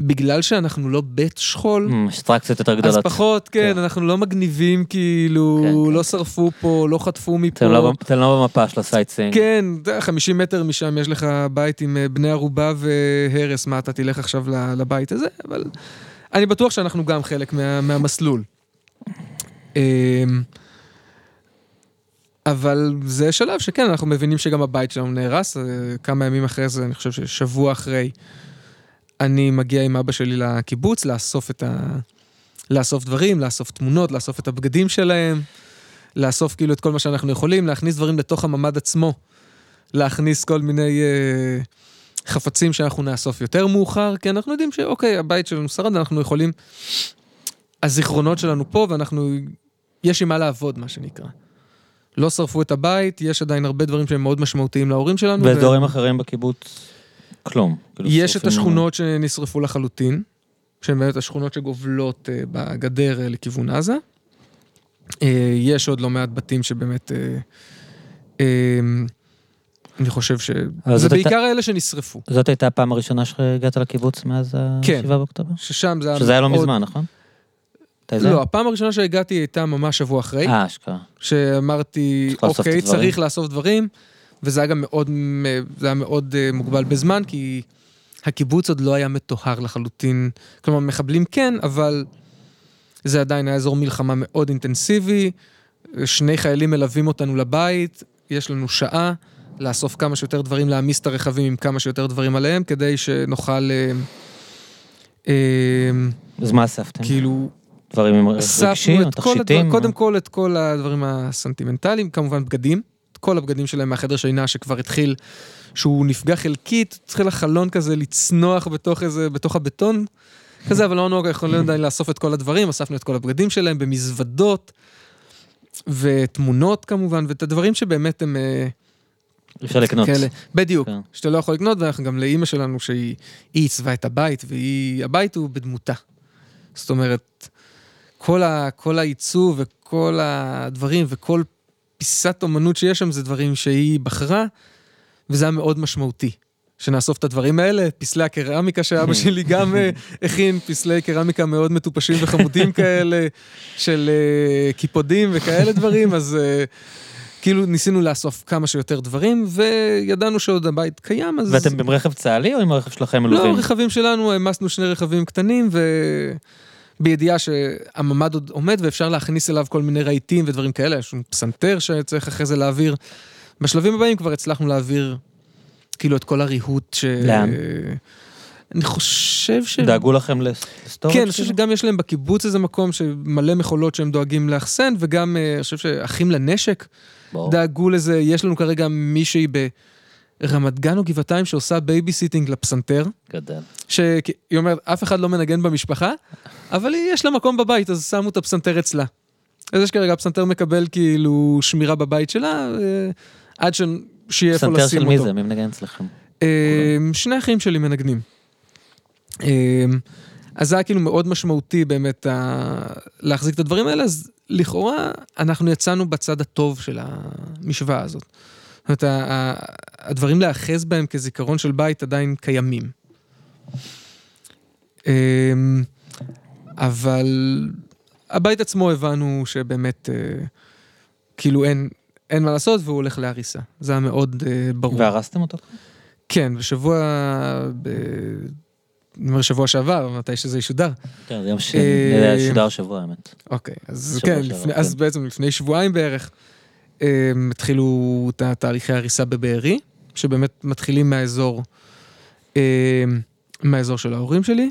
בגלל שאנחנו לא בית שכול, אטרקציות יותר גדולות. אז פחות, כן, כן, אנחנו לא מגניבים, כאילו, כן, כן. לא שרפו פה, לא חטפו מפה. אתם לא, אתם לא במפה של ה sightseeing. כן, 50 מטר משם יש לך בית עם אה, בני ערובה והרס, מה אתה תלך עכשיו לבית הזה, אבל אני בטוח שאנחנו גם חלק מה, מהמסלול. אמ, אבל זה שלב שכן, אנחנו מבינים שגם הבית שלנו נהרס, אה, כמה ימים אחרי זה, אני חושב ששבוע אחרי, אני מגיע עם אבא שלי לקיבוץ לאסוף את ה... לאסוף דברים, לאסוף תמונות, לאסוף את הבגדים שלהם, לאסוף כאילו את כל מה שאנחנו יכולים, להכניס דברים לתוך הממ"ד עצמו, להכניס כל מיני אה, חפצים שאנחנו נאסוף יותר מאוחר, כי אנחנו יודעים שאוקיי, הבית שלנו שרד, אנחנו יכולים... הזיכרונות שלנו פה, ואנחנו... יש עם מה לעבוד, מה שנקרא. לא שרפו את הבית, יש עדיין הרבה דברים שהם מאוד משמעותיים להורים שלנו. ואזורים ו... אחרים בקיבוץ, כלום. כאילו יש את השכונות שנשרפו לחלוטין, שהן באמת השכונות שגובלות uh, בגדר uh, לכיוון עזה. Uh, יש עוד לא מעט בתים שבאמת... Uh, uh, אני חושב ש... זה בעיקר הייתה... אלה שנשרפו. זאת הייתה הפעם הראשונה שהגעת לקיבוץ מאז ה-7 כן, באוקטובר? ששם זה היה... שזה היה לא מזמן, נכון? לא, הפעם הראשונה שהגעתי הייתה ממש שבוע אחרי. אה, אשכרה. שאמרתי, אוקיי, צריך לאסוף דברים, וזה היה גם מאוד, זה היה מאוד אה, מוגבל בזמן, כי הקיבוץ עוד לא היה מטוהר לחלוטין. כלומר, מחבלים כן, אבל זה עדיין היה אזור מלחמה מאוד אינטנסיבי. שני חיילים מלווים אותנו לבית, יש לנו שעה לאסוף כמה שיותר דברים, להעמיס את הרכבים עם כמה שיותר דברים עליהם, כדי שנוכל... אה, אה, אז מה אספתם? כאילו... דברים עם רגשי או תכשיטים? קודם כל את כל הדברים הסנטימנטליים, כמובן בגדים. את כל הבגדים שלהם מהחדר שינה שכבר התחיל, שהוא נפגע חלקית, התחיל החלון כזה לצנוח בתוך איזה, בתוך הבטון. כזה, אבל לא נוגע, יכולים עדיין לאסוף את כל הדברים, אספנו את כל הבגדים שלהם במזוודות, ותמונות כמובן, ואת הדברים שבאמת הם... אה, אפשר לקנות. כאלה, בדיוק, כן. שאתה לא יכול לקנות, ואנחנו גם לאימא שלנו, שהיא עיצבה את הבית, והבית הוא בדמותה. זאת אומרת, כל, ה, כל העיצוב וכל הדברים וכל פיסת אומנות שיש שם זה דברים שהיא בחרה, וזה היה מאוד משמעותי. שנאסוף את הדברים האלה, פסלי הקרמיקה שאבא שלי גם אה, הכין, פסלי קרמיקה מאוד מטופשים וחמודים כאלה, של אה, קיפודים וכאלה דברים, אז אה, כאילו ניסינו לאסוף כמה שיותר דברים, וידענו שעוד הבית קיים, אז... ואתם עם רכב צה"לי או עם הרכב שלכם מלווים? לא, רכבים שלנו, העמסנו שני רכבים קטנים, ו... בידיעה שהממ"ד עוד עומד ואפשר להכניס אליו כל מיני רהיטים ודברים כאלה, יש לנו פסנתר שצריך אחרי זה להעביר. בשלבים הבאים כבר הצלחנו להעביר כאילו את כל הריהוט ש... לאן? אני חושב ש... דאגו לכם לסטורג'? כן, אני חושב שגם יש להם בקיבוץ איזה מקום שמלא מכולות שהם דואגים לאחסן, וגם אה, אני חושב שאחים לנשק דאגו לזה, יש לנו כרגע מישהי ברמת גן או גבעתיים שעושה בייביסיטינג לפסנתר. גדל. שהיא אומרת, אף אחד לא מנגן במשפחה, אבל יש לה מקום בבית, אז שמו את הפסנתר אצלה. אז יש כרגע, הפסנתר מקבל כאילו שמירה בבית שלה, אה, עד. שיהיה איפה לשים אותו. פסנתר של מי זה? מי מנגן אצלכם? אה, שני אחים שלי מנגנים. אה, אז זה היה כאילו מאוד משמעותי באמת להחזיק את הדברים האלה, אז לכאורה אנחנו יצאנו בצד הטוב של המשוואה הזאת. זאת אומרת, הדברים להאחז בהם כזיכרון של בית עדיין קיימים. אבל הבית עצמו הבנו שבאמת, אה, כאילו אין, אין מה לעשות והוא הולך להריסה. זה היה מאוד אה, ברור. והרסתם אותו? כן, בשבוע, ב... אני אומר שבוע שעבר, מתי שזה ישודר. כן, זה יום ש... אה, שודר שבוע, האמת. אוקיי, אז כן, לפני, אז כן. בעצם לפני שבועיים בערך, התחילו את תהליכי ההריסה בבארי, שבאמת מתחילים מהאזור, מהאזור של ההורים שלי.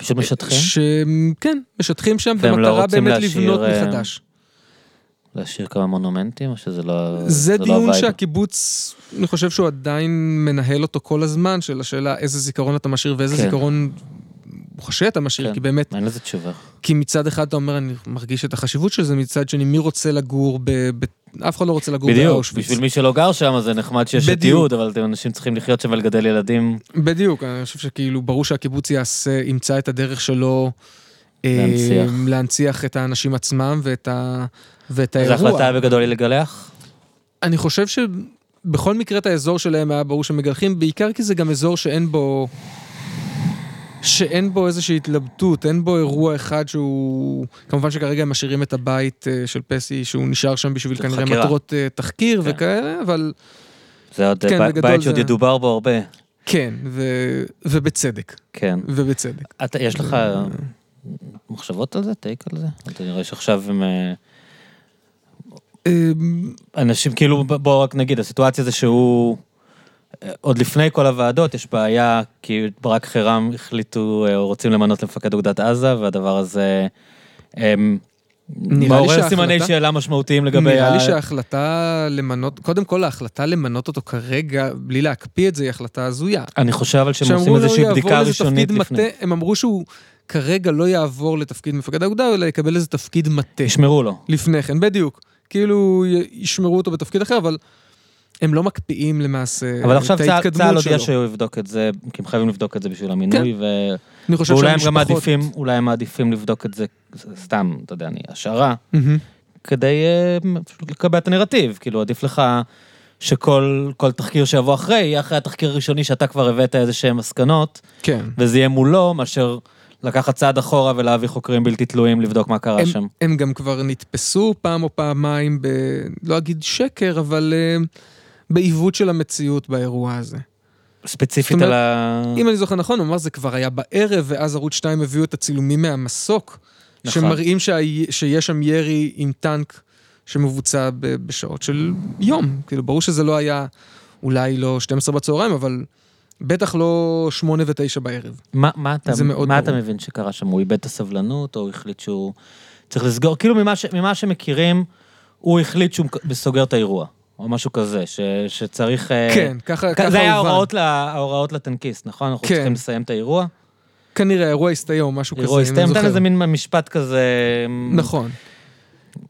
שמשטחים? כן, משטחים שם לא במטרה באמת לבנות אה, מחדש. להשאיר כמה מונומנטים, או שזה לא... זה לא דיון שהקיבוץ, אני חושב שהוא עדיין מנהל אותו כל הזמן, של השאלה איזה זיכרון אתה משאיר ואיזה כן. זיכרון הוא חושב אתה משאיר, כן. כי באמת... אין לזה תשובה. כי מצד אחד אתה אומר, אני מרגיש את החשיבות של זה, מצד שני, מי רוצה לגור ב... ב... אף אחד לא רוצה לגור באושוויץ. בדיוק, בשביל מי שלא גר שם, זה נחמד שיש את תיעוד, אבל אנשים צריכים לחיות שם ולגדל ילדים. בדיוק, אני חושב שכאילו, ברור שהקיבוץ יעשה, ימצא את הדרך שלו... אה, להנציח. להנציח את האנשים עצמם ואת, ה... ואת האירוע. אז ההחלטה בגדול היא לגלח? אני חושב שבכל מקרה את האזור שלהם היה ברור שמגלחים, בעיקר כי זה גם אזור שאין בו... שאין בו איזושהי התלבטות, אין בו אירוע אחד שהוא... כמובן שכרגע הם משאירים את הבית אה, של פסי, שהוא נשאר שם בשביל כנראה חקירה. מטרות uh, תחקיר כן. וכאלה, אבל... זה עוד כן, ב- בית שעוד זה... ידובר בו הרבה. כן, ו... ובצדק. כן. ובצדק. אתה, יש לך מחשבות על זה? טייק על זה? אתה נראה שעכשיו הם... אה, אמ, אנשים כאילו, בוא רק נגיד, הסיטואציה זה שהוא... עוד לפני כל הוועדות יש בעיה, כי ברק חירם החליטו, או רוצים למנות למפקד אוגדת עזה, והדבר הזה אמ, מעורר סימני שאלה משמעותיים לגבי... נראה ה... לי שההחלטה למנות, קודם כל ההחלטה למנות אותו כרגע, בלי להקפיא את זה, היא החלטה הזויה. אני חושב אבל שהם עושים איזושהי בדיקה ראשונית לפני. מטה, הם אמרו שהוא כרגע לא יעבור לתפקיד מפקד האוגדה, אלא יקבל איזה תפקיד מטה. ישמרו לו. לפני כן, בדיוק. כאילו ישמרו אותו בתפקיד אחר, אבל הם לא מקפיאים למעשה אבל עכשיו צה"ל צה"ל הודיע שהוא יבדוק את זה, כי הם חייבים לבדוק את זה בשביל המינוי, כן. ו... ואולי הם גם מעדיפים, אולי הם מעדיפים לבדוק את זה, סתם, אתה יודע, אני השערה, mm-hmm. כדי uh, לקבע את הנרטיב, כאילו עדיף לך שכל תחקיר שיבוא אחרי, יהיה אחרי התחקיר הראשוני שאתה כבר הבאת איזה שהם מסקנות, כן. וזה יהיה מולו, מאשר לקחת צעד אחורה ולהביא חוקרים בלתי תלויים לבדוק מה קרה הם, שם. הם גם כבר נתפסו פעם או פעמיים ב... לא אגיד שקר, אבל uh, בעיוות של המציאות באירוע הזה. ספציפית זאת על אומרת, ה... אם אני זוכר נכון, הוא אמר זה כבר היה בערב, ואז ערוץ 2 הביאו את הצילומים מהמסוק, נכון. שמראים שה... שיש שם ירי עם טנק שמבוצע ב... בשעות של יום. כאילו, ברור שזה לא היה אולי לא 12 בצהריים, אבל בטח לא 8 ו-9 בערב. מה, מה, אתה, מה אתה. מבין שקרה שם? הוא איבד את הסבלנות, או החליט שהוא צריך לסגור? כאילו ממה, ש, ממה שמכירים, הוא החליט שהוא סוגר את האירוע, או משהו כזה, ש, שצריך... אה, כן, ככה ככה זה היה הובן. ההוראות, לה, ההוראות לטנקיסט, נכון? אנחנו כן. צריכים לסיים את האירוע. כנראה, האירוע הסתיים או משהו כזה, האירוע אם אני הסתיים, נתן זוכר. איזה מין משפט כזה... נכון.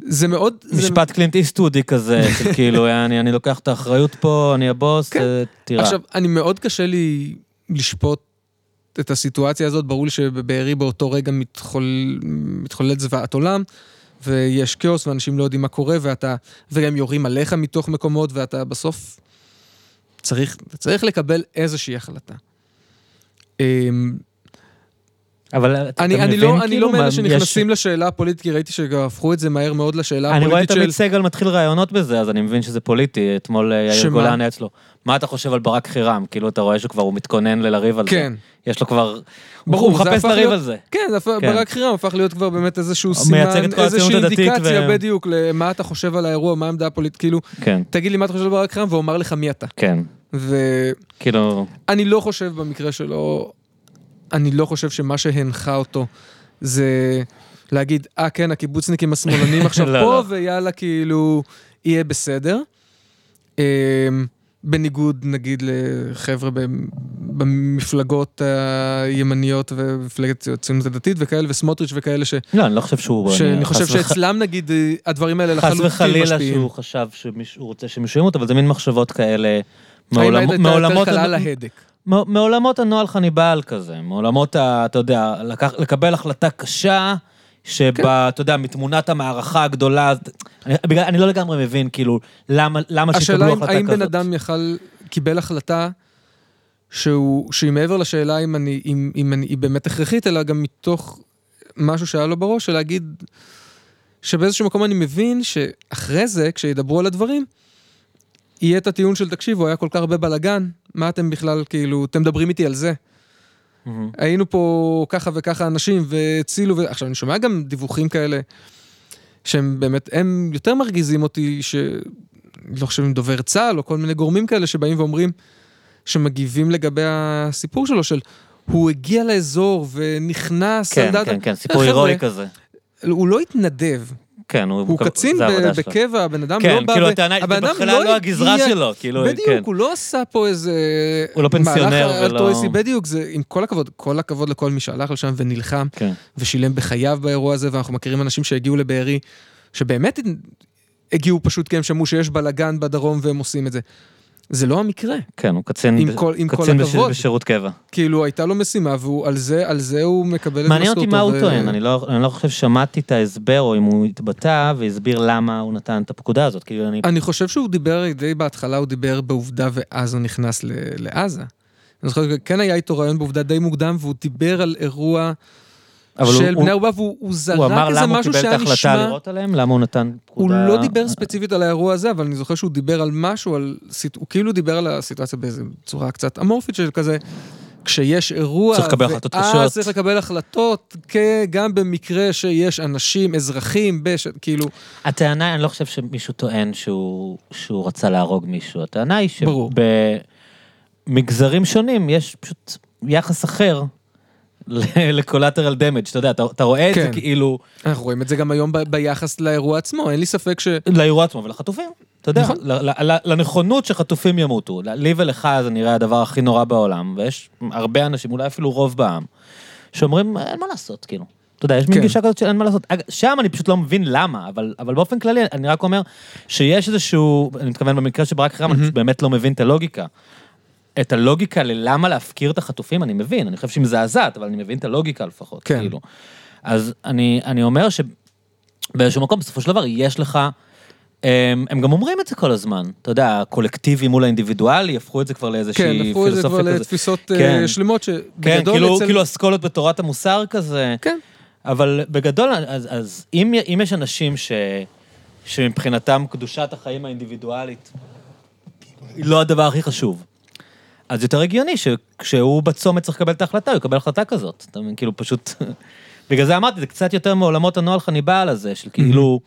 זה מאוד... זה- משפט קלינט איסטוודי כזה, של כאילו, אני, אני לוקח את האחריות פה, אני הבוס, כן. אה, תירה. עכשיו, אני מאוד קשה לי לשפוט את הסיטואציה הזאת, ברור לי שבבארי באותו רגע מתחול... מתחוללת זוועת עולם, ויש כאוס ואנשים לא יודעים מה קורה, ואתה... וגם יורים עליך מתוך מקומות, ואתה בסוף צריך, צריך לקבל איזושהי החלטה. אבל אתה אני, אני מבין, לא, אני כאילו, לא מאלה שנכנסים לשאלה הפוליטית, כי ראיתי שהפכו את זה מהר מאוד לשאלה אני רואה את הפוליטית עמית של... סגל מתחיל ראיונות בזה, אז אני מבין שזה פוליטי. אתמול אה, יאיר? גולן היה אצלו. מה אתה חושב על ברק חירם? כאילו, אתה רואה שכבר הוא מתכונן לריב על זה. כן. יש לו כבר... ברור, הוא זה מחפש לריב להיות- על זה. כן, זה כן. ברק חירם הפך להיות כבר באמת איזשהו סימן, איזושהי אינדיקציה ו- בדיוק למה אתה חושב על האירוע, מה העמדה הפוליטית, כאילו, כן, תגיד לי מה אתה חושב על ברק חירם והוא אמר לך מי אתה. כן. ואני כאילו... לא חושב במקרה שלו, אני לא חושב שמה שהנחה אותו זה להגיד, אה כן, הקיבוצניקים השמאלנים עכשיו לא, פה, לא. ויאללה, כאילו, יהיה בסדר. אמ, בניגוד נגיד לחבר'ה במפלגות הימניות ומפלגת הציונות הדתית וכאלה, וסמוטריץ' וכאלה, ש... לא, אני לא חושב שהוא... שאני חושב חס וח- שאצלם נגיד הדברים האלה חס לחלוטין וחלילה משפיעים. שהוא חשב שהוא רוצה שמישהו ימות, אבל זה מין מחשבות כאלה. האם מעולמ- הייתה יותר מעולמות קלה להדק. מעולמות הנוהל חניבעל כזה, מעולמות, ה- אתה יודע, לקח, לקבל החלטה קשה, שבה, כן. אתה יודע, מתמונת המערכה הגדולה, אני, בגלל, אני לא לגמרי מבין, כאילו, למה, למה השאלה שיקבלו החלטה האם כזאת. בן אדם יכל, קיבל החלטה שהוא, שהיא מעבר לשאלה אם אני, אם, אם אני, היא באמת הכרחית, אלא גם מתוך משהו שהיה לו בראש, של להגיד שבאיזשהו מקום אני מבין שאחרי זה, כשידברו על הדברים, יהיה את הטיעון של תקשיבו, היה כל כך הרבה בלאגן, מה אתם בכלל, כאילו, אתם מדברים איתי על זה. מהמם. היינו פה ככה וככה אנשים והצילו, ו... עכשיו אני שומע גם דיווחים כאלה שהם באמת, הם יותר מרגיזים אותי, ש... לא חושב אם דובר צה"ל או כל מיני גורמים כאלה שבאים ואומרים, שמגיבים לגבי הסיפור שלו, של הוא הגיע לאזור ונכנס, כן, דעת- כן, כן, סיפור הירואי כזה. הוא לא התנדב, כן, הוא, הוא קצין ב-. בקבע, הבן אדם כן, לא בא... כאילו ו- הטענה, הבן זה אדם בכלל לא הגזרה הגיע- שלו, כאילו, בדיוק, כן. הוא לא עשה פה איזה... הוא לא פנסיונר ולא- אלטרואיסטי, בדיוק, זה עם כל הכבוד, כל הכבוד לכל מי שהלך לשם ונלחם, כן. ושילם בחייו באירוע הזה, ואנחנו מכירים אנשים שהגיעו לבארי, שבאמת הגיעו פשוט כי הם שמעו שיש בלאגן בדרום והם עושים את זה. זה לא המקרה. כן, הוא קצין, עם ב- כל- עם כל קצין בש- הכבוד. בשירות קבע. כאילו, הייתה לו משימה, והוא על זה, על זה הוא מקבל את מעניין אותי משכורתו. מה הוא ו- טוען, אני לא, אני לא חושב ששמעתי את ההסבר, או אם הוא התבטא והסביר למה הוא נתן את הפקודה הזאת, כאילו אני... אני חושב שהוא דיבר, די בהתחלה הוא דיבר בעובדה ואז הוא נכנס ל- לעזה. אני זוכר, כן היה איתו רעיון בעובדה די מוקדם, והוא דיבר על אירוע של הוא, בני הוא, ערובה, והוא הוא הוא זרק אמר איזה למה הוא משהו קיבל את שהיה ההחלטה נשמע... לירות עליהם, למה הוא נתן הוא פקודה... לא דיבר ספציפית על האירוע הזה, אבל אני זוכר שהוא דיבר על משהו, על... הוא כאילו דיבר על הסיטואציה באיזו צורה קצת אמורפית של כזה, כשיש אירוע, צריך לקבל החלטות ואז קשות. צריך לקבל החלטות, כ- גם במקרה שיש אנשים, אזרחים, בש... כאילו, הטענה, אני לא חושב שמישהו טוען שהוא, שהוא רצה להרוג מישהו, הטענה היא. שבמגזרים שונים יש פשוט יחס אחר לקולטרל דמג', אתה יודע, אתה, אתה רואה את כן. זה כאילו אנחנו רואים את זה גם היום ב- ביחס לאירוע עצמו, אין לי ספק ש... לאירוע עצמו ולחטופים, אתה יודע, נכון. ל- לנכונות שחטופים ימותו. לי ולך זה נראה הדבר הכי נורא בעולם, ויש הרבה אנשים, אולי אפילו רוב בעם, שאומרים, אין מה לעשות, כאילו. אתה יודע, יש מין כן. גישה כזאת שאין מה לעשות. שם אני פשוט לא מבין למה, אבל, אבל באופן כללי, אני רק אומר שיש איזשהו, אני מתכוון במקרה של ברק חרם, אני פשוט באמת לא מבין את הלוגיקה. את הלוגיקה ללמה להפקיר את החטופים, אני מבין, אני חושב שהיא מזעזעת, אבל אני מבין את הלוגיקה לפחות, כן. כאילו. אז אני, אני אומר שבאיזשהו מקום, בסופו של דבר, יש לך הם, הם גם אומרים את זה כל הזמן, אתה יודע, הקולקטיבי מול האינדיבידואלי, הפכו את זה כבר לאיזושהי כן, פילוסופיה הפכו את. זה כבר לתפיסות כן. אה, שלמות, כן, שבגדול כאילו, אצל... כאילו אסכולות בתורת המוסר כזה. כן. אבל בגדול, אז, אז אם, אם יש אנשים ש, שמבחינתם קדושת החיים האינדיבידואלית היא לא הדבר הכי חשוב, אז יותר הגיוני שכשהוא בצומת צריך לקבל את ההחלטה, הוא יקבל החלטה כזאת. אתה מבין, כאילו פשוט... בגלל זה אמרתי, זה קצת יותר מעולמות הנוהל חניבעל הזה, של כאילו,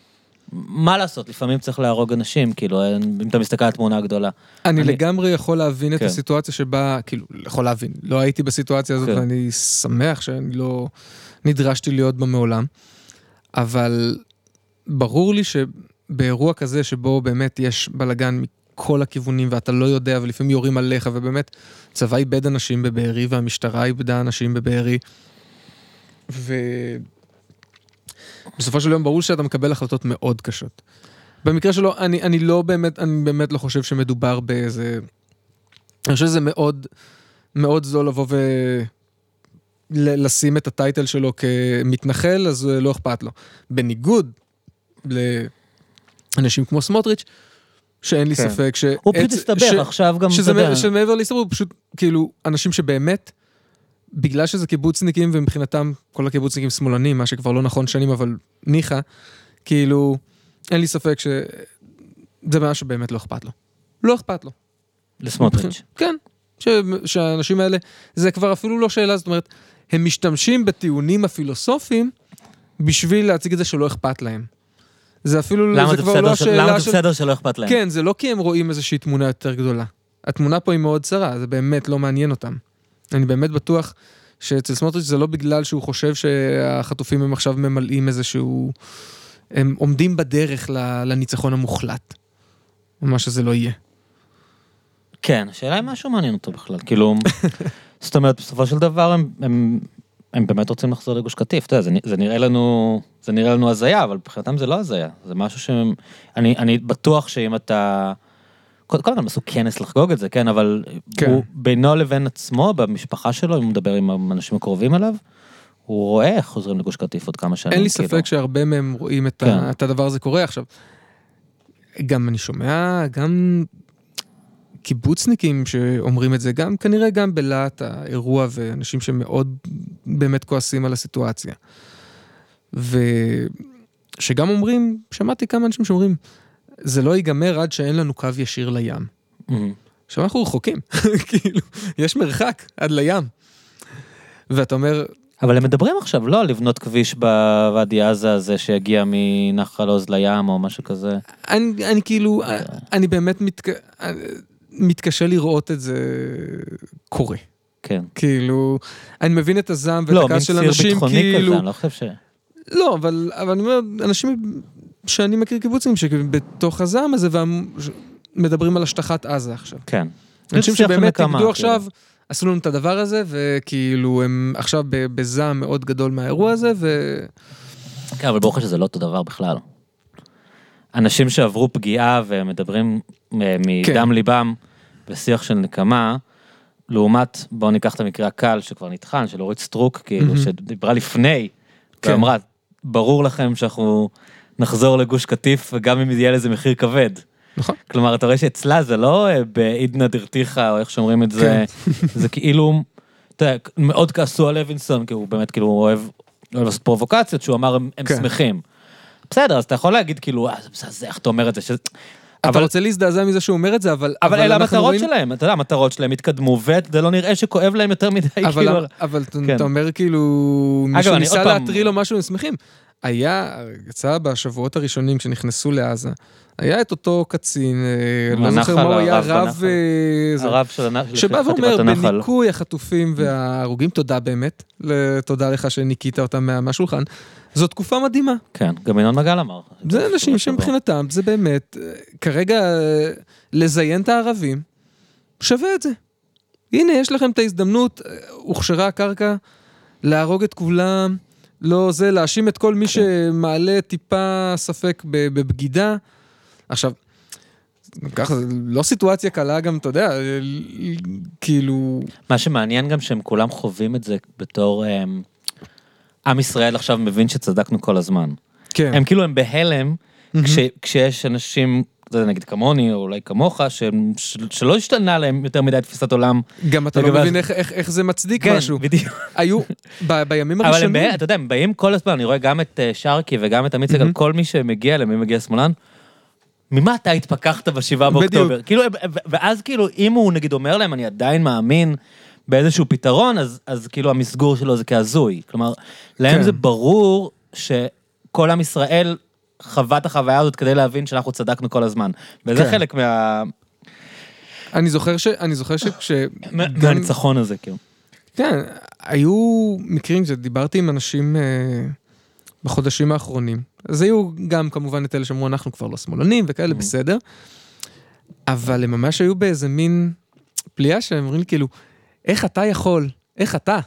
מה לעשות, לפעמים צריך להרוג אנשים, כאילו, אם אתה מסתכל על התמונה הגדולה. אני אני- לגמרי יכול להבין את כן. הסיטואציה שבה, כאילו, יכול להבין, לא הייתי בסיטואציה הזאת כן. ואני שמח שאני לא נדרשתי להיות בה מעולם, אבל ברור לי שבאירוע כזה שבו באמת יש בלאגן מכל הכיוונים ואתה לא יודע ולפעמים יורים עליך ובאמת צבא איבד אנשים בבארי והמשטרה איבדה אנשים בבארי ובסופו של יום ברור שאתה מקבל החלטות מאוד קשות. במקרה שלו, אני, אני לא באמת, אני באמת לא חושב שמדובר באיזה... אני חושב שזה מאוד, מאוד זול לבוא ולשים את הטייטל שלו כמתנחל, אז לא אכפת לו. בניגוד לאנשים כמו סמוטריץ', שאין לי כן. ספק ש... הוא פשוט הסתבך ש- עכשיו גם, אתה יודע. שמעבר להסתבר, הוא פשוט, כאילו, אנשים שבאמת, בגלל שזה קיבוצניקים, ומבחינתם כל הקיבוצניקים שמאלנים, מה שכבר לא נכון שנים, אבל ניחא, כאילו, אין לי ספק שזה מה שבאמת לא אכפת לו. לא אכפת לו. לסמוטריץ'. כן, ש... שהאנשים האלה, זה כבר אפילו לא שאלה, זאת אומרת, הם משתמשים בטיעונים הפילוסופיים בשביל להציג את זה שלא אכפת להם. זה אפילו, למה זה זה כבר לא השאלה למה זה של... בסדר שלא אכפת להם? כן, זה לא כי הם רואים איזושהי תמונה יותר גדולה. התמונה פה היא מאוד צרה, זה באמת לא מעניין אותם. אני באמת בטוח שאצל סמוטריץ' זה לא בגלל שהוא חושב שהחטופים הם עכשיו ממלאים איזשהו... הם עומדים בדרך לניצחון המוחלט. מה שזה לא יהיה. כן, השאלה אם משהו מעניין אותו בכלל, כאילו, זאת אומרת, בסופו של דבר הם, הם, הם באמת רוצים לחזור לגוש קטיף, אתה יודע, זה, זה נראה לנו, זה נראה לנו הזיה, אבל מבחינתם זה לא הזיה, זה משהו שהם, אני, אני בטוח שאם אתה, קודם כל הם עשו כנס לחגוג את זה, כן, אבל כן. הוא בינו לבין עצמו, במשפחה שלו, אם הוא מדבר עם האנשים הקרובים אליו, הוא רואה איך חוזרים לגוש קטיף עוד כמה שנים. אין לי כאילו. ספק שהרבה מהם רואים את, כן. ה, את הדבר הזה קורה עכשיו. גם אני שומע, גם קיבוצניקים שאומרים את זה, גם כנראה גם בלהט האירוע ואנשים שמאוד באמת כועסים על הסיטואציה. ושגם אומרים, שמעתי כמה אנשים שאומרים, זה לא ייגמר עד שאין לנו קו ישיר לים. מהמם. עכשיו אנחנו רחוקים, כאילו, יש מרחק עד לים. ואתה אומר, אבל הם מדברים עכשיו, לא, על לבנות כביש בוואדי עזה הזה שיגיע מנחל עוז לים או משהו כזה. אני, אני כאילו, אני באמת מתק... מתקשה לראות את זה קורה. כן. כאילו, אני מבין את הזעם ואת לא, מין הכעס של ציר אנשים, ביטחוני כאילו... כזה, אני לא חושב ש... לא, אבל, אבל אני אומר, אנשים שאני מכיר קיבוצים שבתוך הזעם הזה ומדברים על השטחת עזה עכשיו. כן. אנשים שבאמת איבדו כאילו. עכשיו, עשו לנו את הדבר הזה, וכאילו הם עכשיו בזעם מאוד גדול מהאירוע הזה, ו... כן, אבל ברור לך שזה לא אותו דבר בכלל. אנשים שעברו פגיעה ומדברים אה, מדם כן. ליבם בשיח של נקמה, לעומת, בואו ניקח את המקרה הקל שכבר נטחן, של אורית סטרוק, כאילו, מהמם. שדיברה לפני, כן. ואמרה, ברור לכם שאנחנו נחזור לגוש קטיף, וגם אם יהיה לזה מחיר כבד. נכון. כלומר, אתה רואה שאצלה זה לא אה, בעידנא דרתיחא, או איך שאומרים את זה, כן. זה כאילו, אתה יודע, מאוד כעסו על לוינסון, כי הוא באמת כאילו אוהב, אוהב לעשות פרובוקציות, שהוא אמר, הם, הם כן. שמחים. בסדר, אז אתה יכול להגיד כאילו, אה, זה מזעזע, איך אתה אומר את זה, שזה... אתה רוצה להזדעזע מזה שהוא אומר את זה, אבל... אבל אלה המטרות שלהם, אתה יודע, המטרות שלהם התקדמו, וזה לא נראה שכואב להם יותר מדי, כאילו, אבל, אתה- כן. אתה אומר כאילו, מישהו ניסה להטריל או משהו, הם שמחים. היה, יצא בשבועות הראשונים כשנכנסו לעזה, היה את אותו קצין, אה, לא זוכר הנחל, מה הוא היה, רב... אה. הרב של הנ- של שבא ואומר, הנחל. בניקוי החטופים וההרוגים, תודה באמת, תודה לך שניקית אותם מה- מהשולחן, זו תקופה מדהימה. כן, גם ינון מגל אמר. זה אנשים. שמבחינתם זה באמת, כרגע לזיין את הערבים, שווה את זה. הנה, יש לכם את ההזדמנות, הוכשרה הקרקע, להרוג את כולם, לא זה, להאשים את כל מי שמעלה טיפה ספק בבגידה. עכשיו, ככה, זה לא סיטואציה קלה גם, אתה יודע, כאילו... מה שמעניין גם שהם כולם חווים את זה בתור אמ, עם ישראל עכשיו מבין שצדקנו כל הזמן. כן. הם כאילו הם בהלם, כש, כשיש אנשים, יודע, נגיד כמוני, או אולי כמוך, ש, ש, שלא השתנה להם יותר מדי תפיסת עולם. גם אתה לא מבין איך, איך, איך זה מצדיק כן, משהו. בדיוק. היו, ב, בימים אבל הם, הראשונים, אתה יודע, הם באים כל הזמן, אני רואה גם את אה, שרקי וגם את עמית סגל. כל מי שמגיע אליהם, מי מגיע שמאלן, ממה אתה התפכחת בשבעה. באוקטובר? כאילו, ואז כאילו, אם הוא נגיד אומר להם, אני עדיין מאמין באיזשהו פתרון, אז, אז כאילו המסגור שלו זה כהזוי. כלומר, להם כן. זה ברור שכל עם ישראל חווה את החוויה הזאת כדי להבין שאנחנו צדקנו כל הזמן. וזה כן. חלק מה... אני זוכר ש... אני זוכר שכש... מהניצחון הזה, כאילו. כן, היו מקרים שדיברתי עם אנשים אה, בחודשים האחרונים. אז היו גם כמובן את אלה שאמרו, אנחנו כבר לא שמאלנים וכאלה, Mhm. בסדר. אבל הם ממש היו באיזה מין פליאה שהם אומרים לי, כאילו, איך אתה יכול? איך אתה?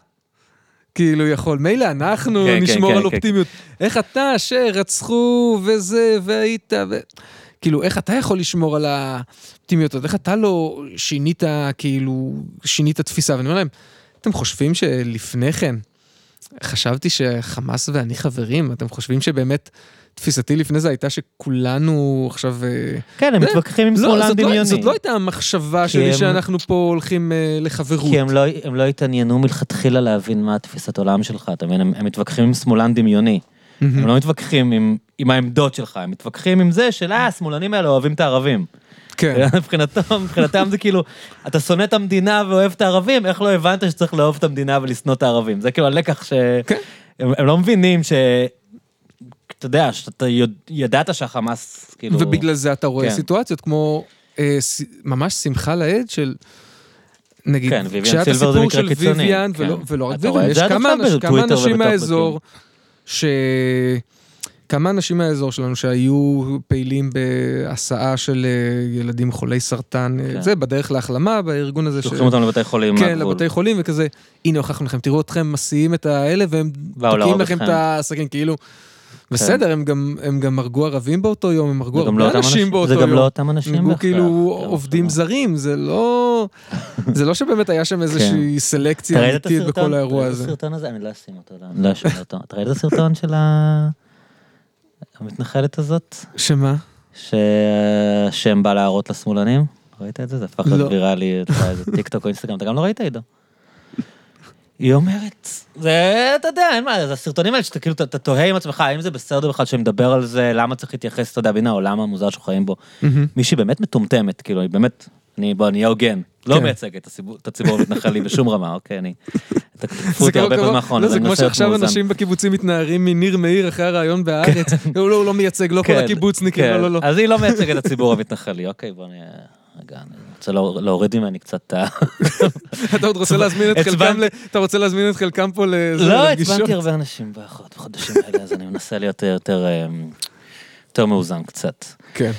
כאילו יכול, מילא אנחנו כן, כן, נשמור כן, על כן. אופטימיות. איך אתה שרצחו וזה והיית ו... כאילו, איך אתה יכול לשמור על האופטימיות הזאת? איך אתה לא שינית, כאילו, שינית תפיסה? ואני אומר להם, אתם חושבים שלפני כן חשבתי שחמאס ואני חברים? אתם חושבים שבאמת תפיסתי לפני זה הייתה שכולנו עכשיו... אה, כן, הם מתווכחים עם לא, שמאלן לא- דמיוני. זאת לא הייתה המחשבה שלי שאנחנו פה הולכים אה, לחברות. כי הם לא, הם לא התעניינו מלכתחילה להבין מה התפיסת עולם שלך, אתה מבין? הם, מתווכחים עם שמאלן דמיוני. הם לא מתווכחים עם העמדות שלך, הם מתווכחים עם זה של, אה, השמאלנים האלה אוהבים את הערבים. כן. מבחינתם, מבחינתם זה כאילו, אתה שונא את המדינה ואוהב את הערבים, איך לא הבנת שצריך לאהוב את המדינה ולשנוא את הערבים? זה כאילו הלקח ש... כן. הם, הם לא מבינים ש... אתה יודע, שאתה ידעת שהחמאס, כאילו... ובגלל זה אתה רואה כן. סיטואציות כמו אה, ס- ממש שמחה לאיד של... נגיד, כן, כשהיה את הסיפור של קיצוני, ויויאן, כן. ולא- ולא רק ויויאן, יש כמה אנשים- כמה אנשים. מהאזור, ש... כמה אנשים מהאזור שלנו שהיו פעילים בהסעה של אה, ילדים חולי סרטן, אה, כן. זה בדרך להחלמה בארגון הזה. ש- שולחים אותם לבתי חולים כן, מהגבול. לבתי חולים וכזה, הנה הוכחנו לכם, תראו אתכם מסיעים את האלה והם תוקעים לכם. את הסכין, כאילו. בסדר, הם גם, הם גם הרגו ערבים באותו יום, הם הרגו זה לא הרבה אותם אנשים באותו זה יום. גם לא אותם אנשים הרגו בהכרח. כאילו כן, עובדים זה- זרים, זה לא... זה לא שבאמת היה שם איזושהי אתה סלקציה אמיתית? בכל האירוע אתה ראית את הזה. הסרטון הזה? אני לא אשים אותו, לא- לא אשמיע אותו. ראית את הסרטון של ה- המתנחלת הזאת? שמה? שהשם בא להראות לשמאלנים? ראית את זה? זה הפך להיות לא. ויראלי, איזה טיק טוק או אינסטגרם, אתה גם לא ראית עידו. היא אומרת, זה, אתה יודע, אין מה, זה הסרטונים האלה שאתה כאילו, אתה- אתה תוהה עם עצמך, האם זה בסדר בכלל שמדבר על זה, למה צריך להתייחס, אתה יודע, והנה העולם המוזר שאנחנו חיים בו. מישהי באמת מטומטמת, כאילו, היא באמת, אני, בוא, אני אהיה הוגן. לא כן. מייצג את הציבור- את הציבור המתנחלי בשום רמה, אוקיי, אני... תקפו זה אותי כמו- הרבה כמו- פעמים האחרונות, לא, זה כמו שעכשיו. אנשים בקיבוצים מתנערים מניר מאיר אחרי הרעיון בהארץ. הוא לא- הוא לא מייצג, לא כל כן, הקיבוצניקים, כן. לא, לא, לא. אז היא לא מייצגת את הציבור המתנחלי, אוקיי, בוא נהיה... רגע, אני רוצה להור- להוריד ממני קצת את ה... אתה עוד רוצה להזמין את. חלקם, אתה רוצה להזמין את חלקם פה לזה, לא, לפגישות? עצבנתי הרבה אנשים בחוד- בחודשים האלה, אז אני מנסה להיות יותר, אמ, יותר מאוזן קצת. כן.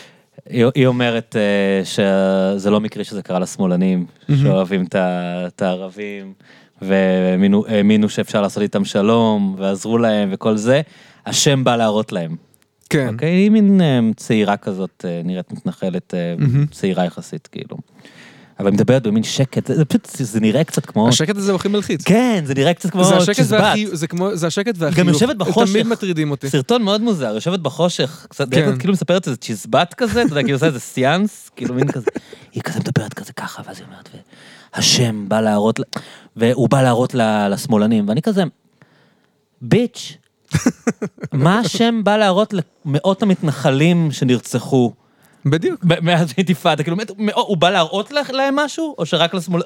היא אומרת אה, שזה לא מקרי שזה קרה לשמאלנים, שאוהבים את הערבים, והאמינו שאפשר לעשות איתם שלום, ועזרו להם וכל זה. השם בא להראות להם. כן. אוקיי? היא מין אמ, צעירה כזאת, אה, נראית מתנחלת, אה. צעירה יחסית, כאילו. אבל מדברת במין שקט, זה- פשוט, זה נראה קצת כמו... השקט הזה הוא הכי מלחיץ. כן, זה נראה קצת כמו צ'יזבט. זה השקט והחיוך. גם יושבת בחושך. תמיד מטרידים אותי. סרטון מאוד מוזר, יושבת בחושך, קצת, כן. כאילו מספרת איזה צ'יזבט כזה, אתה יודע, כאילו עושה איזה סיאנס, כאילו מין כזה, היא כזה מדברת כזה ככה, ואז היא אומרת, השם בא להראות, והוא בא להראות לשמאלנים, ואני כזה, ביץ', מה השם בא להראות למאות המתנחלים שנרצחו? בדיוק. מאז האינתיפאדה, כאילו, הוא בא להראות להם משהו, או שרק לשמאל,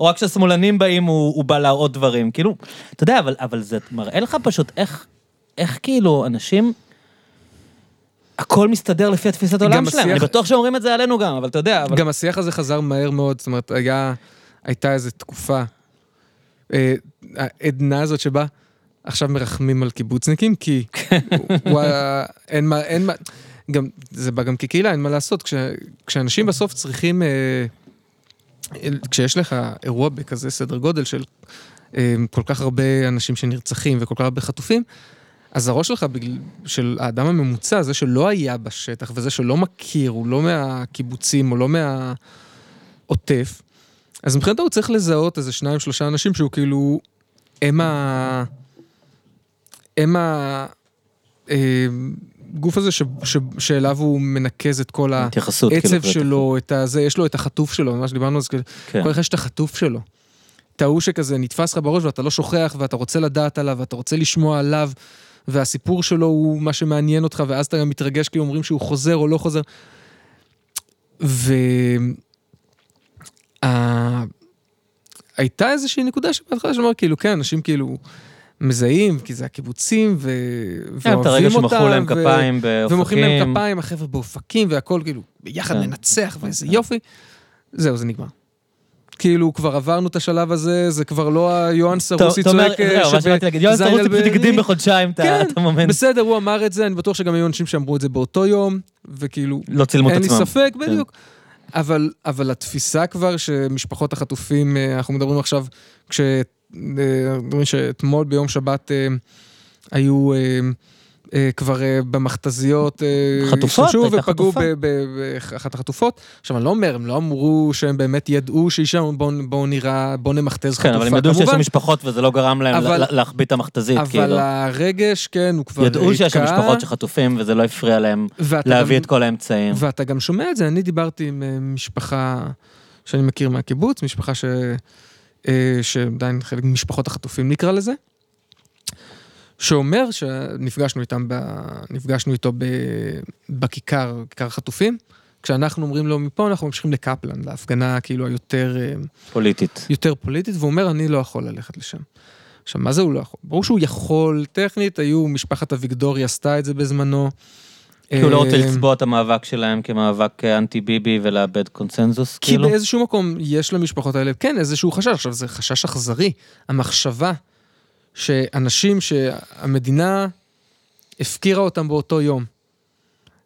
או רק כשהשמאלנים באים הוא בא להראות דברים, כאילו, אתה יודע, אבל- אבל זה מראה לך פשוט איך, איך כאילו אנשים, הכל מסתדר לפי התפיסת העולם שלהם, השיח- אני בטוח שאומרים את זה עלינו גם, אבל אתה יודע, אבל... גם השיח הזה חזר מהר מאוד, זאת אומרת, היה, הייתה איזו תקופה, אה, העדנה הזאת שבה עכשיו מרחמים על קיבוצניקים, כי וואלה, אין מה, אין מה, גם, זה בא גם כקהילה, אין מה לעשות, כש, כשאנשים בסוף צריכים, אה, כשיש לך אירוע בכזה סדר גודל של אה, כל כך הרבה אנשים שנרצחים וכל כך הרבה חטופים, אז הראש שלך, בגלל, של האדם הממוצע, זה שלא היה בשטח וזה שלא מכיר, הוא לא מהקיבוצים או לא מהעוטף, אז מבחינתו הוא צריך לזהות איזה שניים, שלושה אנשים שהוא כאילו, הם ה... הם ה... אה, הגוף הזה ש, ש, שאליו הוא מנקז את כל התייחסות, העצב כאילו, שלו, את הזה, יש לו את החטוף שלו, מה שדיברנו על זה, כן. כל אחד יש את החטוף שלו. את ההוא שכזה נתפס לך בראש ואתה לא שוכח ואתה רוצה לדעת עליו ואתה רוצה לשמוע עליו והסיפור שלו הוא מה שמעניין אותך ואז אתה גם מתרגש כי אומרים שהוא חוזר או לא חוזר. ו... ה- הייתה איזושהי נקודה שבהתחלה שאומר כאילו כן אנשים כאילו מזהים כי זה הקיבוצים ו... כן, את הרגע שמחאו להם כפיים באופקים. ומוחאים להם כפיים, החבר'ה באופקים והכל כאילו ביחד כן. ננצח ואיזה כן. יופי. זהו, זה נגמר. כאילו כבר עברנו את השלב הזה, זה כבר לא היוהאן סרוסי צועק אה, זהו, מה שבאתי להגיד, סרוסי פשוט. הקדים בחודשיים את המומנט. בסדר, הוא אמר את זה, אני בטוח שגם היו אנשים שאמרו את זה באותו יום, וכאילו, לא צילמו את אין לי עצמם. ספק. בדיוק. אבל, אבל התפיסה כבר שמשפחות החטופים, אה, אנחנו מדברים עכשיו, כש... אה, שאתמול ביום שבת אה, היו אה, כבר במכתזיות, חטופות, הייתה ופגעו באחת החטופות. עכשיו, אני לא אומר, הם לא אמרו שהם באמת ידעו שהיא שם, בואו בוא נראה, בואו נמכתז חטופה, כן, אבל הם ידעו שיש כמובן. שם משפחות וזה לא גרם להם אבל- לה- להחביא את המכתזית, אבל כאילו. הרגש, כן, הוא כבר ידעו שיש שם משפחות שחטופים וזה לא הפריע להם להביא את כל האמצעים. ואתה גם שומע את זה, אני דיברתי עם משפחה שאני מכיר מהקיבוץ, משפחה ש... אה, שעדיין חלק ממשפחות החטופים נקרא לזה, שאומר שנפגשנו איתם, ב... נפגשנו איתו ב... בכיכר, כיכר החטופים, כשאנחנו אומרים לו מפה אנחנו ממשיכים לקפלן, להפגנה כאילו היותר אה, פוליטית. יותר פוליטית, והוא אומר אני לא יכול ללכת לשם. עכשיו מה זה הוא לא יכול? ברור שהוא יכול, טכנית היו, משפחת אביגדורי עשתה את זה בזמנו. כי הוא לא רוצה אה, לצבוע את המאבק שלהם כמאבק אה, אנטי ביבי ולאבד קונצנזוס, כי כאילו. באיזשהו מקום יש למשפחות האלה, כן, איזשהו חשש. עכשיו, זה חשש אכזרי. המחשבה שאנשים שהמדינה הפקירה אותם באותו יום,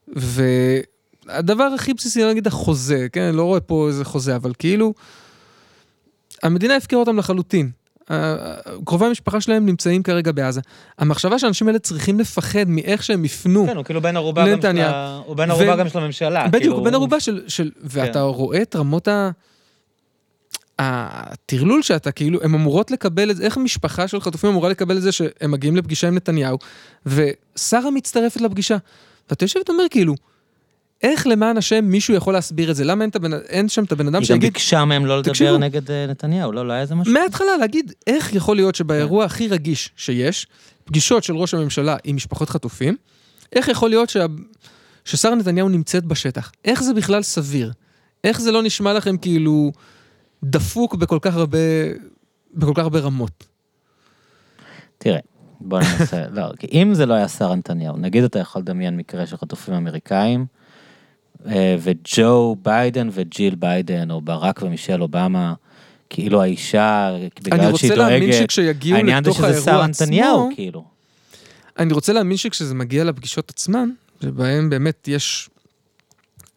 והדבר הכי בסיסי, נגיד החוזה, כן, אני לא רואה פה איזה חוזה, אבל כאילו, המדינה הפקירה אותם לחלוטין. ה- קרובי המשפחה שלהם נמצאים כרגע בעזה. המחשבה שהאנשים האלה צריכים לפחד מאיך שהם יפנו. כן, הוא כאילו בן ערובה גם של לנתניה. ה- הוא בן ערובה ו- גם של הממשלה. בדיוק, כאילו, הוא בן ערובה של, של ואתה כן. רואה את רמות ה... הטרלול שאתה כאילו, הן אמורות לקבל את זה, איך משפחה של חטופים אמורה לקבל את זה שהם מגיעים לפגישה עם נתניהו, ושרה מצטרפת לפגישה. ואתה יושב ואתה אומר כאילו, איך למען השם מישהו יכול להסביר את זה? למה אין, הבן, אין שם את הבן אדם היא גם שיגיד, ביקשה מהם לא לדבר תקשיבו. נגד אה, נתניהו, לא? לא היה איזה משהו? מההתחלה להגיד, איך יכול להיות שבאירוע הכי רגיש שיש, פגישות של ראש הממשלה עם משפחות חטופים, איך יכול להיות שה... ששרה נתניהו נמצאת בשטח? איך זה בכלל סביר? איך זה לא נשמע לכם כאילו דפוק בכל כך הרבה, בכל כך הרבה רמות? תראה, בוא ננסה, לא, כי אם זה לא היה שרה נתניהו, נגיד אתה יכול לדמיין מקרה של חטופים אמריקאים, וג'ו ביידן וג'יל ביידן, או ברק ומישל אובמה, כאילו האישה, בגלל שהיא דואגת, העניין זה שזה עצמו, נתניהו, כאילו. אני רוצה להאמין שכשזה מגיע לפגישות עצמן, שבהן באמת יש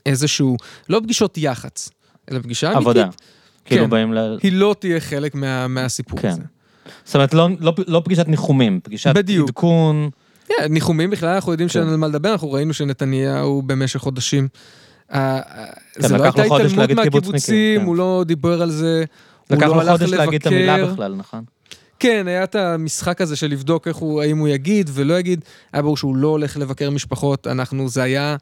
איזשהו, לא פגישות יח"צ, אלא פגישה אמיתית, עבודה. כאילו כן. באים ל... היא לא תהיה חלק מה, מהסיפור כן. הזה. זאת אומרת, לא- לא- לא פגישת ניחומים, פגישת בדיוק. עדכון. כן, ניחומים בכלל, אנחנו יודעים כן. שאין על מה לדבר, אנחנו ראינו שנתניהו במשך חודשים, אה, אה, זה כן, לא לקח לו הייתה התעלמות מהקיבוצים, כן. הוא לא דיבר על זה, הוא לקח לא לו הלך חודש להגיד את המילה לבקר. בכלל, נכון? כן, היה את המשחק הזה של לבדוק איך הוא, האם הוא יגיד ולא יגיד, היה ברור שהוא לא הולך לבקר משפחות, אנחנו, זה היה, אני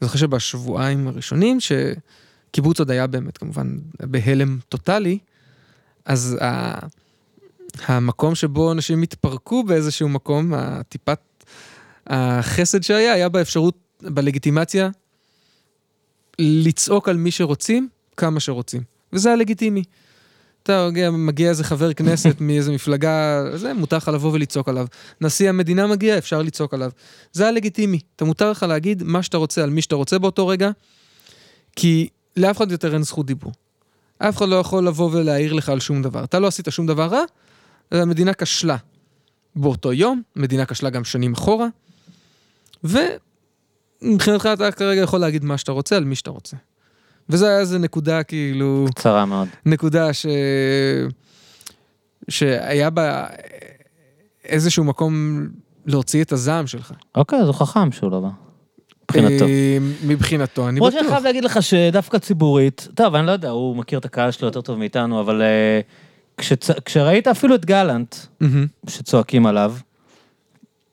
זוכר שבשבועיים הראשונים, שקיבוץ עוד היה באמת כמובן בהלם טוטאלי, אז ה... המקום שבו אנשים התפרקו באיזשהו מקום, הטיפת החסד שהיה, היה באפשרות, בלגיטימציה, לצעוק על מי שרוצים, כמה שרוצים. וזה היה לגיטימי. אתה מגיע, מגיע איזה חבר כנסת מאיזה מפלגה, זה, מותר לך לבוא ולצעוק עליו. נשיא המדינה מגיע, אפשר לצעוק עליו. זה היה לגיטימי. אתה מותר לך להגיד מה שאתה רוצה על מי שאתה רוצה באותו רגע, כי לאף אחד יותר אין זכות דיבור. אף אחד לא יכול לבוא ולהעיר לך על שום דבר. אתה לא עשית שום דבר רע, המדינה כשלה. באותו יום, המדינה כשלה גם שנים אחורה, ומבחינתך אתה כרגע יכול להגיד מה שאתה רוצה על מי שאתה רוצה. וזה היה איזה נקודה כאילו... קצרה מאוד. נקודה ש... שהיה בה איזשהו מקום להוציא את הזעם שלך. אוקיי, אז הוא חכם שהוא לא בא. מבחינתו. אה, מבחינתו, אני למרות שאני בטוח. חייב להגיד לך שדווקא ציבורית, טוב, אני לא יודע, הוא מכיר את הקהל שלו יותר טוב מאיתנו, אבל אה, כשצ- כשראית אפילו את גלנט, מהמם. שצועקים עליו,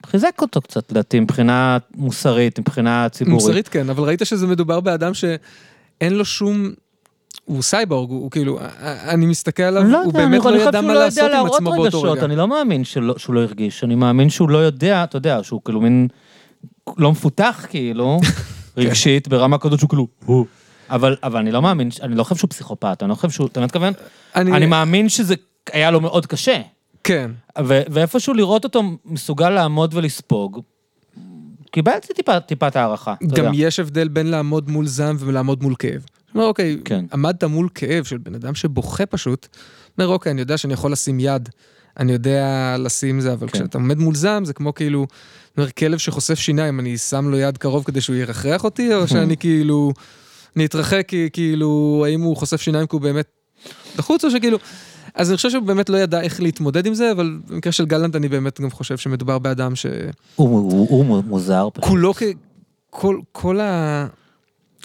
חיזק אותו קצת, לדעתי, מבחינה מוסרית, מבחינה ציבורית. מוסרית כן, אבל ראית שזה מדובר באדם שאין לו שום... הוא סייבורג, הוא, הוא כאילו, אני מסתכל עליו, לא הוא יודע, באמת לא ידע מה לא לעשות יודע עם עצמו באותו רגשות, רגע. אני לא מאמין שלא, שהוא לא הרגיש, אני מאמין שהוא לא יודע, אתה יודע, שהוא כאילו מין, לא מפותח כאילו, רגשית, ברמה כזאת שהוא כאילו, הוא. אבל, אבל אני לא מאמין, אני לא חושב שהוא פסיכופת, אני לא חושב שהוא, אתה מתכוון? אני, אני מאמין שזה היה לו מאוד קשה. כן, ו- ואיפשהו לראות אותו מסוגל לעמוד ולספוג, קיבלתי טיפה, טיפת הערכה. גם. יש הבדל בין לעמוד מול זעם ולעמוד מול כאב. זאת אומרת, אוקיי, כן. עמדת מול כאב של בן אדם שבוכה פשוט, אומר, אוקיי, אני יודע שאני יכול לשים יד, אני יודע לשים זה, אבל כן. כשאתה עומד מול זעם, זה כמו כאילו, אומר, כלב שחושף שיניים, אני שם לו יד קרוב כדי שהוא ירחרח אותי, או שאני כאילו, אני אתרחק כי כאילו, האם הוא חושף שיניים כי הוא באמת לחוץ, או שכאילו... אז אני חושב שהוא באמת לא ידע איך להתמודד עם זה, אבל במקרה של גלנט אני באמת גם חושב שמדובר באדם ש... הוא, הוא, הוא מוזר. פשוט. כולו כ... כל, כל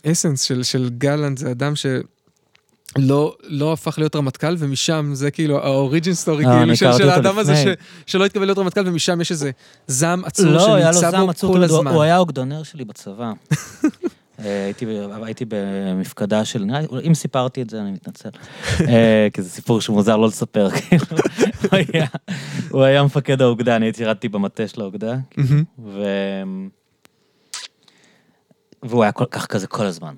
האסנס של, של גלנט זה אדם שלא לא הפך להיות רמטכ"ל, ומשם זה כאילו האוריג'ין סטורי, אה, כאילו, אני של, של האדם הזה ש. שלא התקבל להיות רמטכ"ל, ומשם יש איזה זעם עצור לא, היה לו שנמצא זעם בו עצור, כל תמיד, הוא- הזמן. הוא היה אוגדונר שלי בצבא. אה, הייתי, הייתי במפקדה של, אם סיפרתי את זה אני מתנצל, אה, כי זה סיפור שמוזר לא לספר, כאילו, הוא היה- הוא היה מפקד האוגדה, אני הייתי במטה של האוגדה, מהמם. ו... והוא היה כל כך כזה כל הזמן.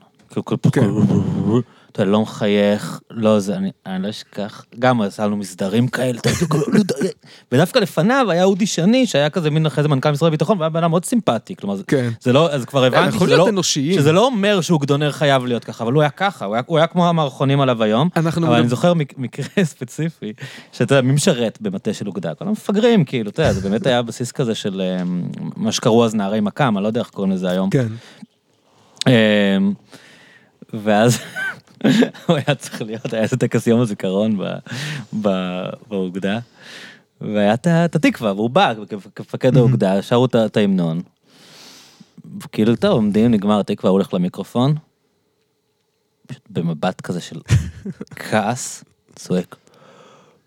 כאילו, אתה לא מחייך, לא זה, אני, אני לא אשכח, גם עשה לנו מסדרים כאלה, אתה יודע, לא ודווקא לפניו היה אודי שני, שהיה כזה מין אחרי זה מנכ"ל משרד הביטחון, והיה בן אדם מאוד סימפטי, כלומר, כן. זה לא, אז כבר הבנתי יכול שזה לא. שזה לא אומר שהוא גדונר חייב להיות ככה, אבל הוא היה ככה, הוא היה, הוא היה כמו המערכונים עליו היום, אבל אני זוכר מק- מקרה ספציפי, שאתה יודע, מי משרת במטה של אוגדה? כל המפגרים, כאילו, אתה יודע, זה באמת היה בסיס כזה של אה, מה שקראו אז נערי מכ"ם, אני לא יודע איך קוראים לזה היום. כן. אמ, ואז הוא היה צריך להיות, היה איזה טקס יום הזיכרון באוגדה, והיה את התקווה, והוא בא כמפקד האוגדה, שרו את ההמנון. כאילו, טוב, עומדים, נגמר התקווה, הולך למיקרופון, במבט כזה של כעס, צועק,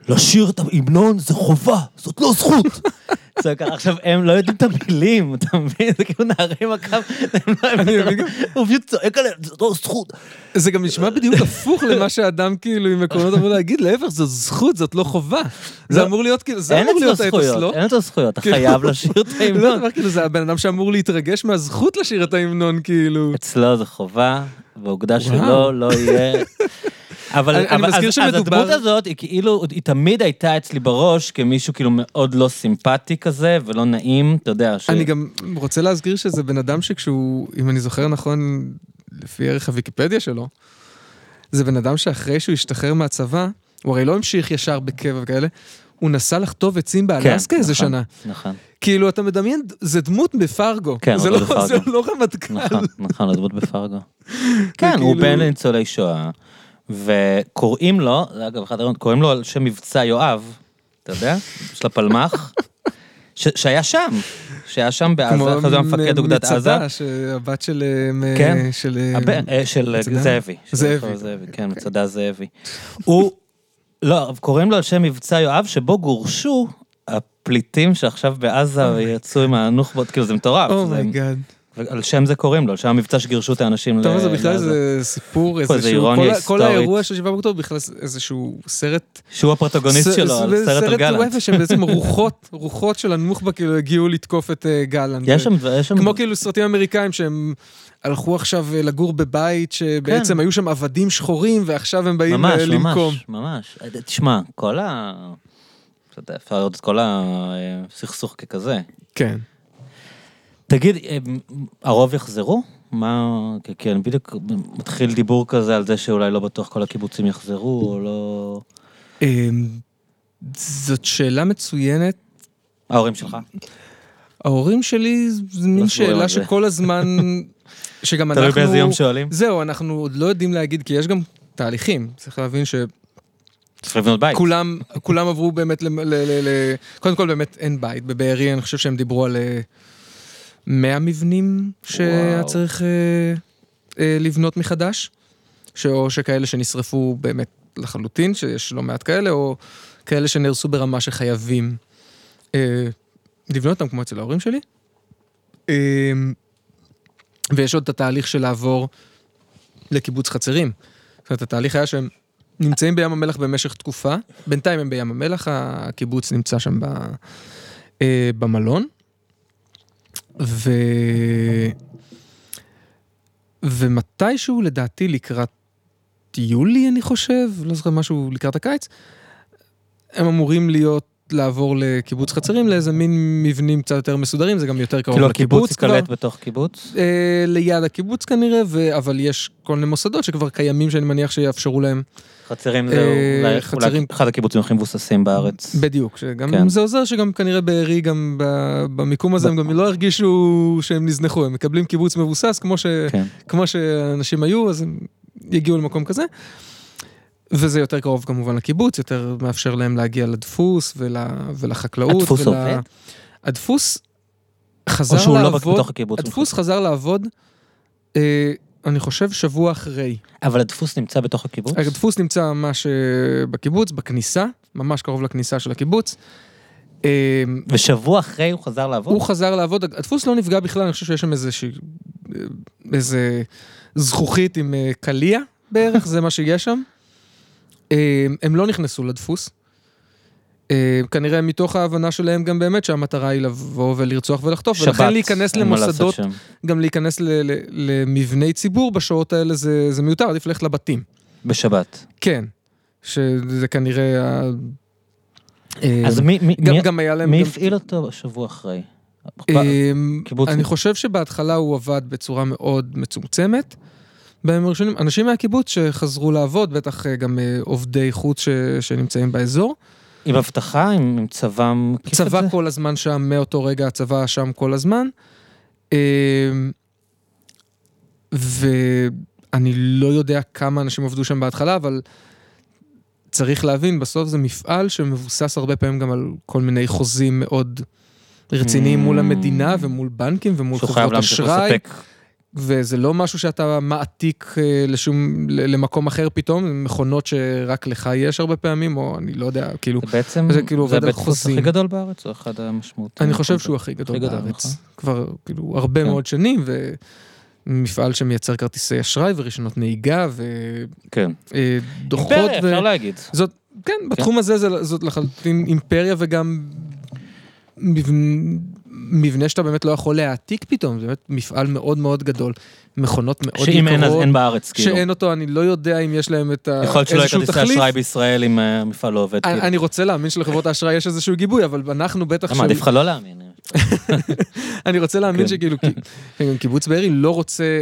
לשיר את ההמנון זה חובה, זאת לא זכות. צועק, עכשיו הם לא יודעים את המילים, אתה מבין? זה כאילו נערי מכ"ם, הם לא- לא- מבין. הוא פשוט צועק עליהם, זאת לא זכות. זה גם נשמע בדיוק הפוך למה שאדם כאילו עם עקרונות אמור להגיד, להפך, זו זכות, זאת לא חובה. זה לא. אמור להיות כאילו, זה אמור להיות האתוס, לא? אין אצלו זכויות, אתה כאילו- חייב לשיר את לא, ההמנון. דבר כאילו, זה הבן אדם שאמור להתרגש מהזכות לשיר את ההמנון, כאילו. אצלו זה חובה, באוגדה. שלו לא יהיה. אבל, אני- מזכיר אז, שמדובר- אז הדמות הזאת, היא כאילו, היא תמיד הייתה אצלי בראש כמישהו כאילו מאוד לא סימפטי כזה, ולא נעים, אתה יודע, ש... אני גם רוצה להזכיר שזה בן אדם שכשהוא, אם אני זוכר נכון, לפי ערך הוויקיפדיה שלו, זה בן אדם שאחרי שהוא השתחרר מהצבא, הוא הרי לא המשיך ישר בקבע וכאלה, הוא נסע לחטוב עצים באלסקה איזה נכון, שנה. נכון, כאילו, אתה מדמיין, זה דמות בפרגו. כן, זה לא- בפרגו. זה לא רמטכ"ל. נכון, נכון, הדמות בפרגו. כן, הוא בן לניצולי שואה, וקוראים לו, זה אגב אחד הרעיונות, קוראים לו על שם מבצע יואב, אתה יודע? של הפלמ"ח, שהיה שם, שהיה שם בעזה, אחרי זה היה מפקד אוגדת עזה. מצדה, שהבת של... כן. של... אה, אה, של? זאבי. זאבי. כן, מצדה זאבי. הוא, לא, קוראים לו על שם מבצע יואב, שבו גורשו הפליטים שעכשיו בעזה ויצאו עם הנוח'בות, כאילו זה מטורף. oh my God. על שם זה קוראים לו, על שם המבצע שגירשו את האנשים טוב, זה בכלל. איזה סיפור, איזה איזשהו... אירוניה כל ה- כל היסטורית. האירוע של שבעה באוקטובר בכלל איזשהו סרט... שהוא הפרוטגוניסט שלו, על סרט על גלנט. וופא שבעצם רוחות, רוחות של הנוח'בה כאילו הגיעו לתקוף את אה, גלנט. יש שם, יש שם, כמו כאילו סרטים אמריקאים שהם הלכו עכשיו אה, לגור בבית שבעצם כן. היו שם עבדים שחורים ועכשיו הם באים ממש, אה, למקום. ממש, ממש. תשמע, כל ה... אתה יודע, אפשר לראות את כל הסכסוך ככזה. כן. תגיד, אה, הרוב יחזרו? מה, כי- אני בדיוק מתחיל דיבור כזה על זה שאולי לא בטוח כל הקיבוצים יחזרו, או לא... אמ, זאת שאלה מצוינת. ההורים שלך? ההורים שלי זה מין לא שאלה. שכל הזמן, שגם אנחנו... תלוי באיזה יום שואלים. זהו, אנחנו עוד לא יודעים להגיד, כי יש גם תהליכים. צריך להבין צריך לבנות בית. שכולם כולם עברו באמת, ל, ל, ל, ל... קודם כל באמת אין בית. בבארי אני חושב שהם דיברו על אה, 100 מבנים שהיה. צריך אה, אה, לבנות מחדש, ש... או שכאלה שנשרפו באמת לחלוטין, שיש לא מעט כאלה, או כאלה שנהרסו ברמה שחייבים אה, לבנות אותם כמו אצל ההורים שלי. אמ, ויש עוד את התהליך של לעבור לקיבוץ חצרים. זאת אומרת, התהליך היה שהם נמצאים בים המלח במשך תקופה, בינתיים הם בים המלח, הקיבוץ נמצא שם ב, אה, במלון. ו... ומתישהו, לדעתי, לקראת יולי, אני חושב, לא זוכר משהו לקראת הקיץ, הם אמורים להיות לעבור לקיבוץ חצרים, לאיזה מין מבנים קצת יותר מסודרים, זה גם יותר קרוב כאילו לקיבוץ הקיבוץ ייקלט בתוך קיבוץ? אה, ליד הקיבוץ כנראה, ו... אבל יש כל מיני מוסדות שכבר קיימים, שאני מניח שיאפשרו להם. חצרים זה אה, אולי, אולי חצרים- אחד הקיבוצים הכי מבוססים בארץ. בדיוק, שגם כן. זה עוזר שגם כנראה בארי, גם ב- במיקום הזה, הם גם לא הרגישו שהם נזנחו, הם מקבלים קיבוץ מבוסס, כמו, ש... כן. כמו שאנשים היו, אז הם יגיעו למקום כזה. וזה יותר קרוב כמובן לקיבוץ, יותר מאפשר להם להגיע לדפוס ול... ולחקלאות. הדפוס עובד? הדפוס חזר לא לעבוד, הקיבוץ? הדפוס חזר לעבוד, אה, אני חושב שבוע אחרי. אבל הדפוס נמצא בתוך הקיבוץ? הדפוס נמצא ממש אה, בקיבוץ, בכניסה, ממש קרוב לכניסה של הקיבוץ. אה, ושבוע אחרי הוא חזר לעבוד? הוא חזר לעבוד, הדפוס לא נפגע בכלל, אני חושב שיש שם איזה, ש... איזה זכוכית עם אה, קליע בערך, זה מה שיש שם. אה, הם לא נכנסו לדפוס. אה, כנראה מתוך ההבנה שלהם גם באמת שהמטרה היא לבוא ולרצוח ולחטוף, שבת, ולכן להיכנס למוסדות. גם להיכנס ל- ל- למבני ציבור בשעות האלה זה, זה מיותר, עדיף ללכת לבתים. בשבת. כן, שזה כנראה... ה- אה, אז מי- מי- גם, מי- גם היה להם... מי גם- הפעיל אותו שבוע אחרי? קיבוץ- אני חושב שבהתחלה הוא עבד בצורה מאוד מצומצמת. בימים הראשונים, אנשים מהקיבוץ שחזרו לעבוד, בטח אה, גם אה, עובדי חוץ ש- שנמצאים באזור. עם אבטחה? עם עם צבא מקיף? צבא כל הזמן שם, מאותו רגע הצבא שם כל הזמן. אמ, ואני לא יודע כמה אנשים עבדו שם בהתחלה, אבל צריך להבין, בסוף זה מפעל שמבוסס הרבה פעמים גם על כל מיני חוזים מאוד רציניים Mm. מול המדינה ומול בנקים ומול שהוא חייב חברות להמשיך אשראי. לספק. וזה לא משהו שאתה מעתיק אה, לשום, למקום אחר פתאום, מכונות שרק לך יש הרבה פעמים, או אני לא יודע, כאילו, זה בעצם, זה כאילו עובד על חוזים. הכי גדול בארץ או אחד המשמעותיים? אני חושב שהוא הכי גדול גדול, בארץ. נכון. כבר כאילו הרבה כן. מאוד שנים, ומפעל שמייצר כרטיסי אשראי ורישיונות נהיגה כן. ודוחות. אימפריה, אפשר להגיד. זאת, כן, בתחום הזה זה, זאת לחלוטין אימפריה וגם. מבנה שאתה באמת לא יכול להעתיק פתאום, זה באמת מפעל מאוד מאוד גדול, מכונות מאוד יקרות. שאם אין אז אין בארץ, כאילו. שאין אותו, אני לא יודע אם יש להם את ה... יכול להיות שלא יהיה איזשהו כרטיסי תחליף. אשראי בישראל אם אה, המפעל לא עובד. אני כאילו. אני רוצה להאמין שלחברות האשראי יש איזשהו גיבוי, אבל אנחנו בטח... למה, עדיף לך לא להאמין. אני רוצה להאמין כן. שכאילו, גם קיבוץ בארי לא רוצה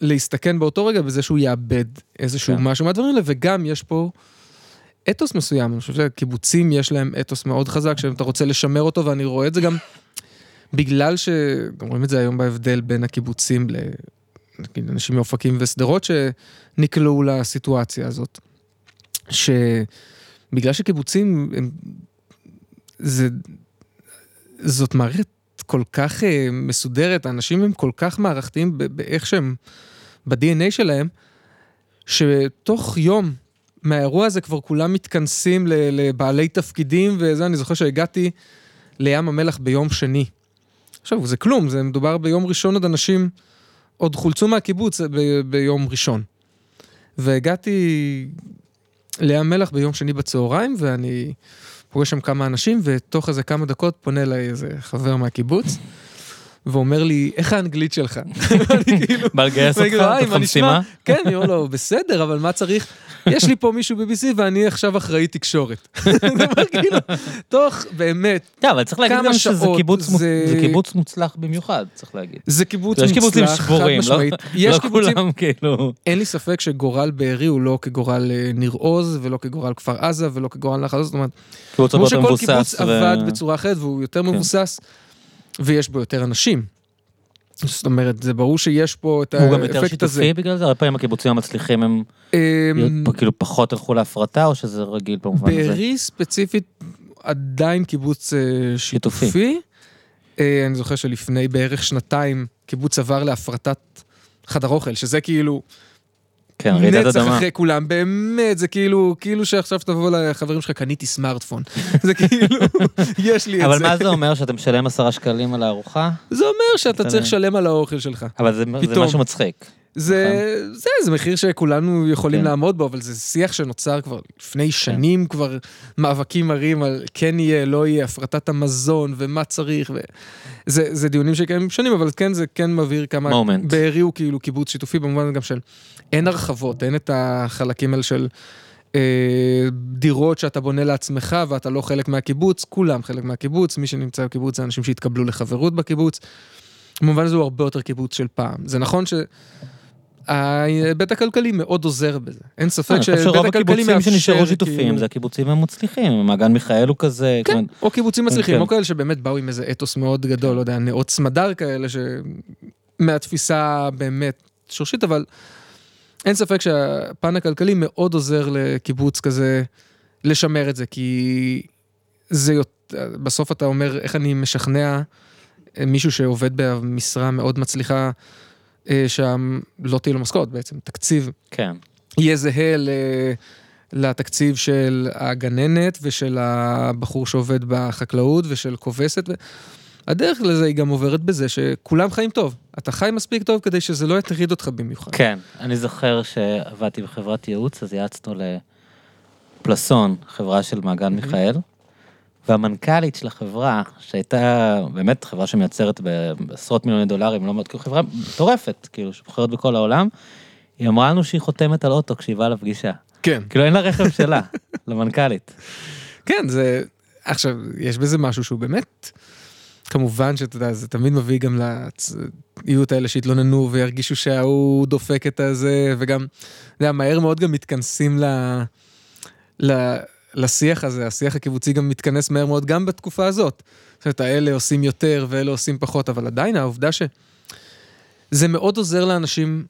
להסתכן באותו רגע בזה שהוא יאבד איזשהו כן. משהו מהדברים האלה, וגם יש פה אתוס מסוים, אני חושב שהקיבוצים יש להם אתוס מאוד חזק, שאתה רוצה לשמר אותו, ואני רואה את זה גם בגלל ש... גם רואים את זה היום בהבדל בין הקיבוצים ל... נגיד, אנשים מאופקים ושדרות שנקלעו לסיטואציה הזאת. שבגלל שקיבוצים הם... זה... זאת מערכת כל כך uh, מסודרת, האנשים הם כל כך מערכתיים באיך שהם, ב-DNA שלהם, שתוך יום מהאירוע הזה כבר כולם מתכנסים לבעלי תפקידים וזה, אני זוכר שהגעתי לים המלח ביום שני. עכשיו, זה כלום, זה מדובר ביום ראשון עוד אנשים עוד חולצו מהקיבוץ ב- ביום ראשון. והגעתי לים המלח ביום שני בצהריים, ואני פוגש שם כמה אנשים, ותוך איזה כמה דקות פונה אליי איזה חבר מהקיבוץ, ואומר לי, איך האנגלית שלך? כאילו, בא לגייס ואני אותך, כאילו, "היי, לתת לך מה נשמע?" משימה? כן, אני אומר לו, בסדר, אבל מה צריך? יש לי פה מישהו BBC ואני עכשיו אחראי תקשורת. כאילו, תוך, באמת, כן, אבל צריך להגיד כמה גם שזה שעות קיבוץ מוצלח במיוחד, צריך להגיד. זה קיבוץ קיבוצים מוצלח, חד שבורים, לא- משמעית. יש לא קיבוצים, כולם כאילו... אין לי ספק שגורל בארי הוא לא כגורל אה, ניר עוז, ולא כגורל כפר עזה, ולא כגורל נחל זאת אומרת, כמו שכל קיבוץ כן. עבד בצורה אחרת, והוא יותר מבוסס, ויש בו יותר אנשים. זאת אומרת, זה ברור שיש פה את הוא גם יותר האפקט הזה. שיתופי בגלל זה? הרבה פעמים הקיבוצים המצליחים הם אמ, כאילו פחות הלכו להפרטה, או שזה רגיל במובן הזה? בארי ספציפית עדיין קיבוץ אה, שיתופי. שיתופי. אה, אני זוכר שלפני בערך שנתיים קיבוץ עבר להפרטת חדר אוכל, שזה כאילו כן, רעידת נצח אדמה. אחרי כולם, באמת, זה כאילו, כאילו שעכשיו תבוא לחברים שלך, קניתי סמארטפון. זה כאילו, יש לי את אבל זה. מה זה אומר, שאתה משלם עשרה שקלים על הארוחה? זה אומר שאתה אתה- צריך לשלם על האוכל שלך. אבל זה זה. משהו מצחיק. זה, זה, זה מחיר שכולנו יכולים כן. לעמוד בו, אבל זה שיח שנוצר כבר לפני שנים, כבר מאבקים מרים על כן יהיה, לא יהיה, הפרטת המזון ומה צריך. ו... זה, זה דיונים שקיימים שנים, אבל כן, זה כן מבהיר כמה... Moment. בארי הוא כאילו קיבוץ שיתופי במובן גם של אין הרחבות, אין את החלקים האלה של אה, דירות שאתה בונה לעצמך ואתה לא חלק מהקיבוץ, כולם חלק מהקיבוץ, מי שנמצא בקיבוץ זה אנשים שהתקבלו לחברות בקיבוץ. במובן הזה הוא הרבה יותר קיבוץ של פעם. זה נכון ש... ההיבט הכלכלי מאוד עוזר בזה. אין ספק אני חושב שההיבט שרוב הכלכלי הקיבוצים מאפשר... שנשארו שיתופים זה הקיבוצים המוצלחים, מעגן מיכאל הוא כזה. כן, או קיבוצים מצליחים, כן. או כאלה שבאמת באו עם איזה אתוס מאוד גדול, לא יודע, נאות סמדר כאלה, שמהתפיסה באמת שורשית, אבל אין ספק שהפן הכלכלי מאוד עוזר לקיבוץ כזה לשמר את זה, כי זה, יות- בסוף אתה אומר, איך אני משכנע מישהו שעובד במשרה מאוד מצליחה, אה, שם לא תהיה לו משכורת בעצם, תקציב כן. יהיה זהה ל... לתקציב של הגננת ושל הבחור שעובד בחקלאות ושל כובסת. ו... הדרך לזה היא גם עוברת בזה שכולם חיים טוב. אתה חי מספיק טוב כדי שזה לא יטריד אותך במיוחד. כן, אני זוכר שעבדתי בחברת ייעוץ, אז יעצנו לפלסון, חברה של מעגן מיכאל, והמנכ"לית של החברה, שהייתה באמת חברה שמייצרת בעשרות מיליוני דולרים, לא מאוד, כאילו חברה מטורפת, כאילו, שמוכרת בכל העולם, היא אמרה לנו שהיא חותמת על אוטו כשהיא באה לפגישה. כן. כאילו אין לה רכב שלה, למנכ"לית. כן, זה... עכשיו, יש בזה משהו שהוא באמת... כמובן שאתה יודע, זה תמיד מביא גם ליהיו את האלה שהתלוננו וירגישו שההוא דופק את הזה, וגם, אתה יודע, מהר מאוד גם מתכנסים ל... ל... לשיח הזה, השיח הקיבוצי גם מתכנס מהר מאוד גם בתקופה הזאת. זאת אומרת, האלה עושים יותר ואלה עושים פחות, אבל עדיין העובדה ש... זה מאוד עוזר לאנשים,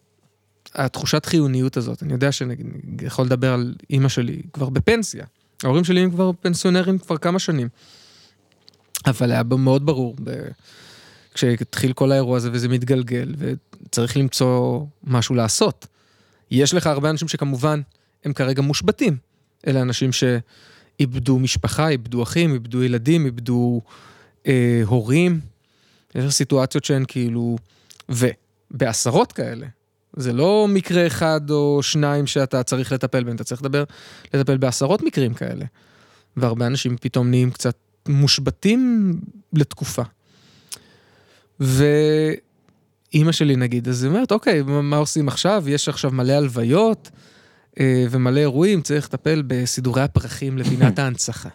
התחושת חיוניות הזאת. אני יודע שאני יכול לדבר על אימא שלי כבר בפנסיה. ההורים שלי הם כבר פנסיונרים כבר כמה שנים. אבל היה מאוד ברור, ב... כשהתחיל כל האירוע הזה וזה מתגלגל, וצריך למצוא משהו לעשות. יש לך הרבה אנשים שכמובן הם כרגע מושבתים. אלה אנשים שאיבדו משפחה, איבדו אחים, איבדו ילדים, איבדו אה, הורים. יש סיטואציות שהן כאילו... ובעשרות כאלה. זה לא מקרה אחד או שניים שאתה צריך לטפל בהם, אתה צריך לדבר, לטפל בעשרות מקרים כאלה. והרבה אנשים פתאום נהיים קצת מושבתים לתקופה. ואימא שלי נגיד, אז היא אומרת, אוקיי, מה עושים עכשיו? יש עכשיו מלא הלוויות ומלא אירועים, צריך לטפל בסידורי הפרחים לפינת ההנצחה.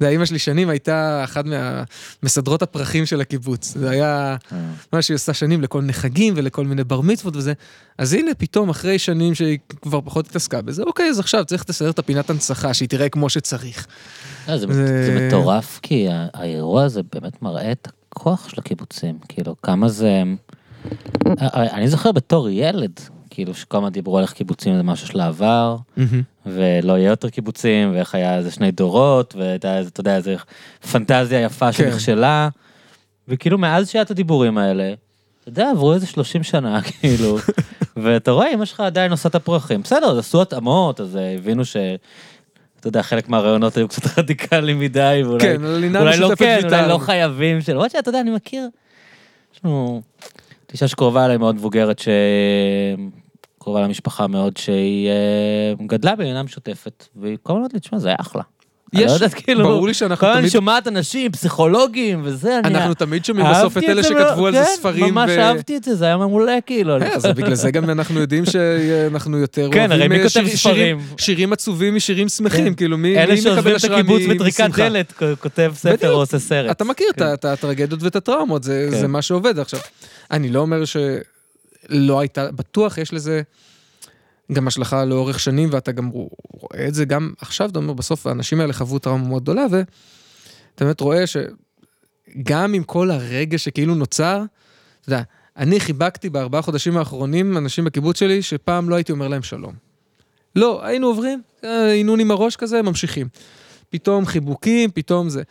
זה אימא שלי שנים הייתה אחת מהמסדרות הפרחים של הקיבוץ. זה היה מה שהיא עושה שנים לכל מיני חגים ולכל מיני בר מצוות וזה. אז הנה פתאום אחרי שנים שהיא כבר פחות התעסקה בזה, אוקיי, אז עכשיו צריך לסדר את הפינת הנצחה, שהיא תראה כמו שצריך. לא, זה, מטורף, כי האירוע הזה באמת מראה את הכוח של הקיבוצים, כאילו, כמה זה... אני זוכר בתור ילד, כאילו, שכל דיברו על איך קיבוצים זה משהו של העבר, ולא יהיה יותר קיבוצים, ואיך היה איזה שני דורות, והייתה איזה, אתה יודע, איזה פנטזיה יפה כן. שנכשלה, וכאילו, מאז שהיה את הדיבורים האלה, אתה יודע, עברו איזה 30 שנה, כאילו, ואתה רואה, אמא שלך עדיין עושה את הפרחים. בסדר, אז עשו התאמות, אז אה, הבינו ש... אתה יודע, חלק מהרעיונות היו קצת רדיקליים מדי, ואולי כן, אולי לא כן, אולי. לא חייבים של... למרות שאתה יודע, אני מכיר, יש לנו אישה שקרובה אליי מאוד מבוגרת, שקרובה למשפחה מאוד, שהיא אה, גדלה במדינה משותפת, והיא כל הזמן אומרת לי, תשמע, זה היה אחלה. אני יש, לא יודעת, כאילו, ברור לי שאנחנו כל הזמן אני תמיד- שומעת אנשים, פסיכולוגים וזה, אני... אנחנו תמיד שומעים בסוף את אלה שכתבו מאוד, על זה כן, ספרים. ממש ו- אהבתי את זה, זה היה מעולה, כאילו. אה, אז בגלל זה גם אנחנו יודעים שאנחנו יותר כן, הרי מי אה? שירים- שירים עצובים משירים שמחים, כן. כאילו מי אלה מי שעוזבים מקבל את השראה הקיבוץ בטריקת משמחה? דלת, כותב ספר. או עושה סרט. אתה מכיר את כן. את הטרגדיות ואת הטראומות, זה כן. מה שעובד עכשיו. אני לא אומר שלא הייתה, בטוח יש לזה גם השלכה לאורך שנים, ואתה גם רואה את זה גם עכשיו, אתה אומר, בסוף האנשים האלה חוו טראומה מאוד גדולה, ואתה באמת רואה שגם עם כל הרגש שכאילו נוצר, אתה יודע, אני חיבקתי בארבעה חודשים האחרונים אנשים בקיבוץ שלי, שפעם לא הייתי אומר להם שלום. לא, היינו עוברים, אה, עינון עם הראש כזה, ממשיכים. פתאום חיבוקים, פתאום זה.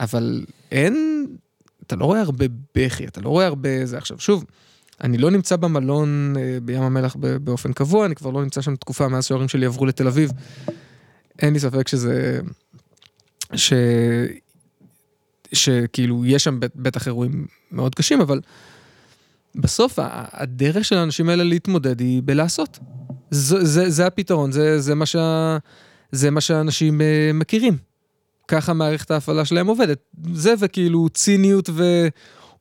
אבל אין, אתה לא רואה הרבה בכי, אתה לא רואה הרבה זה. עכשיו, שוב, אני לא נמצא במלון אה, בים המלח באופן קבוע, אני כבר לא נמצא שם תקופה מאז שההורים שלי עברו לתל אביב. אין לי ספק שזה... ש... שכאילו, יש שם בטח אירועים מאוד קשים, אבל בסוף הדרך של האנשים האלה להתמודד היא בלעשות. זה, זה, זה הפתרון, זה, זה, מה שה, זה מה שאנשים uh, מכירים. ככה מערכת ההפעלה שלהם עובדת. זה וכאילו ציניות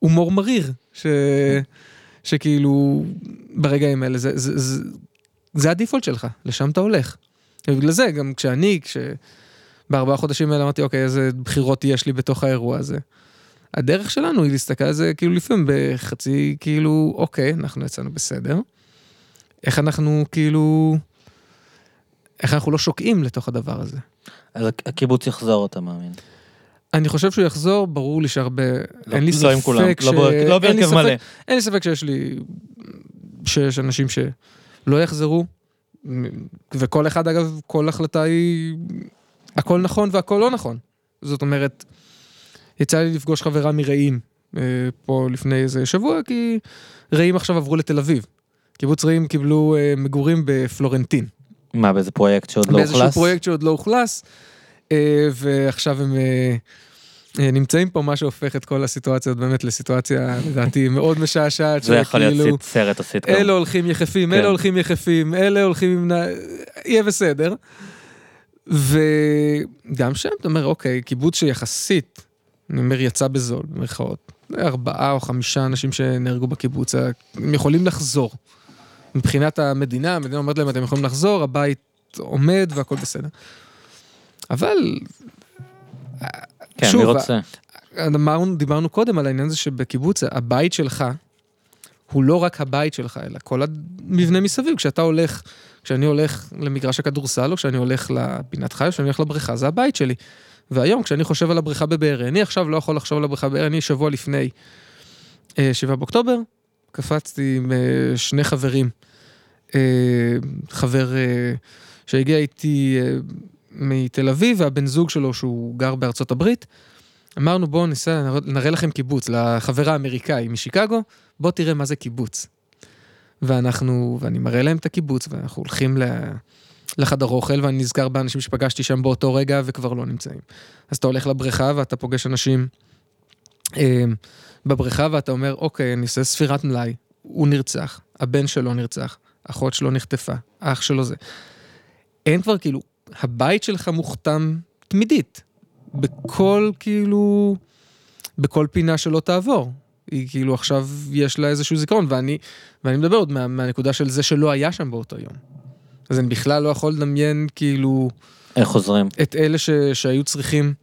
והומור מריר, ש, שכאילו ברגעים האלה, זה, זה, זה, זה הדיפולט שלך, לשם אתה הולך. ובגלל זה, גם כשאני, כש... בארבעה חודשים האלה אמרתי, אוקיי, איזה בחירות יש לי בתוך האירוע הזה. הדרך שלנו היא להסתכל על זה כאילו לפעמים בחצי, כאילו, אוקיי, אנחנו יצאנו בסדר. איך אנחנו כאילו, איך אנחנו לא שוקעים לתוך הדבר הזה. אז הקיבוץ יחזור, אתה מאמין? אני חושב שהוא יחזור, ברור לי שהרבה, לא, אין לי לא ספק עם כולם, ש... לא, לא בהרכב מלא. אין לי ספק שיש לי, שיש אנשים שלא יחזרו, וכל אחד אגב, כל החלטה היא, הכל נכון והכל לא נכון. זאת אומרת, יצא לי לפגוש חברה מרעים אה, פה לפני איזה שבוע, כי רעים עכשיו עברו לתל אביב. קיבוץ רעים קיבלו אה, מגורים בפלורנטין. מה, באיזה פרויקט שעוד לא אוכלס? באיזשהו פרויקט שעוד לא אוכלס, ועכשיו הם נמצאים פה, מה שהופך את כל הסיטואציות באמת לסיטואציה, לדעתי, מאוד משעשעת. זה יכול להיות סרט או סיטקום. אלה הולכים יחפים, אלה כן. הולכים יחפים, אלה הולכים עם... יהיה בסדר. וגם שם אתה אומר, אוקיי, קיבוץ שיחסית אני אומר יצא בזול, במרכאות. ארבעה או חמישה אנשים שנהרגו בקיבוץ, הם יכולים לחזור. מבחינת המדינה, המדינה אומרת להם, אתם יכולים לחזור, הבית עומד והכל בסדר. אבל... כן, שוב, אני רוצה. אמרנו, דיברנו קודם על העניין הזה שבקיבוץ, הבית שלך הוא לא רק הבית שלך, אלא כל המבנה מסביב. כשאתה הולך, כשאני הולך למגרש הכדורסל, או כשאני הולך לפינת חי, או כשאני הולך לבריכה, זה הבית שלי. והיום, כשאני חושב על הבריכה בבארי, אני עכשיו לא יכול לחשוב על הבריכה בבארי, אני שבוע לפני 7 אה, באוקטובר, קפצתי עם אה, שני חברים, אה, חבר שהגיע איתי מתל אביב, והבן זוג שלו, שהוא גר בארצות הברית, אמרנו, בואו ניסע, נראה לכם קיבוץ, לחבר האמריקאי משיקגו, בוא תראה מה זה קיבוץ. ואנחנו, ואני מראה להם את הקיבוץ, ואנחנו הולכים ל... לחדר אוכל, ואני נזכר באנשים שפגשתי שם באותו רגע וכבר לא נמצאים. אז אתה הולך לבריכה ואתה פוגש אנשים אה, בבריכה ואתה אומר, אוקיי, אני עושה ספירת מלאי, הוא נרצח, הבן שלו נרצח, אחות שלו נחטפה, אח שלו זה. אין כבר כאילו, הבית שלך מוכתם תמידית, בכל כאילו, בכל פינה שלא תעבור. היא כאילו עכשיו יש לה איזשהו זיכרון, ואני, ואני מדבר עוד מה, מהנקודה של זה שלא היה שם באותו יום. אז אני בכלל לא יכול לדמיין כאילו... איך חוזרים? את אלה ש... שהיו צריכים,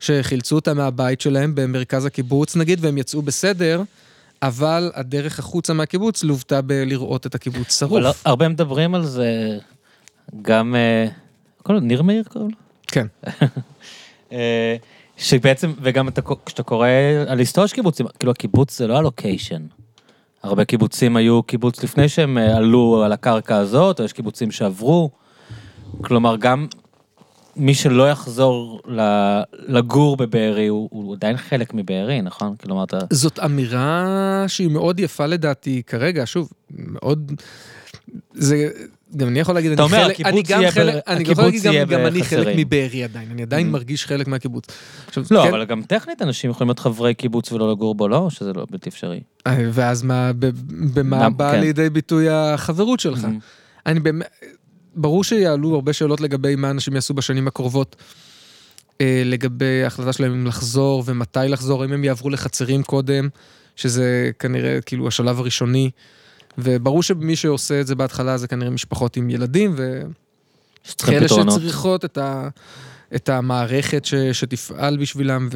שחילצו אותם מהבית שלהם במרכז הקיבוץ נגיד, והם יצאו בסדר, אבל הדרך החוצה מהקיבוץ לוותה בלראות את הקיבוץ שרוף. אבל הרבה מדברים על זה, גם... אה, קוראים לו ניר מאיר קוראים לו? כן. אה, שבעצם, וגם כשאתה קורא על היסטוריה של קיבוצים, כאילו הקיבוץ זה לא הלוקיישן. הרבה קיבוצים היו קיבוץ לפני שהם אה, עלו על הקרקע הזאת, או יש קיבוצים שעברו. כלומר, גם מי שלא יחזור לגור בבארי, הוא, הוא עדיין חלק מבארי, נכון? כלומר, אתה... זאת אמירה שהיא מאוד יפה לדעתי כרגע, שוב, מאוד... זה, גם אני יכול להגיד, אתה אומר, הקיבוץ אני גם חלק, אני יכול להגיד גם, גם אני חלק מבארי עדיין, אני עדיין mm-hmm. מרגיש חלק מהקיבוץ. עכשיו, לא, כן... אבל גם טכנית אנשים יכולים להיות חברי קיבוץ ולא לגור בו, לא? שזה לא בלתי אפשרי? אה, ואז מה, במה בא כן. לידי ביטוי החברות שלך? Mm-hmm. אני באמת, ברור שיעלו הרבה שאלות לגבי מה אנשים יעשו בשנים הקרובות. אה, לגבי ההחלטה שלהם אם לחזור ומתי לחזור, אם הם יעברו לחצרים קודם, שזה כנראה כאילו השלב הראשוני. וברור שמי שעושה את זה בהתחלה זה כנראה משפחות עם ילדים, וכאלה שצריכות את, ה, את המערכת ש, שתפעל בשבילם,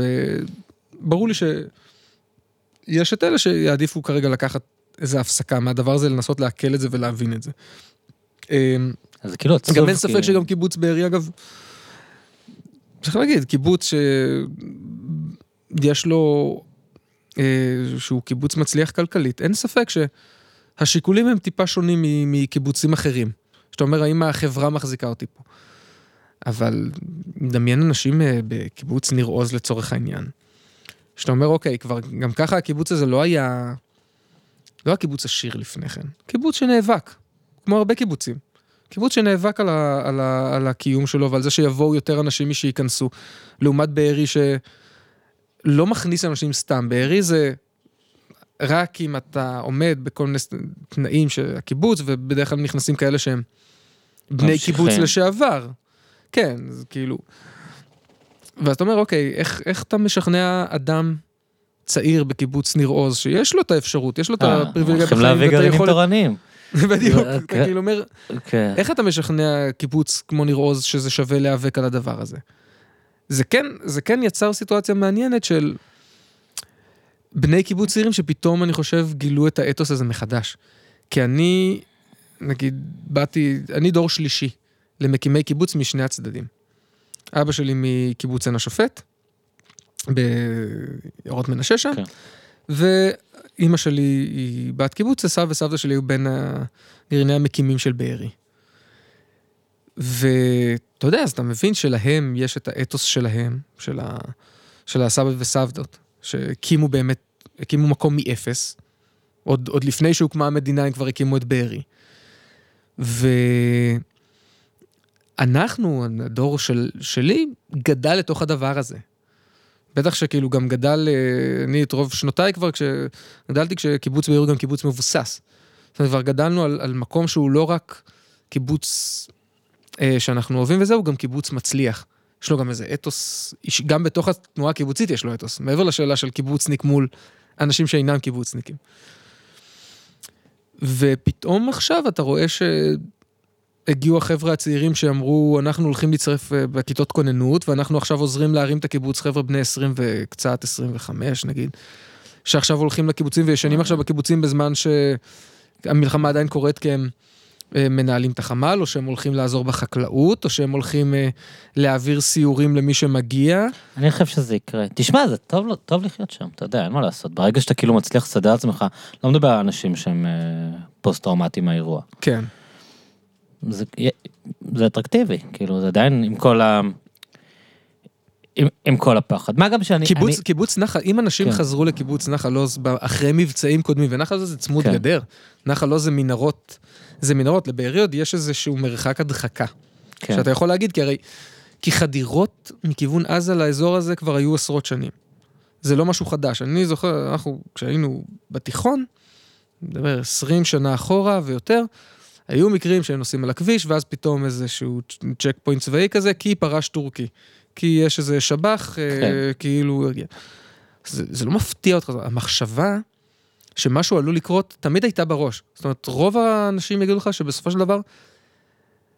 וברור לי שיש את אלה שיעדיפו כרגע לקחת איזה הפסקה מהדבר הזה, לנסות לעכל את זה ולהבין את זה. אמ, אז כאילו עצוב. גם אין ספק כי... שגם קיבוץ בארי, אגב, צריך להגיד, קיבוץ שיש לו, אה, שהוא קיבוץ מצליח כלכלית, אין ספק ש... השיקולים הם טיפה שונים מקיבוצים אחרים. שאתה אומר, האם החברה מחזיקה אותי פה? אבל דמיין אנשים אה, בקיבוץ ניר עוז לצורך העניין. שאתה אומר, אוקיי, כבר גם ככה הקיבוץ הזה לא היה, לא היה קיבוץ עשיר לפני כן, קיבוץ שנאבק, כמו הרבה קיבוצים. קיבוץ שנאבק על, ה, על, ה, על הקיום שלו ועל זה שיבואו יותר אנשים משייכנסו. לעומת בארי שלא מכניס אנשים סתם, בארי זה רק אם אתה עומד בכל מיני תנאים של הקיבוץ, ובדרך כלל נכנסים כאלה שהם בני. קיבוץ לשעבר. כן, זה כאילו... ואז אתה אומר, אוקיי, איך, איך אתה משכנע אדם צעיר בקיבוץ ניר עוז, שיש לו את האפשרות, יש לו את אה, הפריבילגיה בחיים, ואתה יכול... להביא גרעינים תורניים. בדיוק, אתה כן. כאילו אומר, כן. איך אתה משכנע קיבוץ כמו ניר עוז שזה שווה להיאבק על הדבר הזה? זה כן, זה כן יצר סיטואציה מעניינת של בני קיבוץ צעירים שפתאום, אני חושב, גילו את האתוס הזה מחדש. כי אני, נגיד, באתי, אני דור שלישי למקימי קיבוץ משני הצדדים. אבא שלי מקיבוץ עין השופט, באורות מנשה שם, כן. ואימא שלי היא בת קיבוץ, וסבא וסבתא שלי היו בין הגרעיני המקימים של בארי. ואתה יודע, אז אתה מבין שלהם יש את האתוס שלהם, של, ה... של הסבא וסבתות, שהקימו באמת, הקימו מקום מאפס. עוד, עוד לפני שהוקמה המדינה הם כבר הקימו את בארי. ואנחנו, הדור של, שלי, גדל לתוך הדבר הזה. בטח שכאילו גם גדל, אה, אני את רוב שנותיי כבר, כשגדלתי כשקיבוץ בארי הוא גם קיבוץ מבוסס. זאת אומרת, כבר גדלנו על, על מקום שהוא לא רק קיבוץ אה, שאנחנו אוהבים וזה, הוא גם קיבוץ מצליח. יש לו גם איזה אתוס, גם בתוך התנועה הקיבוצית יש לו אתוס, מעבר לשאלה של קיבוצניק מול אנשים שאינם קיבוצניקים. ופתאום עכשיו אתה רואה שהגיעו החבר'ה הצעירים שאמרו, אנחנו הולכים להצטרף אה, בכיתות כוננות, ואנחנו עכשיו עוזרים להרים את הקיבוץ, חבר'ה בני 20 וקצת, 25 נגיד, שעכשיו הולכים לקיבוצים וישנים עכשיו בקיבוצים בזמן שהמלחמה עדיין קורית כי הם... אה, מנהלים את החמ"ל, או שהם הולכים לעזור בחקלאות, או שהם הולכים אה, להעביר סיורים למי שמגיע. אני חושב שזה יקרה. תשמע, זה טוב, טוב לחיות שם, אתה יודע, אין מה לעשות. ברגע שאתה כאילו מצליח לסדר עצמך, לא מדבר על אנשים שהם אה, פוסט-טראומטיים מהאירוע. כן. זה, זה אטרקטיבי, כאילו, זה עדיין עם כל ה... עם, עם כל הפחד. מה גם שאני... קיבוץ, אני... קיבוץ נחל, אם אנשים כן. חזרו לקיבוץ נחל עוז אחרי מבצעים קודמים, ונחל עוז זה צמוד כן. גדר, נחל עוז זה מנהרות זה מנהרות, לבארי עוד יש איזשהו מרחק הדחקה. כן. שאתה יכול להגיד, כי הרי... כי חדירות מכיוון עזה לאזור הזה כבר היו עשרות שנים. זה לא משהו חדש. אני זוכר, אנחנו, כשהיינו בתיכון, נדבר 20 שנה אחורה ויותר, היו מקרים שהם נוסעים על הכביש, ואז פתאום איזשהו צ'ק פוינט צבאי כזה, כי פרש טורקי. כי יש איזה שב"ח, אה, כן. כאילו... זה, זה לא מפתיע אותך, המחשבה שמשהו עלול לקרות, תמיד הייתה בראש. זאת אומרת, רוב האנשים יגידו לך שבסופו של דבר,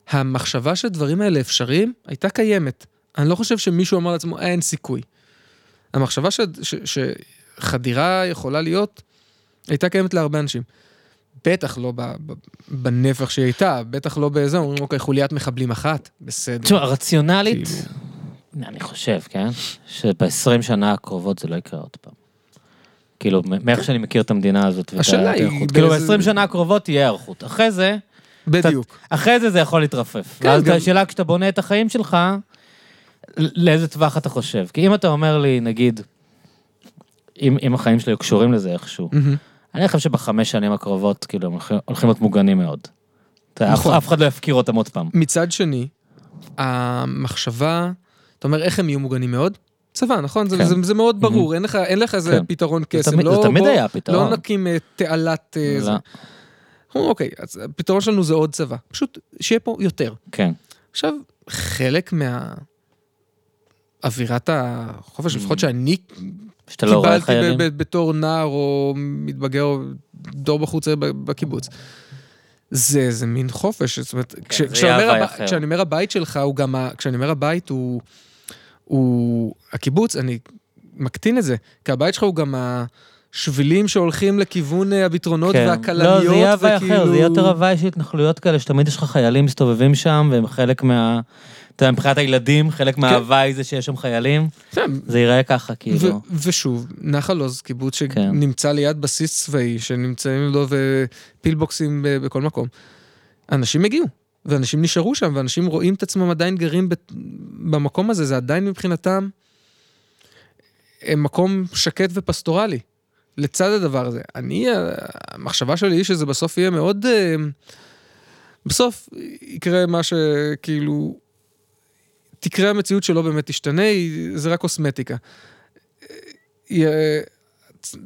המחשבה שהדברים האלה אפשריים, הייתה קיימת. אני לא חושב שמישהו אמר לעצמו, אין סיכוי. המחשבה ש, ש, שחדירה יכולה להיות, הייתה קיימת להרבה אנשים. בטח לא ב, ב, בנפח שהיא הייתה, בטח לא באיזה, אומרים, אוקיי, חוליית מחבלים אחת, בסדר. תשמע, רציונלית, כאילו... אני חושב, כן? שב-20 שנה הקרובות זה לא יקרה עוד פעם. כאילו, מאיך שאני מכיר את המדינה הזאת. השאלה היא... כאילו, ב-20 שנה הקרובות תהיה היערכות. אחרי זה... בדיוק. אחרי זה זה יכול להתרפף. כן, ואז השאלה, כשאתה בונה את החיים שלך, לאיזה טווח אתה חושב? כי אם אתה אומר לי, נגיד, אם החיים שלי קשורים לזה איכשהו, אני חושב שבחמש שנים הקרובות, כאילו, הם הולכים להיות מוגנים מאוד. נכון. אף אחד לא יפקיר אותם עוד פעם. מצד שני, המחשבה, אתה אומר, איך הם יהיו מוגנים מאוד? צבא, נכון? כן. זה, זה מאוד ברור, mm-hmm. אין לך, אין לך איזה כן. פתרון קסם. זה, לא, זה תמיד בוא, היה פתרון. לא נקים uh, תעלת... Uh, לא. אוקיי, אז הפתרון שלנו זה עוד צבא. פשוט שיהיה פה יותר. כן. עכשיו, חלק מה... אווירת החופש, לפחות mm. שאני לא קיבלתי בתור נער או מתבגר או דור בחוץ בקיבוץ. זה איזה מין חופש, זאת אומרת, כן, כשאני אומר הבית שלך, הוא גם, כשאני אומר הבית הוא... הוא, הקיבוץ, אני מקטין את זה, כי הבית שלך הוא גם השבילים שהולכים לכיוון אה, הפתרונות כן. והכלניות, לא, זה יהיה הוואי אחר, זה יהיה יותר הוואי של התנחלויות כאלה, שתמיד יש לך חיילים מסתובבים שם, והם חלק מה... אתה יודע, מבחינת הילדים, חלק כן. מההוואי זה שיש שם חיילים, כן. זה ייראה ככה, כאילו. ושוב, נחל עוז, קיבוץ כן. שנמצא כן. ליד בסיס צבאי, שנמצאים לו ופילבוקסים בכל מקום. אנשים הגיעו. ואנשים נשארו שם, ואנשים רואים את עצמם עדיין גרים במקום הזה, זה עדיין מבחינתם אה, מקום שקט ופסטורלי. לצד הדבר הזה, אני, המחשבה שלי היא שזה בסוף יהיה מאוד, אה, בסוף יקרה מה שכאילו, תקרה המציאות שלא באמת תשתנה, זה רק קוסמטיקה.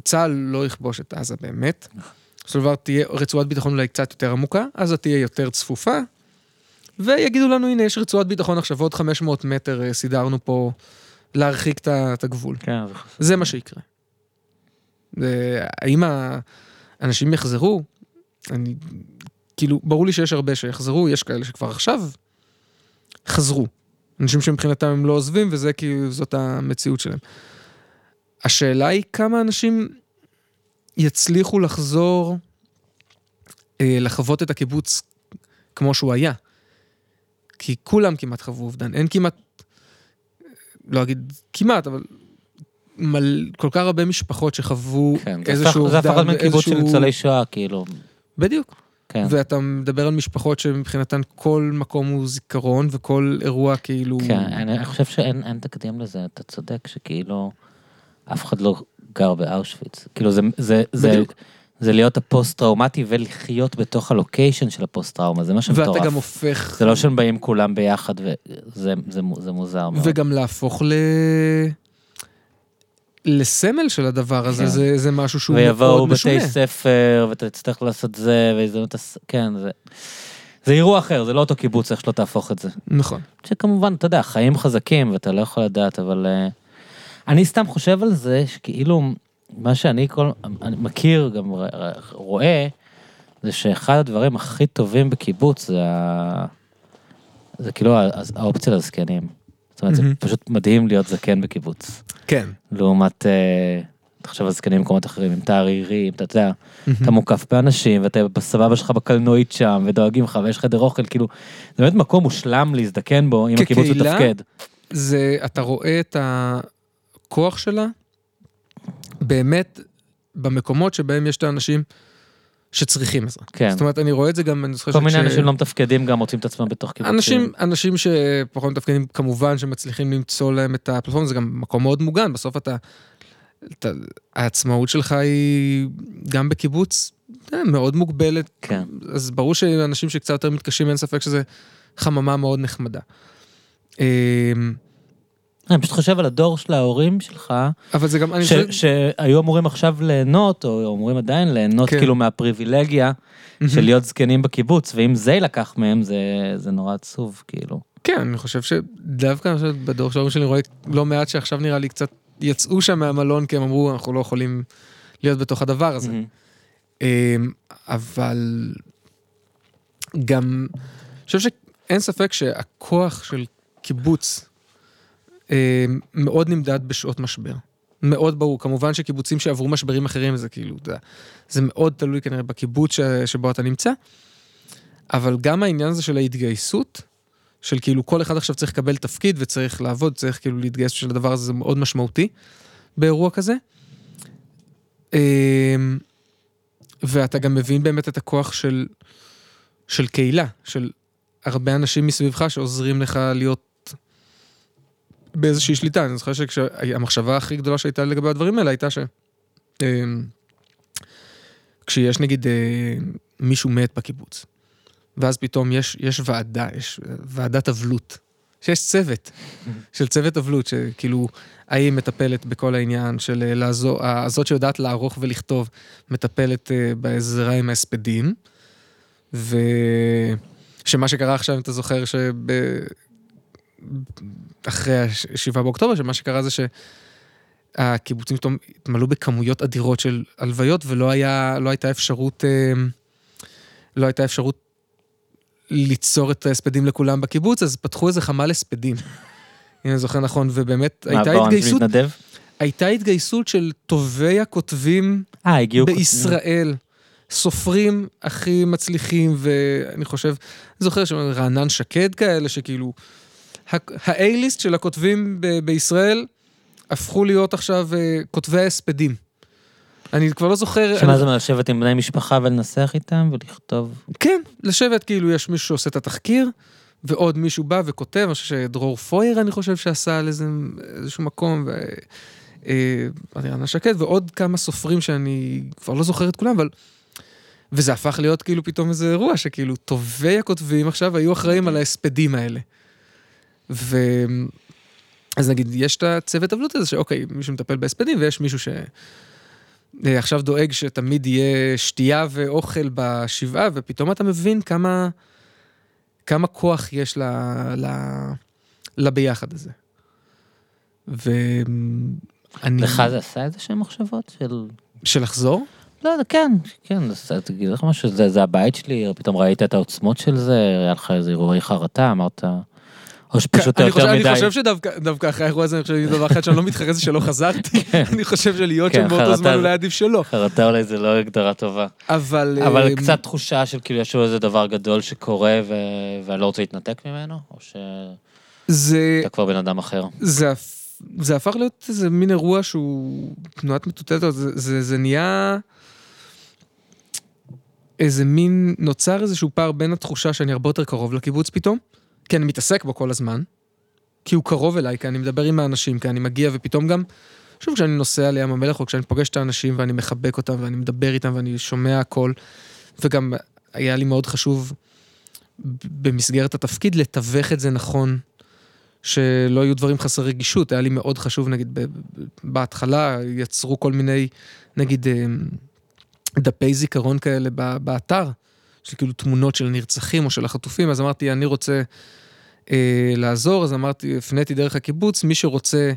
צה"ל לא יכבוש את עזה באמת. בסופו של דבר תהיה רצועת ביטחון אולי קצת יותר עמוקה, עזה תהיה יותר צפופה, ויגידו לנו, הנה, יש רצועת ביטחון עכשיו, עוד 500 מטר אה, סידרנו פה להרחיק את הגבול. כן, זה מה שיקרה. האם האנשים יחזרו? אני, כאילו, ברור לי שיש הרבה שיחזרו, יש כאלה שכבר עכשיו חזרו. אנשים שמבחינתם הם לא עוזבים, וזה כאילו, זאת המציאות שלהם. השאלה היא כמה אנשים יצליחו לחזור, אה, לחוות את הקיבוץ כמו שהוא היה. כי כולם כמעט חוו אובדן, אין כמעט, לא אגיד כמעט, אבל מל, כל כך הרבה משפחות שחוו כן, איזשהו אובדן. זה הפך להיות מקיבוץ של ניצולי שואה, כאילו. בדיוק. כן. ואתה מדבר על משפחות שמבחינתן כל מקום הוא זיכרון וכל אירוע כאילו... כן, אני חושב שאין תקדים לזה, אתה צודק שכאילו אף אחד לא גר באושוויץ. כאילו זה, זה, זה, זה להיות הפוסט-טראומטי ולחיות בתוך ה location של הפוסט-טראומה, זה מה שמטורף. ואתה גם הופך... זה לא שהם באים כולם ביחד וזה זה, זה מוזר מאוד. וגם להפוך ל... לסמל של הדבר הזה, כן. זה, זה משהו שהוא מאוד משונה. ויבואו בתי ספר, ואתה תצטרך לעשות זה, והזדמנות, כן, זה... זה אירוע אחר, זה לא אותו קיבוץ, איך שלא תהפוך את זה. נכון. שכמובן, אתה יודע, חיים חזקים, ואתה לא יכול לדעת, אבל... Uh, אני סתם חושב על זה, שכאילו, מה שאני כל... אני מכיר, גם רואה, זה שאחד הדברים הכי טובים בקיבוץ זה ה... זה כאילו האופציה לזקנים. זאת אומרת, mm-hmm. זה פשוט מדהים להיות זקן בקיבוץ. כן. לעומת, אה, תחשוב על זקנים במקומות אחרים, אם אתה ערירי, אם אתה יודע, mm-hmm. אתה מוקף באנשים, ואתה בסבבה שלך בקלנועית שם, ודואגים לך, ויש חדר אוכל, כאילו, זה באמת מקום מושלם להזדקן בו, אם הקיבוץ מתפקד. זה, אתה רואה את הכוח שלה, באמת, במקומות שבהם יש את האנשים שצריכים עזרה. כן. זאת אומרת, אני רואה את זה גם, אני זוכר ש... כל מיני אנשים לא מתפקדים גם מוצאים את עצמם בתוך קיבוצים. אנשים, אנשים שפחות מתפקדים, כמובן שמצליחים למצוא להם את הפלטפורמה, זה גם מקום מאוד מוגן, בסוף אתה... אתה העצמאות שלך היא גם בקיבוץ אה, מאוד מוגבלת. כן. אז ברור שאנשים שקצת יותר מתקשים, אין ספק שזה חממה מאוד נחמדה. אני פשוט חושב על הדור של ההורים שלך, אבל זה גם, אני חושב... שהיו אמורים עכשיו ליהנות, או אמורים עדיין ליהנות כן. כאילו מהפריבילגיה של להיות זקנים בקיבוץ, ואם זה יילקח מהם, זה, זה נורא עצוב, כאילו. כן, אני חושב שדווקא בדור של ההורים שלי רואה לא מעט שעכשיו נראה לי קצת יצאו שם מהמלון, כי הם אמרו, אנחנו לא יכולים להיות בתוך הדבר הזה. אמ, אבל גם, אני חושב שאין ספק שהכוח של קיבוץ, מאוד נמדד בשעות משבר. מאוד ברור, כמובן שקיבוצים שעברו משברים אחרים זה כאילו, זה, זה מאוד תלוי כנראה בקיבוץ ש, שבו אתה נמצא, אבל גם העניין הזה של ההתגייסות, של כאילו כל אחד עכשיו צריך לקבל תפקיד וצריך לעבוד, צריך כאילו להתגייס של הדבר הזה, זה מאוד משמעותי באירוע כזה. אה, ואתה גם מבין באמת את הכוח של, של קהילה, של הרבה אנשים מסביבך שעוזרים לך להיות באיזושהי שליטה, אני זוכר שהמחשבה הכי גדולה שהייתה לגבי הדברים האלה הייתה ש... אמ, כשיש נגיד אה, מישהו מת בקיבוץ, ואז פתאום יש, יש ועדה, יש ועדת אבלות, שיש צוות, של צוות אבלות, שכאילו, האם מטפלת בכל העניין של אה, לעזור, הזאת שיודעת לערוך ולכתוב, מטפלת אה, בעזרה עם ההספדים, ושמה שקרה עכשיו, אם אתה זוכר, שב... אחרי ה-7 באוקטובר, שמה שקרה זה שהקיבוצים פתאום התמלאו בכמויות אדירות של הלוויות, ולא היה, לא הייתה אפשרות, אה, לא הייתה אפשרות ליצור את ההספדים לכולם בקיבוץ, אז פתחו איזה חמ"ל הספדים. אם אני זוכר נכון, ובאמת הייתה התגייסות, הייתה התגייסות של טובי הכותבים 아, בישראל. סופרים הכי מצליחים, ואני חושב, אני זוכר שרענן שקד כאלה, שכאילו ה-A-ליסט של הכותבים ב- בישראל הפכו להיות עכשיו uh, כותבי ההספדים. אני כבר לא זוכר... שמה זה לשבת עם בני משפחה ולנסח איתם ולכתוב? כן, לשבת כאילו יש מישהו שעושה את התחקיר, ועוד מישהו בא וכותב, אני חושב שדרור פויר אני חושב שעשה על איזה, איזשהו מקום, ו... אריאנה שקד ועוד כמה סופרים שאני כבר לא זוכר את כולם, אבל... וזה הפך להיות כאילו פתאום איזה אירוע שכאילו טובי הכותבים עכשיו היו אחראים על ההספדים האלה. ו... אז נגיד, יש את הצוות אבלות הזה שאוקיי, מישהו מטפל בהספדים ויש מישהו שעכשיו דואג שתמיד יהיה שתייה ואוכל בשבעה, ופתאום אתה מבין כמה, כמה כוח יש ל... ל... לביחד הזה. ואני... לך זה עשה איזה שהם מחשבות של... של לחזור? לא, כן, כן, זה תגיד לך משהו, זה, זה הבית שלי, פתאום ראית את העוצמות של זה, היה לך איזה אירועי חרטה, אמרת, או שפשוט יותר חושב, מדי. אני חושב שדווקא אחרי האירוע הזה, אני חושב שזה דבר אחד שאני לא מתחרט זה שלא חזרתי, כן. אני חושב שלהיות כן, שם באותו זמן אולי עדיף שלא. חרטה אולי זה לא הגדרה טובה. אבל... אבל אה, קצת תחושה של כאילו יש איזה דבר גדול שקורה. ואני לא רוצה להתנתק ממנו, או שאתה זה... כבר בן אדם אחר. זה, זה הפך להיות איזה מין אירוע שהוא תנועת מטוטלת, זה, זה, זה נהיה איזה מין, נוצר איזשהו פער בין התחושה שאני הרבה יותר קרוב לקיבוץ פתאום, כי אני מתעסק בו כל הזמן, כי הוא קרוב אליי, כי אני מדבר עם האנשים, כי אני מגיע ופתאום גם, שוב, כשאני נוסע לים המלך, או כשאני פוגש את האנשים ואני מחבק אותם ואני מדבר איתם ואני שומע הכל, וגם היה לי מאוד חשוב במסגרת התפקיד לתווך את זה נכון שלא יהיו דברים חסרי רגישות, היה לי מאוד חשוב, נגיד, בהתחלה יצרו כל מיני, נגיד, אה, דפי זיכרון כאלה באתר, של כאילו תמונות של נרצחים או של החטופים, אז אמרתי, אני רוצה אה, לעזור, אז אמרתי, הפניתי דרך הקיבוץ, מי שרוצה,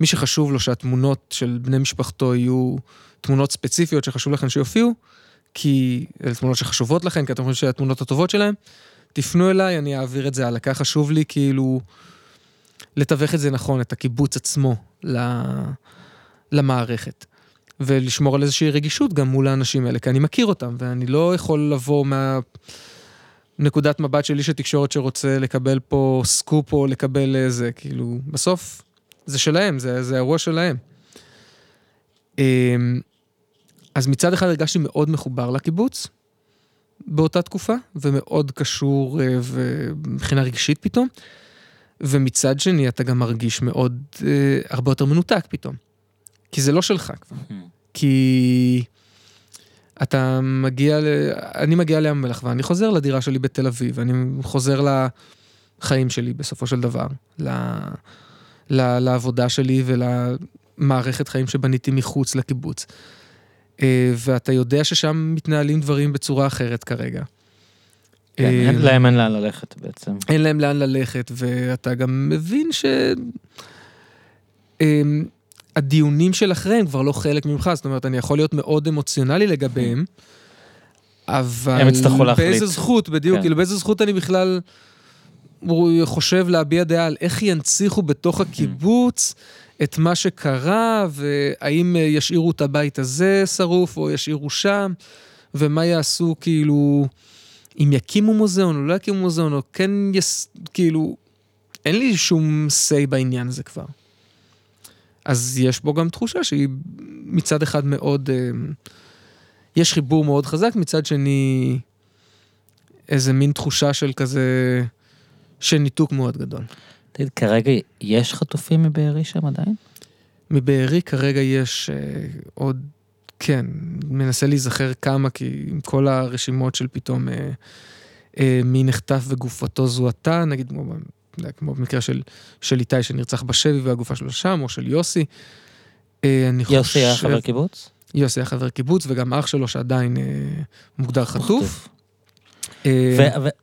מי שחשוב לו שהתמונות של בני משפחתו יהיו תמונות ספציפיות שחשוב לכם שיופיעו, כי אלה תמונות שחשובות לכם, כי אתם חושבים שזה התמונות הטובות שלהם, תפנו אליי, אני אעביר את זה הלאה. כך חשוב לי כאילו לתווך את זה נכון, את הקיבוץ עצמו ל- למערכת. ולשמור על איזושהי רגישות גם מול האנשים האלה, כי אני מכיר אותם, ואני לא יכול לבוא מהנקודת מבט של איש התקשורת שרוצה לקבל פה סקופ או לקבל איזה, כאילו, בסוף זה שלהם, זה, זה אירוע שלהם. אמ, אז מצד אחד הרגשתי מאוד מחובר לקיבוץ באותה תקופה, ומאוד קשור אה, ומבחינה רגשית פתאום. ומצד שני אתה גם מרגיש מאוד, אה, הרבה יותר מנותק פתאום. כי זה לא שלך כבר. כי אתה מגיע, ל... אני מגיע לים המלח ואני חוזר לדירה שלי בתל אביב, אני חוזר לחיים שלי בסופו של דבר, ל... ל... לעבודה שלי ולמערכת חיים שבניתי מחוץ לקיבוץ. אה, ואתה יודע ששם מתנהלים דברים בצורה אחרת כרגע. כן, אה, אין- להם אין לאן ללכת בעצם. אין להם לאן ללכת, ואתה גם מבין ש... הדיונים של אחריהם כבר לא חלק ממך, זאת אומרת, אני יכול להיות מאוד אמוציונלי לגביהם, אבל... הם יצטרכו להחליט. באיזה זכות, בדיוק, כן. כאילו באיזה זכות אני בכלל חושב להביע דעה על איך ינציחו בתוך הקיבוץ את מה שקרה, והאם אה, ישאירו את הבית הזה שרוף או ישאירו שם, ומה יעשו כאילו... אם יקימו מוזיאון או לא יקימו מוזיאון, או כן יס... כאילו, אין לי שום say בעניין הזה כבר. אז יש בו גם תחושה שהיא מצד אחד מאוד, אה, יש חיבור מאוד חזק, מצד שני, איזה מין תחושה של כזה, של ניתוק מאוד גדול. תגיד, כרגע יש חטופים מבארי שם עדיין? מבארי כרגע יש אה, עוד, כן, מנסה להיזכר כמה, כי עם כל הרשימות של פתאום אה, אה, מי נחטף וגופתו זוהתה, נגיד כמו, כמו במקרה של, של איתי שנרצח בשבי והגופה שלו שם, או של יוסי. אה, אני יוסי היה חושב- חבר קיבוץ? יוסי היה חבר קיבוץ, וגם אח שלו שעדיין אה, מוגדר חטוף. אה,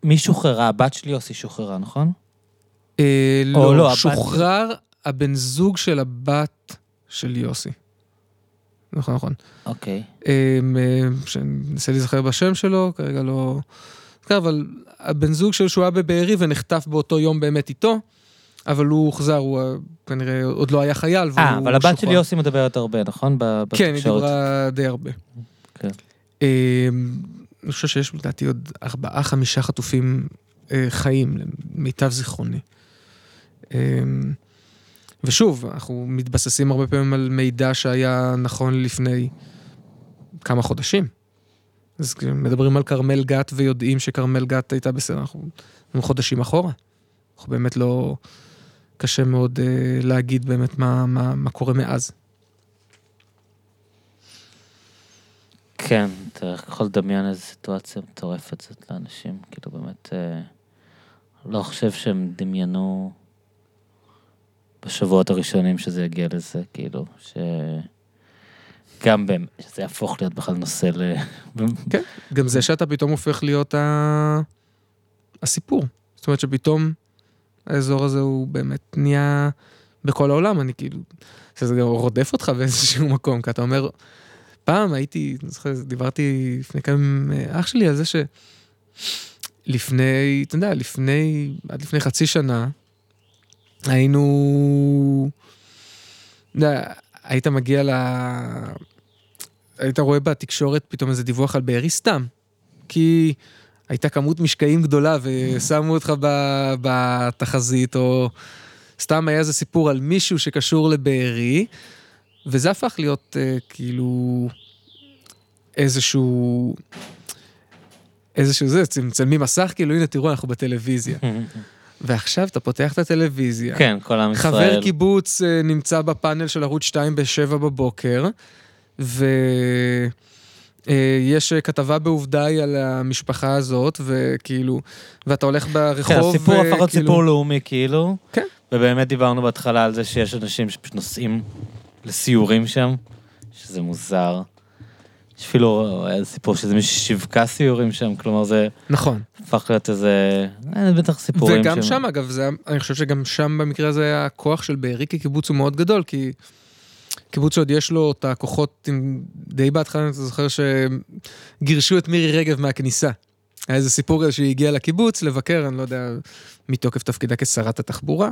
ומי שוחררה? הבת של יוסי שוחררה, נכון? אה, לא, לא, הבת- שוחרר הבן זוג של הבת של יוסי. נכון, נכון. אוקיי. אמ, שאני מנסה להיזכר בשם שלו, כרגע לא... זוכר, אבל הבן זוג שלו שהוא היה בבארי ונחטף באותו יום באמת איתו, אבל הוא הוחזר, הוא אה, כנראה עוד לא היה חייל, אה, אבל הבת של. יוסי מדברת הרבה, נכון? כן, היא. דיברה די הרבה. כן. אמ, אני חושב שיש לדעתי עוד ארבעה, חמישה חטופים אה, חיים, למיטב זיכרוני. ושוב, אנחנו מתבססים הרבה פעמים על מידע שהיה נכון לפני כמה חודשים. אז מדברים על כרמל גת ויודעים שכרמל גת הייתה בסדר, אנחנו, אנחנו חודשים אחורה. אנחנו באמת לא... קשה מאוד אה, להגיד באמת מה, מה, מה קורה מאז. כן, אתה יכול לדמיין איזו סיטואציה מטורפת זאת לאנשים, כאילו באמת, אה, לא חושב שהם דמיינו בשבועות הראשונים שזה יגיע לזה, כאילו, ש... גם באמת, שזה יהפוך להיות בכלל נושא ל... כן, גם זה שאתה פתאום הופך להיות ה... הסיפור. זאת אומרת שפתאום האזור הזה הוא באמת נהיה בכל העולם, אני כאילו, שזה גם רודף אותך באיזשהו מקום, כי אתה אומר, פעם הייתי, אני זוכר, דיברתי לפני כמה עם אח שלי על זה שלפני, אתה יודע, לפני, עד לפני חצי שנה, היינו, יודע, היית מגיע ל... היית רואה בתקשורת פתאום איזה דיווח על בארי סתם. כי הייתה כמות משקעים גדולה ושמו אותך בתחזית, או סתם היה איזה סיפור על מישהו שקשור לבארי, וזה הפך להיות uh, כאילו איזשהו... איזשהו זה, צמצמים מסך, כאילו הנה תראו אנחנו בטלוויזיה. ועכשיו אתה פותח את הטלוויזיה. כן, כל עם ישראל. חבר קיבוץ uh, נמצא בפאנל של ערוץ 2 ב-7 בבוקר, ו... אה, יש כתבה בעובדאי על המשפחה הזאת, וכאילו, ואתה הולך ברחוב, כן, הסיפור הפך להיות סיפור לאומי, כאילו. כן. ובאמת דיברנו בהתחלה על זה שיש אנשים שפשוט נוסעים לסיורים שם, שזה מוזר. יש אפילו סיפור שזה מישהו שיווקה סיורים שם, כלומר זה... נכון. הפך להיות איזה... אין בטח סיפורים וגם שם, שם אגב, זה, אני חושב שגם שם במקרה הזה הכוח של בארי כקיבוץ הוא מאוד גדול, כי קיבוץ שעוד יש לו את הכוחות, די בהתחלה אתה זוכר שגירשו את מירי רגב מהכניסה. היה איזה סיפור כזה שהיא הגיעה לקיבוץ לבקר, אני לא יודע, מתוקף תפקידה כשרת התחבורה.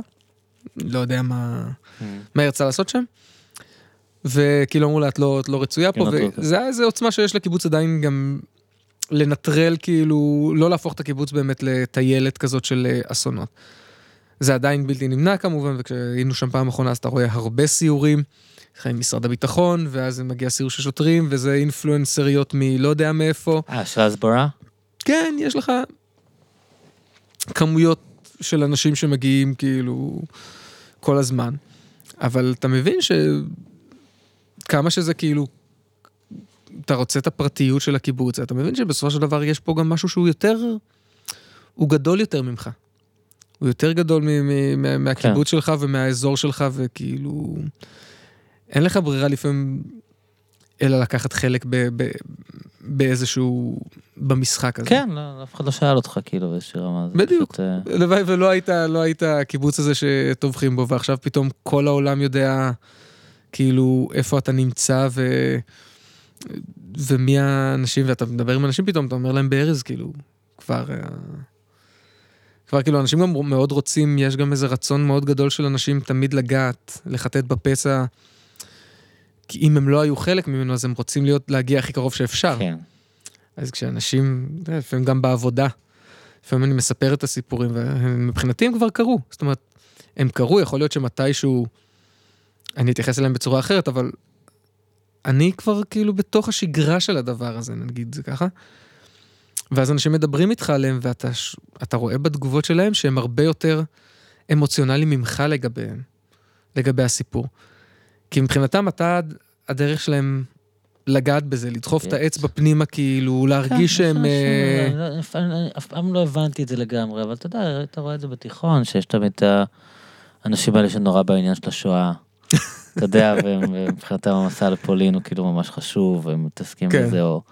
לא יודע מה, mm. מה היא רצה לעשות שם. וכאילו אמרו לה, את לא, את לא רצויה פה, כן, וזה היה איזה עוצמה שיש לקיבוץ עדיין גם לנטרל, כאילו, לא להפוך את הקיבוץ באמת לטיילת כזאת של אה, אסונות. זה עדיין בלתי נמנע כמובן, וכשהיינו שם פעם אחרונה אז אתה רואה הרבה סיורים. עם משרד הביטחון, ואז מגיע סיור של שוטרים, וזה אינפלואנסריות מלא יודע מאיפה. אה, של הסברה? כן, יש לך כמויות של אנשים שמגיעים כאילו כל הזמן. אבל אתה מבין שכמה שזה כאילו, אתה רוצה את הפרטיות של הקיבוץ, אתה מבין שבסופו של דבר יש פה גם משהו שהוא יותר, הוא גדול יותר ממך. הוא יותר גדול מהקיבוץ כן. שלך ומהאזור שלך, וכאילו... אין לך ברירה לפעמים אלא לקחת חלק ב, ב, באיזשהו, במשחק הזה. כן, לא, אף אחד לא שאל אותך כאילו באיזושהי רמה. בדיוק. הלוואי פשוט... ולא היית, לא היית הקיבוץ הזה שטובחים בו, ועכשיו פתאום כל העולם יודע כאילו איפה אתה נמצא ו... ומי האנשים, ואתה מדבר עם אנשים פתאום, אתה אומר להם בארז, כאילו, כבר... אה, כבר כאילו אנשים גם מאוד רוצים, יש גם איזה רצון מאוד גדול של אנשים תמיד לגעת, לחטט בפצע. כי אם הם לא היו חלק ממנו, אז הם רוצים להיות, להגיע הכי קרוב שאפשר. כן. אז כשאנשים, לפעמים גם בעבודה, לפעמים אני מספר את הסיפורים, ומבחינתי הם כבר קרו. זאת אומרת, הם קרו, יכול להיות שמתישהו, אני אתייחס אליהם בצורה אחרת, אבל אני כבר כאילו בתוך השגרה של הדבר הזה, נגיד זה ככה. ואז אנשים מדברים איתך עליהם, ואתה רואה בתגובות שלהם שהם הרבה יותר אמוציונליים ממך לגביהם, לגבי הסיפור. כי מבחינתם אתה, הדרך שלהם לגעת בזה, לדחוף את האצבע פנימה, כאילו, להרגיש כן, שהם... אה, לא, אף פעם לא הבנתי את זה לגמרי, אבל אתה יודע, אתה רואה את זה בתיכון, שיש תמיד את האנשים האלה שנורא בעניין של השואה. אתה יודע, ומבחינתם המסע לפולין הוא כאילו ממש חשוב, והם מתעסקים כן. בזה, או...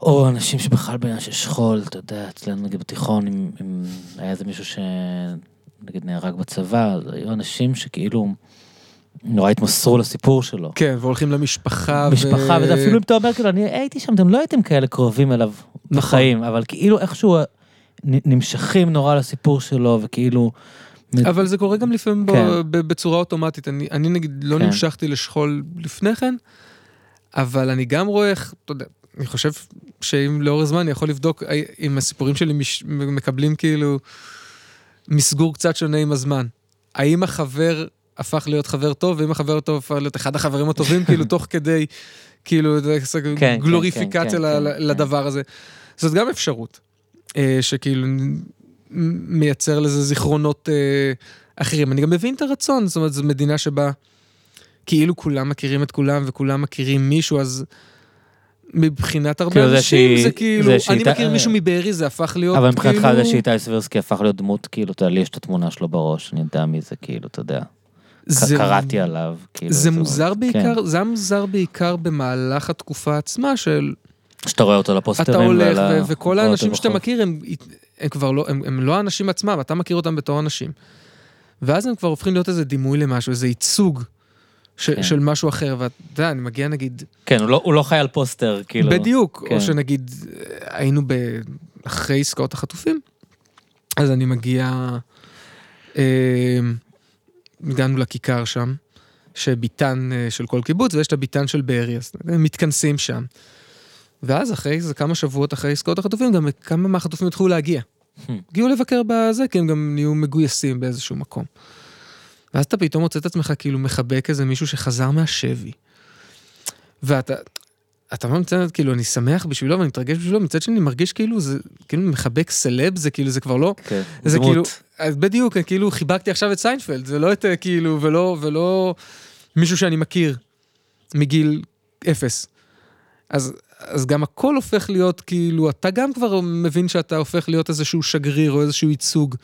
או אנשים שבכלל בעניין של שכול, אתה יודע, אצלנו נגיד בתיכון, אם, אם היה איזה מישהו שנגיד נהרג בצבא, אז היו אנשים שכאילו... נורא התמסרו לסיפור שלו. כן, והולכים למשפחה. משפחה, ו... וזה אפילו אם אתה אומר, כאילו, אני הייתי שם, אתם לא הייתם כאלה קרובים אליו נכון. בחיים, אבל כאילו איכשהו נמשכים נורא לסיפור שלו, וכאילו... אבל זה קורה גם לפעמים כן. בצורה אוטומטית. אני, אני נגיד לא כן. נמשכתי לשכול לפני כן, אבל אני גם רואה איך, אתה יודע, אני חושב שאם לאור הזמן אני יכול לבדוק אם הסיפורים שלי מש, מקבלים כאילו מסגור קצת שונה עם הזמן. האם החבר הפך להיות חבר טוב, ואם החבר הטוב הפך להיות אחד החברים הטובים, כאילו תוך כדי, כאילו, כן, כן, גלוריפיקציה כן, לדבר הזה. זאת גם אפשרות, אה, שכאילו מייצר לזה זיכרונות אה, אחרים. אני גם מבין את הרצון, זאת אומרת, זו מדינה שבה כאילו כולם מכירים את כולם וכולם מכירים מישהו, אז מבחינת הרבה כאילו זה אנשים שהיא- זה כאילו, זה אני שהיא- מכיר מישהו מבארי, זה הפך להיות אבל מבחינתך כאילו- זה שאיתי סבירסקי הפך להיות דמות, כאילו, אתה יודע, לי יש את התמונה שלו בראש, אני יודע מי זה, כאילו, אתה יודע. זה- קראתי עליו, כאילו. זה מוזר כן. בעיקר, זה היה מוזר בעיקר במהלך התקופה עצמה של שאתה רואה אותו לפוסטרים. אתה הולך, ועל ה- ו- וכל האנשים שאתה. מכיר הם, הם כבר לא, הם, הם לא האנשים עצמם, אתה מכיר אותם בתור אנשים. ואז הם כבר הופכים להיות איזה דימוי למשהו, איזה ייצוג ש, כן. של משהו אחר, ואתה יודע, אני מגיע נגיד, כן, הוא לא- הוא לא חי על פוסטר, כאילו. בדיוק, כן. או שנגיד היינו ב, אחרי עסקאות החטופים, אז אני מגיע, אה, הגענו לכיכר שם, שביתן אה, של כל קיבוץ, ויש את הביתן של בארי, אז מתכנסים שם. ואז אחרי איזה כמה שבועות אחרי עסקאות החטופים, גם כמה מהחטופים התחילו להגיע. הגיעו לבקר בזה, כי הם גם נהיו מגויסים באיזשהו מקום. ואז אתה פתאום מוצא את עצמך כאילו מחבק איזה מישהו שחזר מהשבי. ואתה, אתה אומר מצד, כאילו, אני שמח בשבילו ואני מתרגש בשבילו, מצד שני אני מרגיש כאילו זה, כאילו מחבק celeb, זה כאילו, זה כבר לא, כן, זה דמות. כאילו, אז בדיוק, כאילו חיבקתי עכשיו את סיינפלד, זה לא את אה, כאילו, ולא, ולא מישהו שאני מכיר מגיל אפס. אז, אז גם הכל הופך להיות כאילו, אתה גם כבר מבין שאתה הופך להיות איזשהו שגריר או איזשהו ייצוג.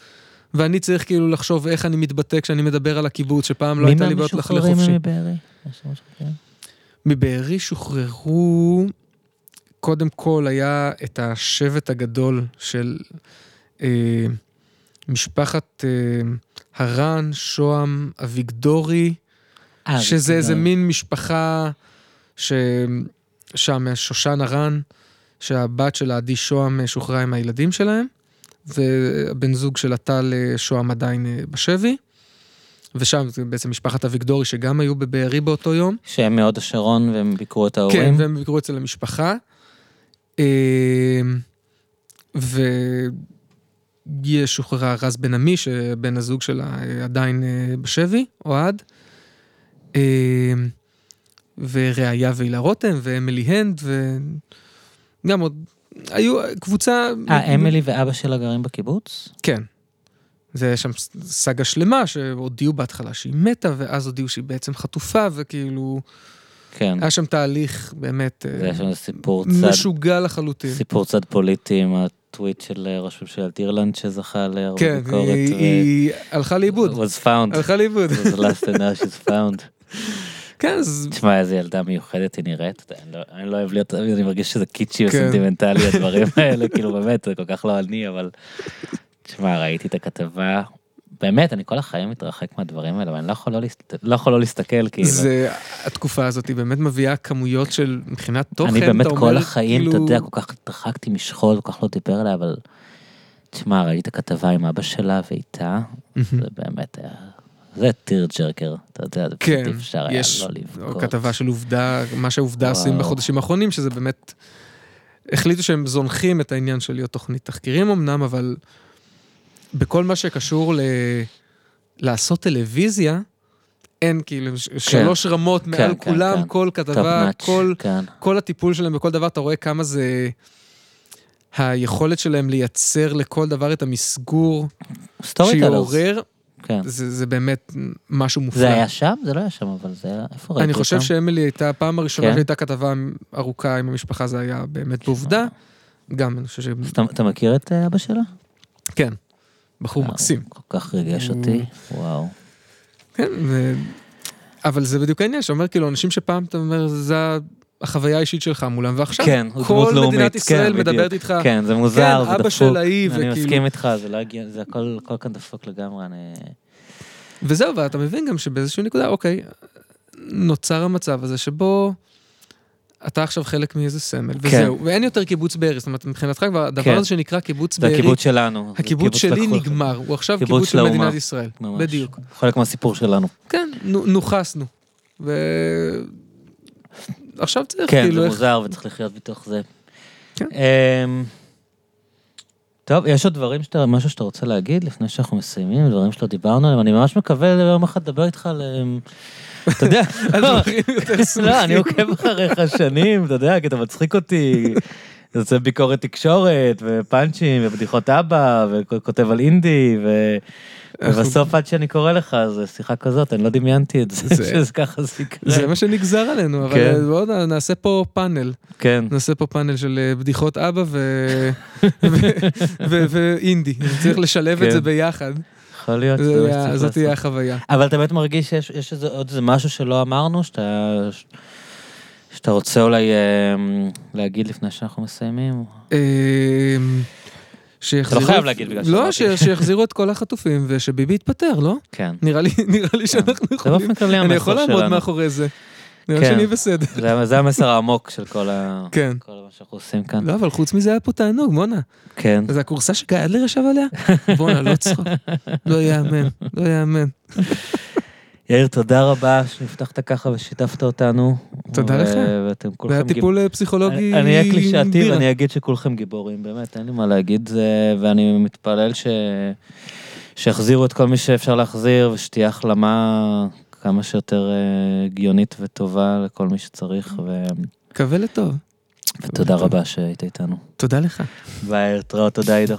ואני צריך כאילו לחשוב איך אני מתבטא כשאני מדבר על הקיבוץ, שפעם לא הייתה לי בעיות לחלק מהמשוחררים חופשי. מבארי? יש משהו כזה? מבארי שוחררו, קודם כל היה את השבט הגדול של אה, משפחת אה, הרן, שוהם, אביגדורי, אה, שזה איזה. מין משפחה ששם שושן הרן, שהבת של עדי שוהם שוחררה עם הילדים שלהם, והבן זוג של הטל אה, שוהם עדיין אה, בשבי. ושם זה בעצם משפחת אביגדורי שגם היו בבארי באותו יום. שהם מהוד השרון והם ביקרו את כן, ההורים. והם ביקרו אצל המשפחה. אמ, ויש שוחררה רז בן עמי, שבן הזוג שלה אה, עדיין בשבי, אוהד. וראיה והילה רותם, ואמילי הנד, וגם עוד, היו קבוצה... אה, אמילי ואבא שלה גרים בקיבוץ? כן. זה שם סאגה שלמה שהודיעו בהתחלה שהיא מתה, ואז הודיעו שהיא בעצם חטופה, וכאילו, כן. היה שם תהליך באמת אה, היה שם סיפור צד, משוגע לחלוטין. סיפור צד פוליטי עם הטוויט של אה, ראש ממשלת אירלנד שזכה להרבה כן, ביקורת. היא, ו- היא הלכה לאיבוד, was found. הלכה לאיבוד. was the last and now she's found. כן, אז תשמע, איזה ילדה מיוחדת היא נראית. אתה אני לא- אני לא אוהב להיות, אני מרגיש שזה קיצ'י כן. וסנטימנטלי, הדברים האלה, כאילו באמת, זה כל כך לא אני, אבל... תשמע, ראיתי את הכתבה, באמת, אני כל החיים מתרחק מהדברים האלה, ואני לא יכול לא להסת- לא יכול לא להסתכל, כאילו. זה, התקופה הזאת היא באמת מביאה כמויות של, מבחינת תוכן, אני באמת אתה כל אומר, החיים, אתה כאילו- יודע, כל כך התרחקתי משכול, כל כך לא דיבר עליה, אבל... תשמע, ראיתי את הכתבה עם אבא שלה ואיתה. זה באמת היה... זה טיר ג'רקר, אתה יודע, זה פשוט כן, אי אפשר היה יש לא לבכות. כתבה של עובדה, מה שעובדה עושים. בחודשים האחרונים, שזה באמת, החליטו שהם זונחים את העניין של להיות תוכנית תחקירים אמנם, אבל בכל מה שקשור ל... לעשות טלוויזיה, אין כאילו ש- שלוש רמות מעל כן, כולם, כן. כל כתבה, כל, כן. כל הטיפול שלהם בכל דבר, אתה רואה כמה זה... היכולת שלהם לייצר לכל דבר את המסגור. שיעורר, כן. זה, זה באמת משהו מופלא. זה היה שם? זה לא היה שם, אבל זה היה... איפה ראיתי אני? חושב שאמילי הייתה, הפעם הראשונה כן? שהייתה כתבה ארוכה עם המשפחה, זה היה באמת בעובדה. גם, אני חושב ש... אז אתה- אתה מכיר את אה, אבא שלה? כן, בחור אה, מקסים. כל כך ריגש אותי, וואו. כן, ו... אבל זה בדיוק העניין, שאומר כאילו, אנשים שפעם אתה אומר, זה החוויה האישית שלך מולם, ועכשיו כן, כל לאומית, מדינת ישראל כן, מדברת בדיוק. איתך, כן, זה מוזר, כן, זה אבא דפוק. של ההיא, אני וכאילו- מסכים איתך, זה לא הגיע, זה הכל הכל כאן דפוק לגמרי, אני... וזהו, ואתה מבין גם שבאיזושהי נקודה, אוקיי, נוצר המצב הזה שבו אתה עכשיו חלק מאיזה סמל, כן. וזהו, ואין יותר קיבוץ בארי, זאת אומרת, מבחינתך כבר, הדבר כן. הזה שנקרא קיבוץ זה בארי, הקיבוץ שלנו. זה הקיבוץ שלי נגמר, הוא עכשיו קיבוץ קיבוץ של לאומה. מדינת ישראל. ממש. בדיוק. חלק מהסיפור שלנו. כן, נו- נוכסנו. ו... עכשיו צריך כן, כאילו זה איך... מוזר וצריך לחיות בתוך זה. כן. אמ, טוב, יש עוד דברים שאתה, משהו שאתה רוצה להגיד לפני שאנחנו מסיימים, דברים שלא דיברנו עליהם, אני ממש מקווה יום אחד לדבר איתך על... אמ, אתה יודע, שמחים. לא, אני עוקב אחריך שנים, אתה יודע, כי אתה מצחיק אותי. אתה עושה ביקורת תקשורת, ופאנצ'ים, ובדיחות אבא, וכותב על אינדי, ו... ובסוף עד שאני קורא לך, זה שיחה כזאת, אני לא דמיינתי את זה, שזה ככה זה יקרה. זה מה שנגזר עלינו, אבל כן. בואו נעשה פה פאנל. כן. נעשה פה פאנל של אה, בדיחות אבא ו- ו- ו- ואינדי. צריך לשלב את כן. זה ביחד. יכול להיות, זאת תהיה. החוויה. אבל אתה באמת מרגיש שיש עוד איזה משהו שלא אמרנו, שאתה, שאתה רוצה אולי אה, להגיד לפני שאנחנו מסיימים? שיחזירו... חייב להגיד בגלל לא, שיחזירו את כל החטופים ושביבי יתפטר, לא? כן. נראה לי נראה לי שאנחנו זה יכולים... באופן כללי אני המסר יכול לעמוד שלנו. מאחורי זה. נראה כן. שאני בסדר. זה, זה המסר העמוק של. כן. כל מה שאנחנו עושים כאן. לא, אבל חוץ מזה היה פה תענוג, בואנה. כן. זה הכורסה שגיא אדלר ישב עליה? בואנה, לא צחוק. לא יאמן, לא יאמן. יאיר, תודה רבה שנפתחת ככה ושיתפת אותנו. תודה ו- לך. ואתם זה כולכם היה טיפול אה, פסיכולוגי... אני אהיה קלישאתי. ואני אגיד שכולכם גיבורים, באמת, אין לי מה להגיד, זה, ואני מתפלל ש... שיחזירו את כל מי שאפשר להחזיר, ושתהיה החלמה כמה שיותר אה, הגיונית וטובה לכל מי שצריך, ו... קווה לטוב. ותודה רבה שהיית איתנו. תודה לך. ביי, תראה, תודה עידו.